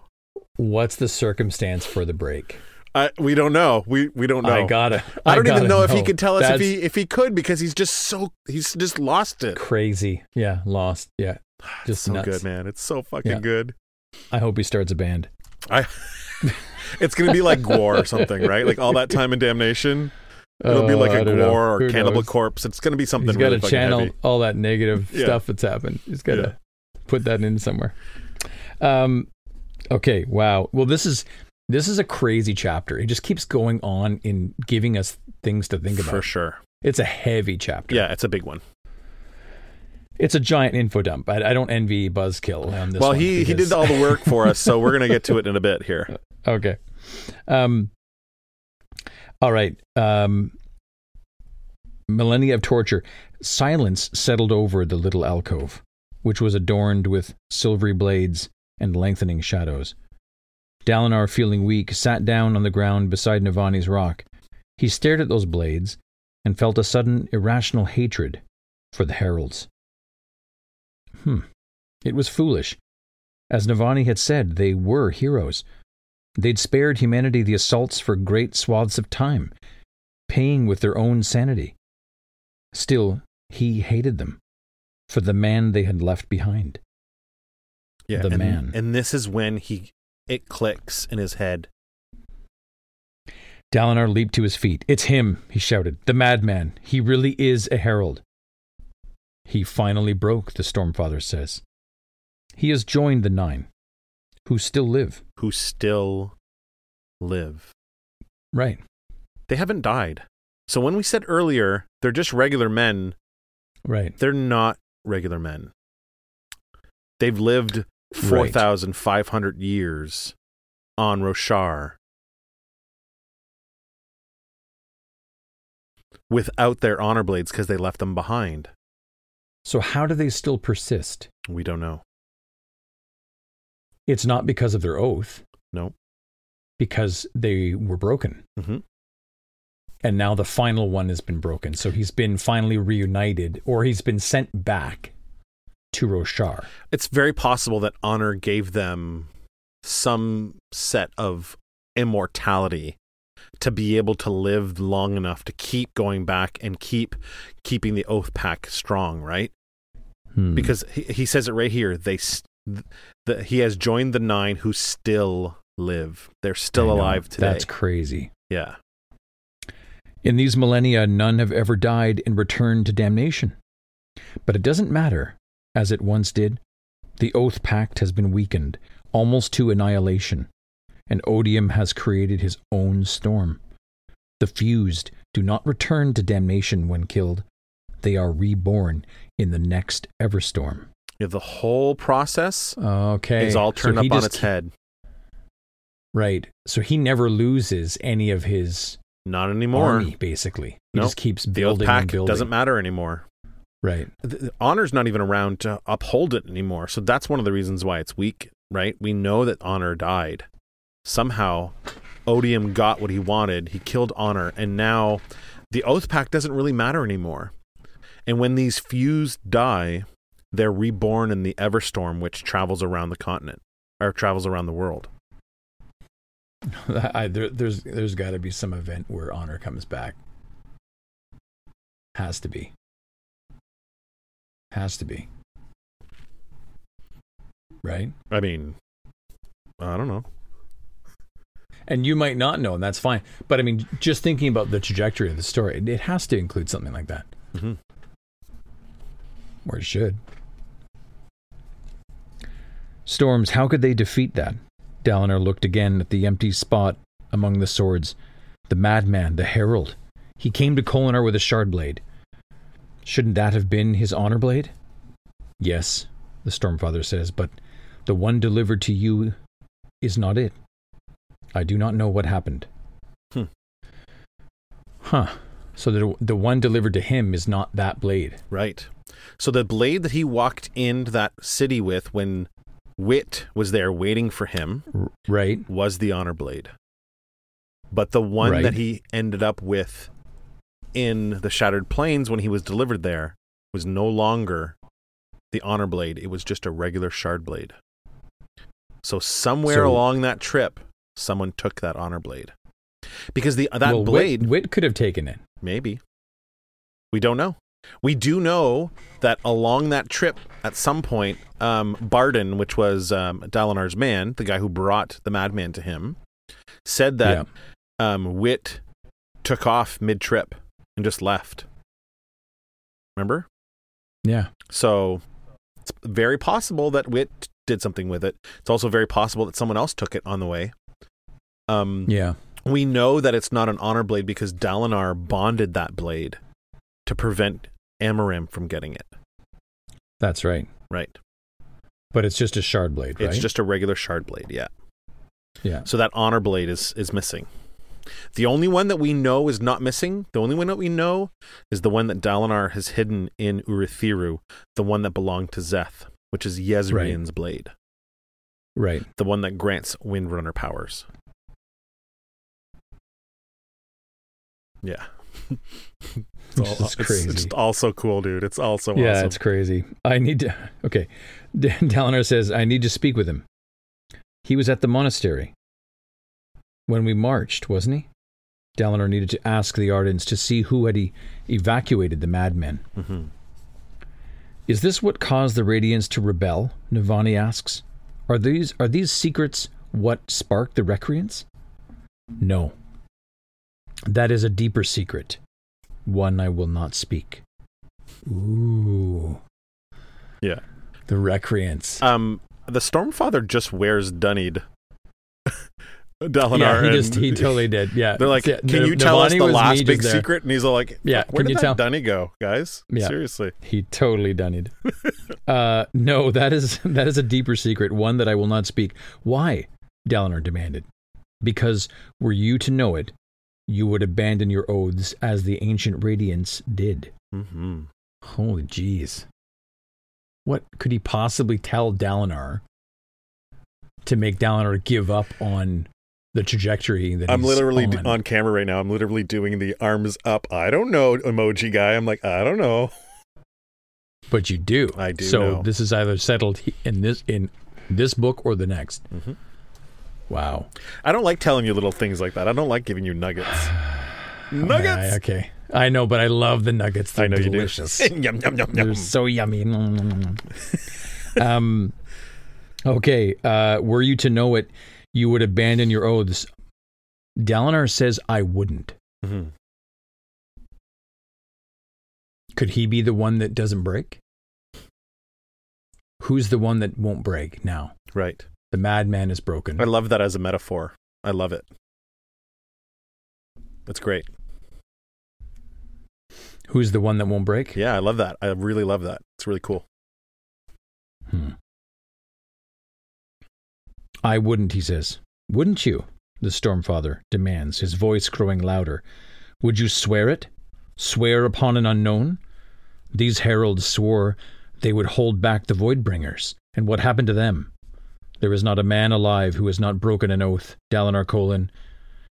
What's the circumstance for the break? I, we don't know. We we don't know. I gotta. I don't even gotta know, if he could tell us if he if he could because he's just so he's just lost it. crazy. Yeah, lost. Yeah. Just so nuts. good, man. It's so fucking Yeah. good. I hope he starts a band. I It's gonna be like Gore or something, right? Like all that time in damnation. It'll be Oh, like a know. Gore or Who Cannibal knows? Corpse. It's gonna be something He's got to fucking channel heavy. all that negative Yeah. stuff that's happened. He's got to Yeah. put that in somewhere. Um, okay. Wow. Well, this is this is a crazy chapter. It just keeps going on in giving us things to think about. For sure. It's a heavy chapter. Yeah, it's a big one. It's a giant info dump. I, I don't envy Buzzkill on this. well, he he did all the work for us, so we're gonna get to it in a bit here. Okay. Um, all right. Um, millennia of torture. Silence settled over the little alcove, which was adorned with silvery blades and lengthening shadows. Dalinar, feeling weak, sat down on the ground beside Navani's rock. He stared at those blades and felt a sudden irrational hatred for the heralds. Hmm. It was foolish. As Navani had said, they were heroes. They'd spared humanity the assaults for great swaths of time, paying with their own sanity. Still, he hated them for the man they had left behind. Yeah, The and, man. and this is when he it clicks in his head. Dalinar leaped to his feet. It's him, he shouted. The madman. He really is a herald. He finally broke, the Stormfather says. He has joined the Nine, who still live. Who still live. Right. They haven't died. So when we said earlier they're just regular men, Right. they're not regular men. They've lived Right. 4,500 years on Roshar without their honor blades because they left them behind. So, how do they still persist? We don't know. It's not because of their oath, No. because they were broken. Mhm. And now the final one has been broken. So he's been finally reunited, or he's been sent back to Roshar. It's very possible that honor gave them some set of immortality to be able to live long enough to keep going back and keep keeping the Oathpact strong, right? Hmm. because he, he says it right here. They the, he has joined the nine who still live. They're still alive today. That's crazy. yeah, In these millennia, none have ever died and returned to damnation. But it doesn't matter, as it once did. The Oathpact has been weakened, almost to annihilation, and Odium has created his own storm. The fused do not return to damnation when killed, they are reborn in the next Everstorm. Yeah. The whole process Okay. is all turned he up on just- its head. Right. So he never loses any of his Not anymore. army, basically. He Nope. just keeps The building and pack building. doesn't matter anymore. Right. The- the honor's not even around to uphold it anymore. So that's one of the reasons why it's weak, right? We know that honor died. Somehow, Odium got what he wanted. He killed honor, and now the Oathpact doesn't really matter anymore. And when these fused die, they're reborn in the Everstorm, which travels around the continent or travels around the world. I, there, there's there's got to be some event where honor comes back. Has to be. Has to be. Right? I mean, I don't know. And you might not know, and that's fine. But I mean, just thinking about the trajectory of the story, it, it has to include something like that. Mhm. Or it should. Storms, how could they defeat that? Dalinar looked again at the empty spot among the swords. The madman, the herald. He came to Kholinar with a shard blade. Shouldn't that have been his honor blade? Yes, the Stormfather says, but the one delivered to you is not it. I do not know what happened. Hmm. Huh. So the the one delivered to him is not that blade. Right. So the blade that he walked into that city with when Wit was there waiting for him right? was the honor blade. But the one Right. that he ended up with in the Shattered Plains when he was delivered there was no longer the honor blade. It was just a regular shard blade. So somewhere So- along that trip, someone took that honor blade. Because the that well, Wit- blade Wit, could have taken it. Maybe. We don't know. We do know that along that trip, at some point, um, Barden, which was um, Dalinar's man, the guy who brought the madman to him, said that um, Wit took off mid trip and just left. Remember? Yeah. So it's very possible that Wit did something with it. It's also very possible that someone else took it on the way. Um, Yeah. we know that it's not an honor blade because Dalinar bonded that blade to prevent Amaram from getting it. That's right. Right. But it's just a shard blade, right? It's just a regular shard blade, yeah. yeah. So that honor blade is is missing. The only one that we know is not missing, the only one that we know is the one that Dalinar has hidden in Urithiru, the one that belonged to Szeth, which is Jezrien's blade, Right. the one that grants Windrunner powers. Yeah. Which all- is crazy. It's, it's also cool, dude. It's also yeah, awesome. it's crazy. I need to. Okay. D- Dalinar says, I need to speak with him. He was at the monastery when we marched, wasn't he? Dalinar needed to ask the ardents to see who had e- evacuated the madmen. Mhm. Is this what caused the Radiants to rebel? Navani asks. Are these are these secrets what sparked the Recreants? No. That is a deeper secret, one I will not speak. Ooh, Yeah. the Recreants. Um, the Stormfather just wears Dunnied. Dalinar. yeah, he and just he totally did. Yeah, They're like, Yeah, can you tell us the last big there. secret? And he's all like, Yeah, where can did you that tell- Dunny go, guys? Yeah. Seriously. He totally it. uh, no, that is that is a deeper secret, one that I will not speak. Why? Dalinar demanded. Because were you to know it, you would abandon your oaths as the ancient Radiants did. Mm-hmm. Holy jeez. What could he possibly tell Dalinar to make Dalinar give up on the trajectory that he's on? I'm literally on? on camera right now. I'm literally doing the arms up. I don't know emoji guy. I'm like, I don't know. But you do. I do So know. this is either settled in this in this book or the next. Mhm. Wow. I don't like telling you little things like that. I don't like giving you nuggets. nuggets. Okay. I know, but I love the nuggets. They're I know delicious. you do. yum yum yum They're yum. so yummy. um. Okay. Uh, were you to know it, you would abandon your oaths. Dalinar says, "I wouldn't." Mhm. Could he be the one that doesn't break? Who's the one that won't break now? Right. The madman is broken. I love that as a metaphor. I love it. That's great. Who's the one that won't break? Yeah, I love that. I really love that. It's really cool. Hmm. I wouldn't, he says. Wouldn't you? The Stormfather demands, his voice growing louder. Would you swear it? Swear upon an unknown? These heralds swore they would hold back the Voidbringers. And what happened to them? There is not a man alive who has not broken an oath, Dalinar Kholin.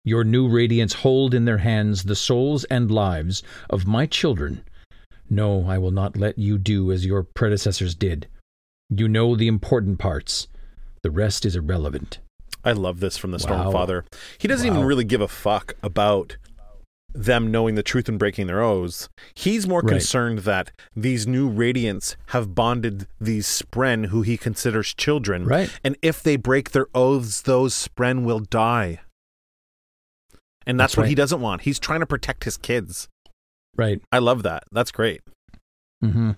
Your new radiants hold in their hands the souls and lives of my children. No, I will not let you do as your predecessors did. You know the important parts. The rest is irrelevant. I love this from the Wow. Stormfather. He doesn't even really give a fuck about them knowing the truth and breaking their oaths. He's more Right. concerned that these new radiants have bonded these Spren who he considers children. Right. And if they break their oaths, those Spren will die. And that's, That's what right. he doesn't want. He's trying to protect his kids. Right. I love that. That's great. Mm-hmm.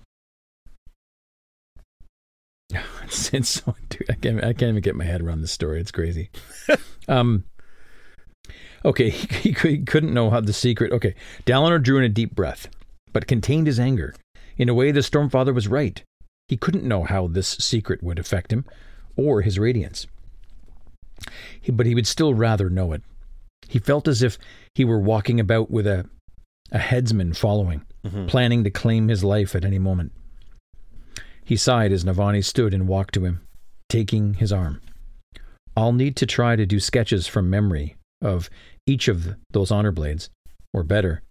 It's, it's so, dude, I can't, I can't even get my head around this story. It's crazy. um, okay, he, he, couldn't know how the secret. Okay, Dalinar drew in a deep breath, but contained his anger. In a way, the Stormfather was right. He couldn't know how this secret would affect him or his radiants. He, but he would still rather know it. He felt as if he were walking about with a, a headsman following, mm-hmm. planning to claim his life at any moment. He sighed as Navani stood and walked to him, taking his arm. I'll need to try to do sketches from memory of each of those honor blades, or better,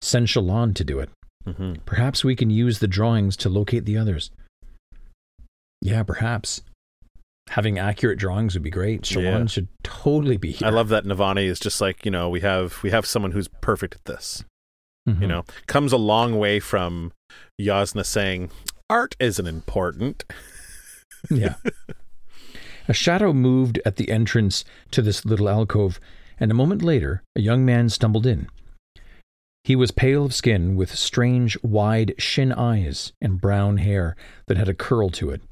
send Shallan to do it. hmm Perhaps we can use the drawings to locate the others. Yeah, perhaps. Having accurate drawings would be great. Shallan Yeah. should totally be here. I love that Navani is just like you know we have we have someone who's perfect at this. Mhm. You know, comes a long way from Jasnah saying art isn't important. Yeah. a shadow moved at the entrance to this little alcove, and a moment later, a young man stumbled in. He was pale of skin, with strange, wide shin eyes and brown hair that had a curl to it.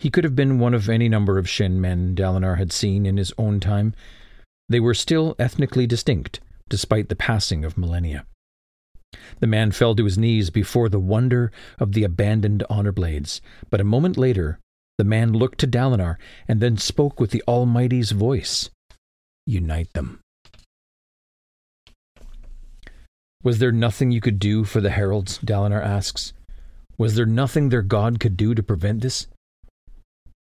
He could have been one of any number of Shin men Dalinar had seen in his own time. They were still ethnically distinct, despite the passing of millennia. The man fell to his knees before the wonder of the abandoned honor blades, but a moment later, the man looked to Dalinar and then spoke with the Almighty's voice. Unite them. Was there nothing you could do for the heralds? Dalinar asks. Was there nothing their god could do to prevent this?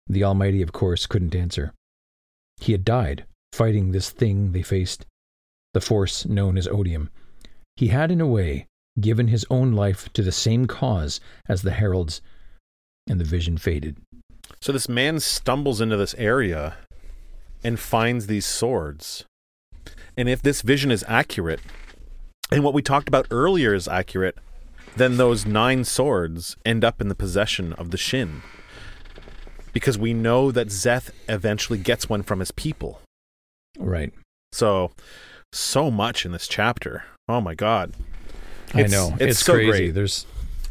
The Almighty, of course, couldn't answer. He had died fighting this thing they faced, the force known as odium. He had, in a way, given his own life to the same cause as the heralds, and the vision faded. So this man stumbles into this area and finds these swords. And if this vision is accurate, and what we talked about earlier is accurate, then those nine swords end up in the possession of the Shin. Because we know that Szeth eventually gets one from his people. Right. So, so much in this chapter. Oh my God. I know. it's It's, so crazy. great. There's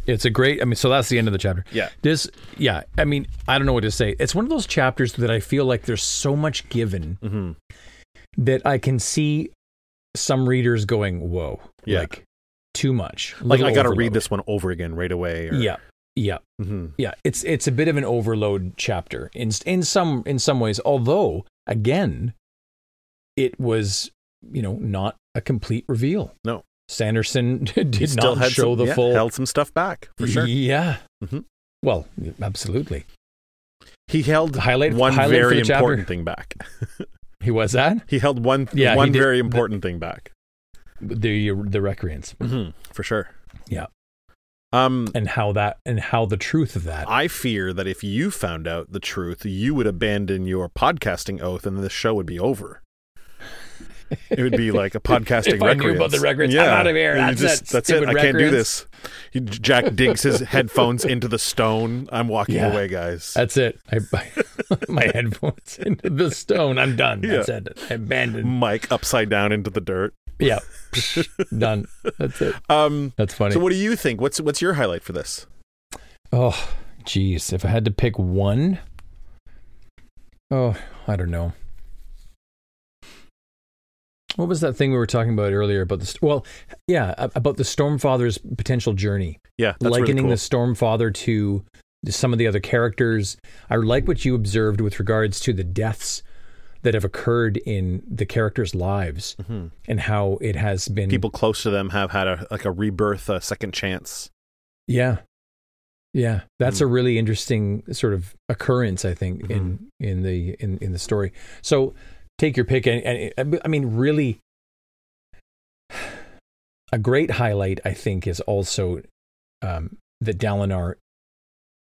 it's a great I mean so that's the end of the chapter. Yeah. This yeah, I mean, I don't know what to say. It's one of those chapters that I feel like there's so much given hmm that I can see some readers going, "Whoa." Yeah. Like too much. Like, I got to read this one over again right away. Or, Yeah. Yeah. hmm Yeah, it's it's a bit of an overload chapter in in some in some ways. Although again, it was you know not a complete reveal. No. Sanderson did He still not show some, the yeah, full. held some stuff back for sure. Yeah. Mhm. Well, absolutely. He held Highlight- one highlight very the important thing back. He was that He held one Yeah, one very the- important thing back. the the recreants hmm For sure. Yeah. Um, and how that and how the truth of that. I fear that if you found out the truth, you would abandon your podcasting oath, and the show would be over. It would be like a podcasting. If I knew about the records, I'm out of here. That's just- it. That's it. I can't do this. He- Jack digs his headphones into the stone. I'm walking Yeah. away, guys. That's it. I, my headphones into the stone. I'm done. That's Yeah. it. I abandoned. Mike upside down into the dirt. Yeah. Done. That's it. Um, That's funny. so what do you think? What's what's your highlight for this? Oh, geez. If I had to pick one, oh, I don't know. What was that thing we were talking about earlier about the well, yeah, about the Stormfather's potential journey, Yeah, that's likening really the Stormfather to some of the other characters. I like what you observed with regards to the deaths that have occurred in the characters' lives cool. hmm and how it has been People close to them have had a like a rebirth, a second chance. Yeah. Yeah. That's Hmm. a really interesting sort of occurrence, I think, in in the in, in the story. So take your pick and, and I mean really a great highlight I think is also um, that Dalinar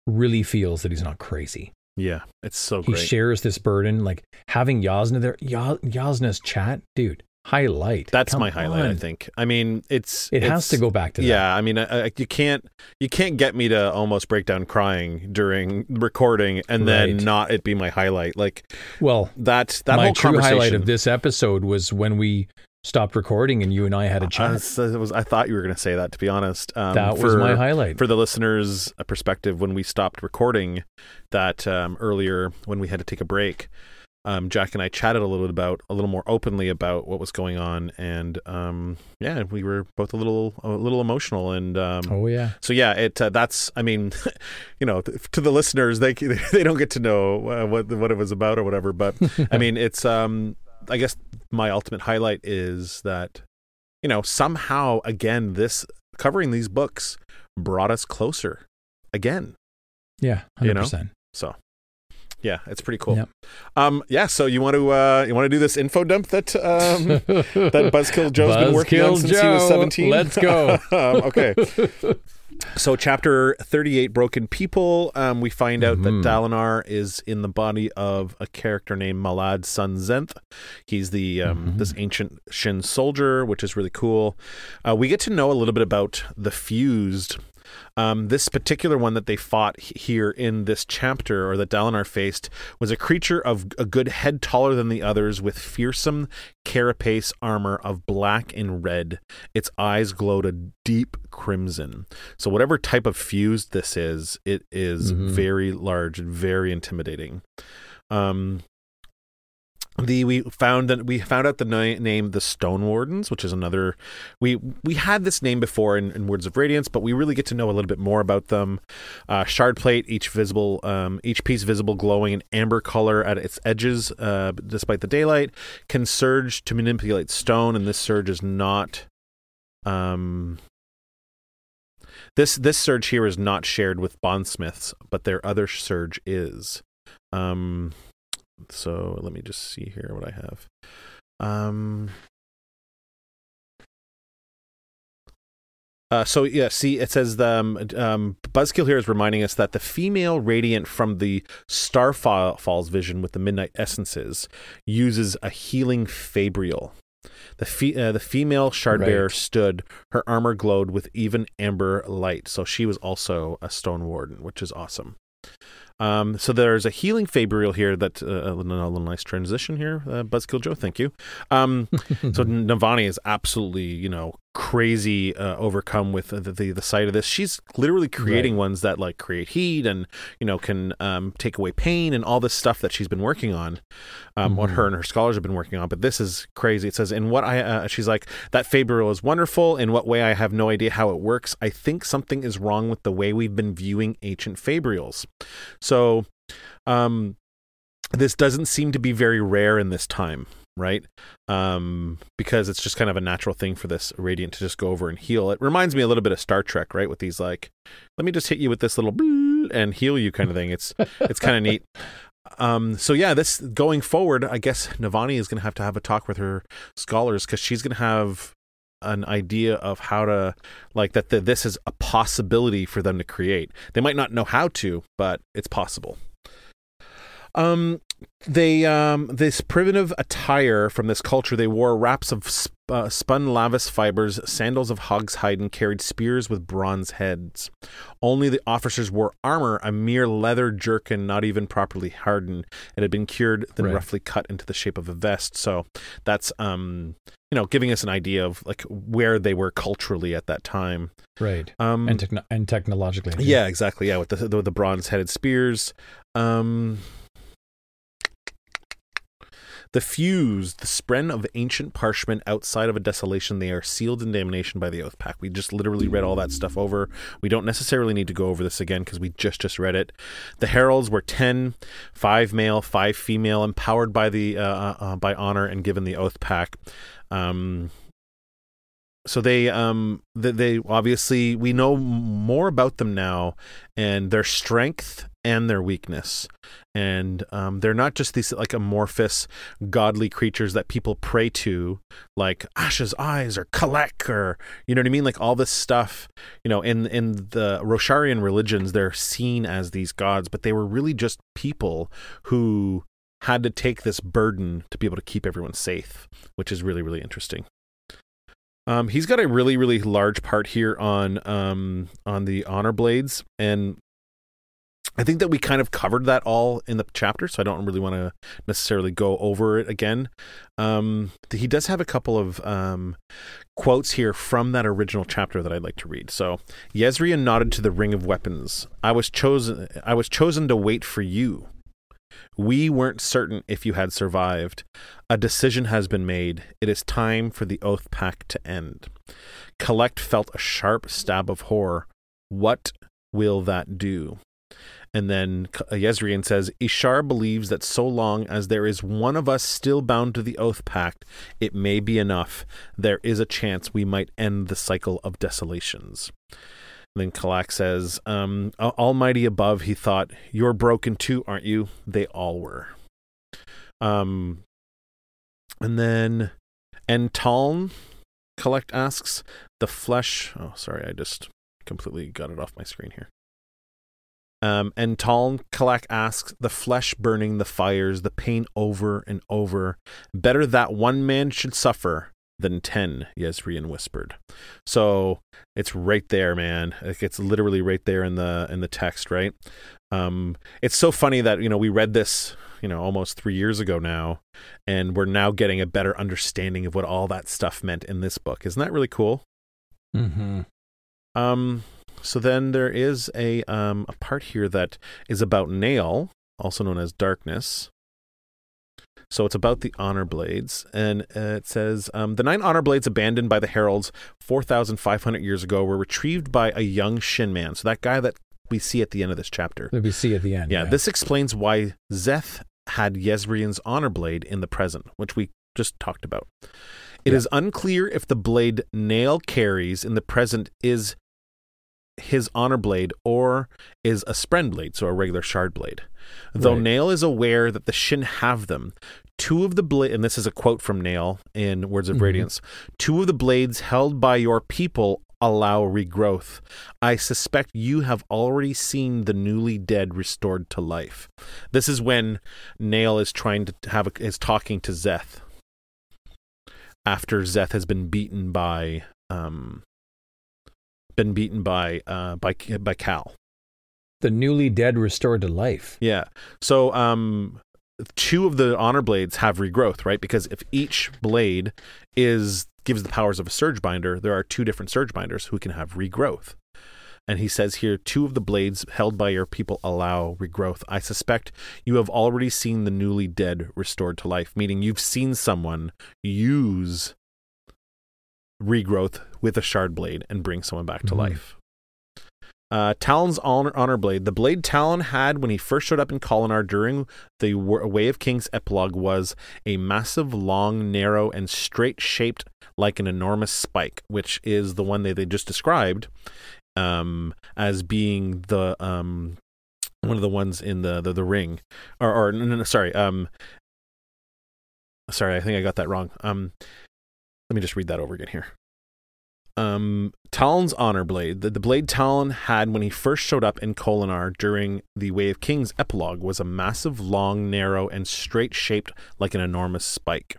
really feels that he's not crazy. Yeah, it's so He great. shares this burden like having Jasnah there Ya- Jasnah's chat, dude. Highlight. That's Come my highlight. I think. I mean, it's It has it's- to go back to that. Yeah, I mean, I, I, you can't you can't get me to almost break down crying during recording and then Right. not it be my highlight. Like Well, that that my whole true conversation. highlight of this episode was when we stopped recording and you and I had a I, chat. was, I was- I thought you were going to say that. To be honest, um, that was for- my highlight. for the listeners' perspective, when we stopped recording that um, earlier, when we had to take a break, um, Jack and I chatted a little bit about a little more openly about what was going on, and um, yeah, we were both a little a little emotional, and um, oh yeah. so yeah, it uh, that's I mean, you know, to the listeners, they they don't get to know uh, what what it was about or whatever, but I mean, it's um, I guess my ultimate highlight is that you know somehow again this covering these books brought us closer again. Yeah, You know? 100%. So yeah, it's pretty cool. Yep. Um, yeah, so you want to uh, you want to do this info dump that um, that Buzzkill Joe's been working on since he was seventeen. Let's go. um, okay. So, chapter 38, Broken People, um, we find out Mhm. that Dalinar is in the body of a character named Malad Sun Zenth. He's the um, Mhm. this ancient Shin soldier, which is really cool. Uh, we get to know a little bit about the fused. Um, this particular one that they fought here in this chapter, or that Dalinar faced, was a creature of a good head taller than the others, with fearsome carapace armor of black and red. Its eyes glowed a deep crimson. So, whatever type of fused this is, it is Mhm. very large and very intimidating. Um, the we found that we found out the na- name the Stone Wardens, which is another. We we had this name before in, in Words of Radiance, but we really get to know a little bit more about them. Uh, shard plate, each visible, um, each piece visible, glowing in amber color at its edges, uh, despite the daylight, can surge to manipulate stone, and this surge is not. Um, this this surge here is not shared with bondsmiths, but their other surge is. Um, so let me just see here what I have. Um, uh, so yeah, see, it says the um, um, Buzzkill here is reminding us that the female radiant from the Starfall Falls vision with the Midnight Essences uses a healing fabrial. The fe- uh, the female shard bearer Right. stood. Her armor glowed with even amber light, so she was also a stone warden, which is awesome. Um, so there's a healing fabrial here that uh, a little, nice transition here. Uh, Buzzkill Joe, thank you. Um, so Navani is absolutely, you know, crazy uh, overcome with the, the the sight of this. She's literally creating ones that like create heat and you know can um, take away pain and all this stuff that she's been working on. Um, What Mhm. her and her scholars have been working on, but this is crazy. It says, "In what I," uh, she's like, "That fabrial is wonderful. In what way I have no idea how it works. I think something is wrong with the way we've been viewing ancient fabrials." So, um, this doesn't seem to be very rare in this time, right? Um, because it's just kind of a natural thing for this radiant to just go over and heal. It reminds me a little bit of Star Trek, right? With these like, let me just hit you with this little and heal you kind of thing. It's it's kind of neat. Um, so yeah, this going forward, I guess Navani is going to have to have a talk with her scholars because she's going to have an idea of how to like that. The, this is a possibility for them to create. They might not know how to, but it's possible. Um, they um this primitive attire from this culture they wore wraps of sp- uh, spun lavis fibers sandals of hog's hide and carried spears with bronze heads only the officers wore armor a mere leather jerkin not even properly hardened it had been cured then Right. roughly cut into the shape of a vest so that's um you know giving us an idea of like where they were culturally at that time right. um And techno- and technologically. yeah, exactly. Yeah, with the the, the bronze headed spears. Um, the fuse, the spren of ancient Parshmen outside of a desolation, they are sealed in damnation by the Oathpact. We just literally read all that stuff over. We don't necessarily need to go over this again because we just just read it. The heralds were 10, five male, five female, empowered by the uh, uh, uh, by honor and given the Oathpact. Um, so they um they, they obviously we know more about them now and their strength and their weakness. And um they're not just these like amorphous godly creatures that people pray to like Asha's eyes or Kalak or you know what i mean? Like all this stuff you know in in the rosharian religions they're seen as these gods but they were really just people who had to take this burden to be able to keep everyone safe which is really really interesting. Um, he's got a really, really large part here on um, on the honor blades, and I think that we kind of covered that all in the chapter, so I don't really want to necessarily go over it again. Um, he does have a couple of um, quotes here from that original chapter that I'd like to read. So Jezrien nodded to the ring of weapons. I was chosen. I was chosen to wait for you. We weren't certain if you had survived. A decision has been made. It is time for the oath pact to end. Kalak felt a sharp stab of horror. What will that do? And then Jezrien says, Ishar believes that so long as there is one of us still bound to the oath pact, it may be enough. There is a chance we might end the cycle of desolations. then Kalak says, um, Almighty above, he thought, You're broken too, aren't you? They all were. Um, and then Entaln, Kalak asks, The flesh. Oh, sorry, I just completely got it off my screen here. Um, and Taln Kalak asks, the flesh burning the fires, the pain over and over. Better that one man should suffer than ten, Jezrien whispered. So it's right there, man. It's literally right there in the in the text, right? Um, it's so funny that you know we read this, you know, almost three years ago now, and we're now getting a better understanding of what all that stuff meant in this book. Isn't that really cool? Mm-hmm. Um. So then there is a um, a part here that is about Nale, also known as Darkness. So it's about the honor blades, and uh, it says um, the nine honor blades abandoned by the heralds four thousand five hundred years ago were retrieved by a young Shin man. So that guy that we see at the end of this chapter. That we see at the end. Yeah, yeah. this explains why Szeth had Jezrien's honor blade in the present, which we just talked about. It yeah. is unclear if the blade Nale carries in the present is his honor blade or is a spren blade, so a regular shard blade. Though right. Nale is aware that the Shin have them, two of the blade, and this is a quote from Nale in Words of mm-hmm. Radiance, two of the blades held by your people allow regrowth. I suspect you have already seen the newly dead restored to life. This is when Nale is trying to have a, is talking to Szeth after Szeth has been beaten by um been beaten by uh, by by Kal. The newly dead restored to life. Yeah. So um, two of the honor blades have regrowth, right? Because if each blade is gives the powers of a surge binder, there are two different surge binders who can have regrowth. And he says here, two of the blades held by your people allow regrowth. I suspect you have already seen the newly dead restored to life, meaning you've seen someone use regrowth with a shard blade and bring someone back to mm-hmm. life. Uh, Taln's honor, honor blade. The blade Taln had when he first showed up in Kholinar during the Way of Kings epilogue was a massive, long, narrow, and straight shaped like an enormous spike, which is the one that they just described um, as being the um, one of the ones in the the, the ring. Or, or no, no, sorry, um, sorry, I think I got that wrong. Um, let me just read that over again here. Um, Taln's honor blade, the, the blade Taln had when he first showed up in Kholinar during the Way of Kings epilogue, was a massive, long, narrow, and straight shaped like an enormous spike.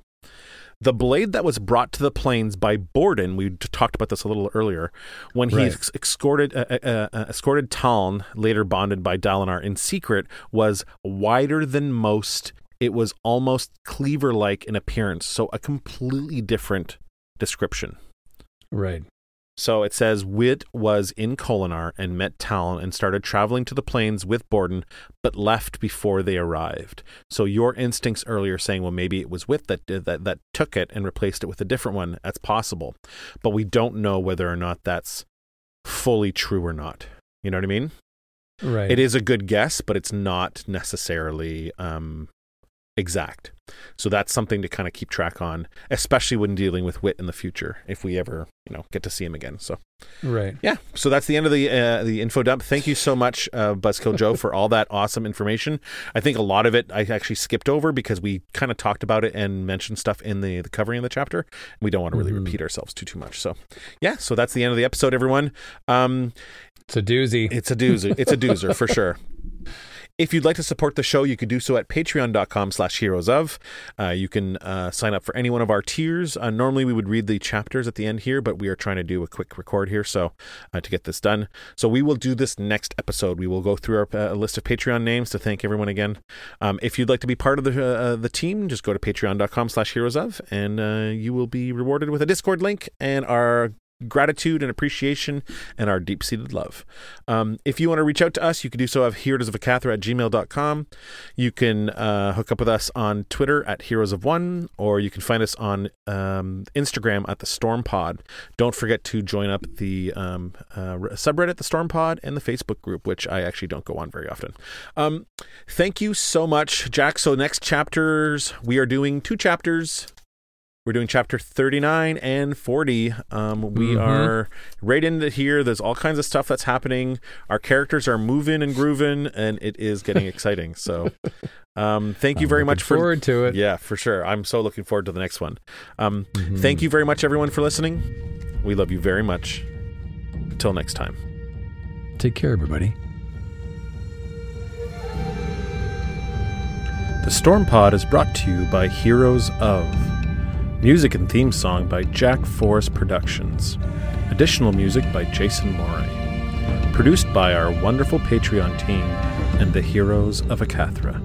The blade that was brought to the plains by Borden, we talked about this a little earlier, when he right. escorted uh, uh, uh, escorted Taln, later bonded by Dalinar in secret, was wider than most it was almost cleaver like in appearance, so a completely different description. Right. So it says Wit was in Kholinar and met Taln and started traveling to the plains with Borden, but left before they arrived. So your instincts earlier saying, well, maybe it was Wit that that that took it and replaced it with a different one. That's possible, but we don't know whether or not that's fully true or not. You know what I mean? Right. It is a good guess, but it's not necessarily um, exact. So that's something to kind of keep track on, especially when dealing with Wit in the future, if we ever, you know, get to see him again. So, right, yeah. So that's the end of the uh, the info dump. Thank you so much, uh, Buzzkill Joe, for all that awesome information. I think a lot of it I actually skipped over because we kind of talked about it and mentioned stuff in the the covering of the chapter. We don't want to really mm-hmm. repeat ourselves too too much. So, yeah. So that's the end of the episode, everyone. Um, it's a doozy. It's a doozy. It's a doozer for sure. If you'd like to support the show, you could do so at patreon.com slash heroes of. Uh, you can uh, sign up for any one of our tiers. Uh, normally, we would read the chapters at the end here, but we are trying to do a quick record here so uh, to get this done. So we will do this next episode. We will go through our uh, list of Patreon names to thank everyone again. Um, if you'd like to be part of the uh, the team, just go to patreon.com slash heroes of, and you will be rewarded with a Discord link and our gratitude and appreciation and our deep seated love. Um, if you want to reach out to us, you can do so at heroes of Hacathra at gmail.com. You can uh, hook up with us on Twitter at Heroes of One, or you can find us on um, Instagram at the Storm Pod. Don't forget to join up the um, uh, subreddit, the Storm Pod, and the Facebook group, which I actually don't go on very often. Um, thank you so much, Jack. So, next chapters, we are doing two chapters we're doing chapter 39 and 40. Um, we mm-hmm. are right into here. There's all kinds of stuff that's happening. Our characters are moving and grooving, and it is getting exciting. So, um, thank you I'm very much for forward to it. Yeah, for sure. I'm so looking forward to the next one. Um, mm-hmm. Thank you very much, everyone, for listening. We love you very much. Until next time. Take care, everybody. The Storm Pod is brought to you by Heroes of. Music and theme song by Jack Forrest Productions. Additional music by Jason Moray. Produced by our wonderful Patreon team and the Heroes of Hacathra.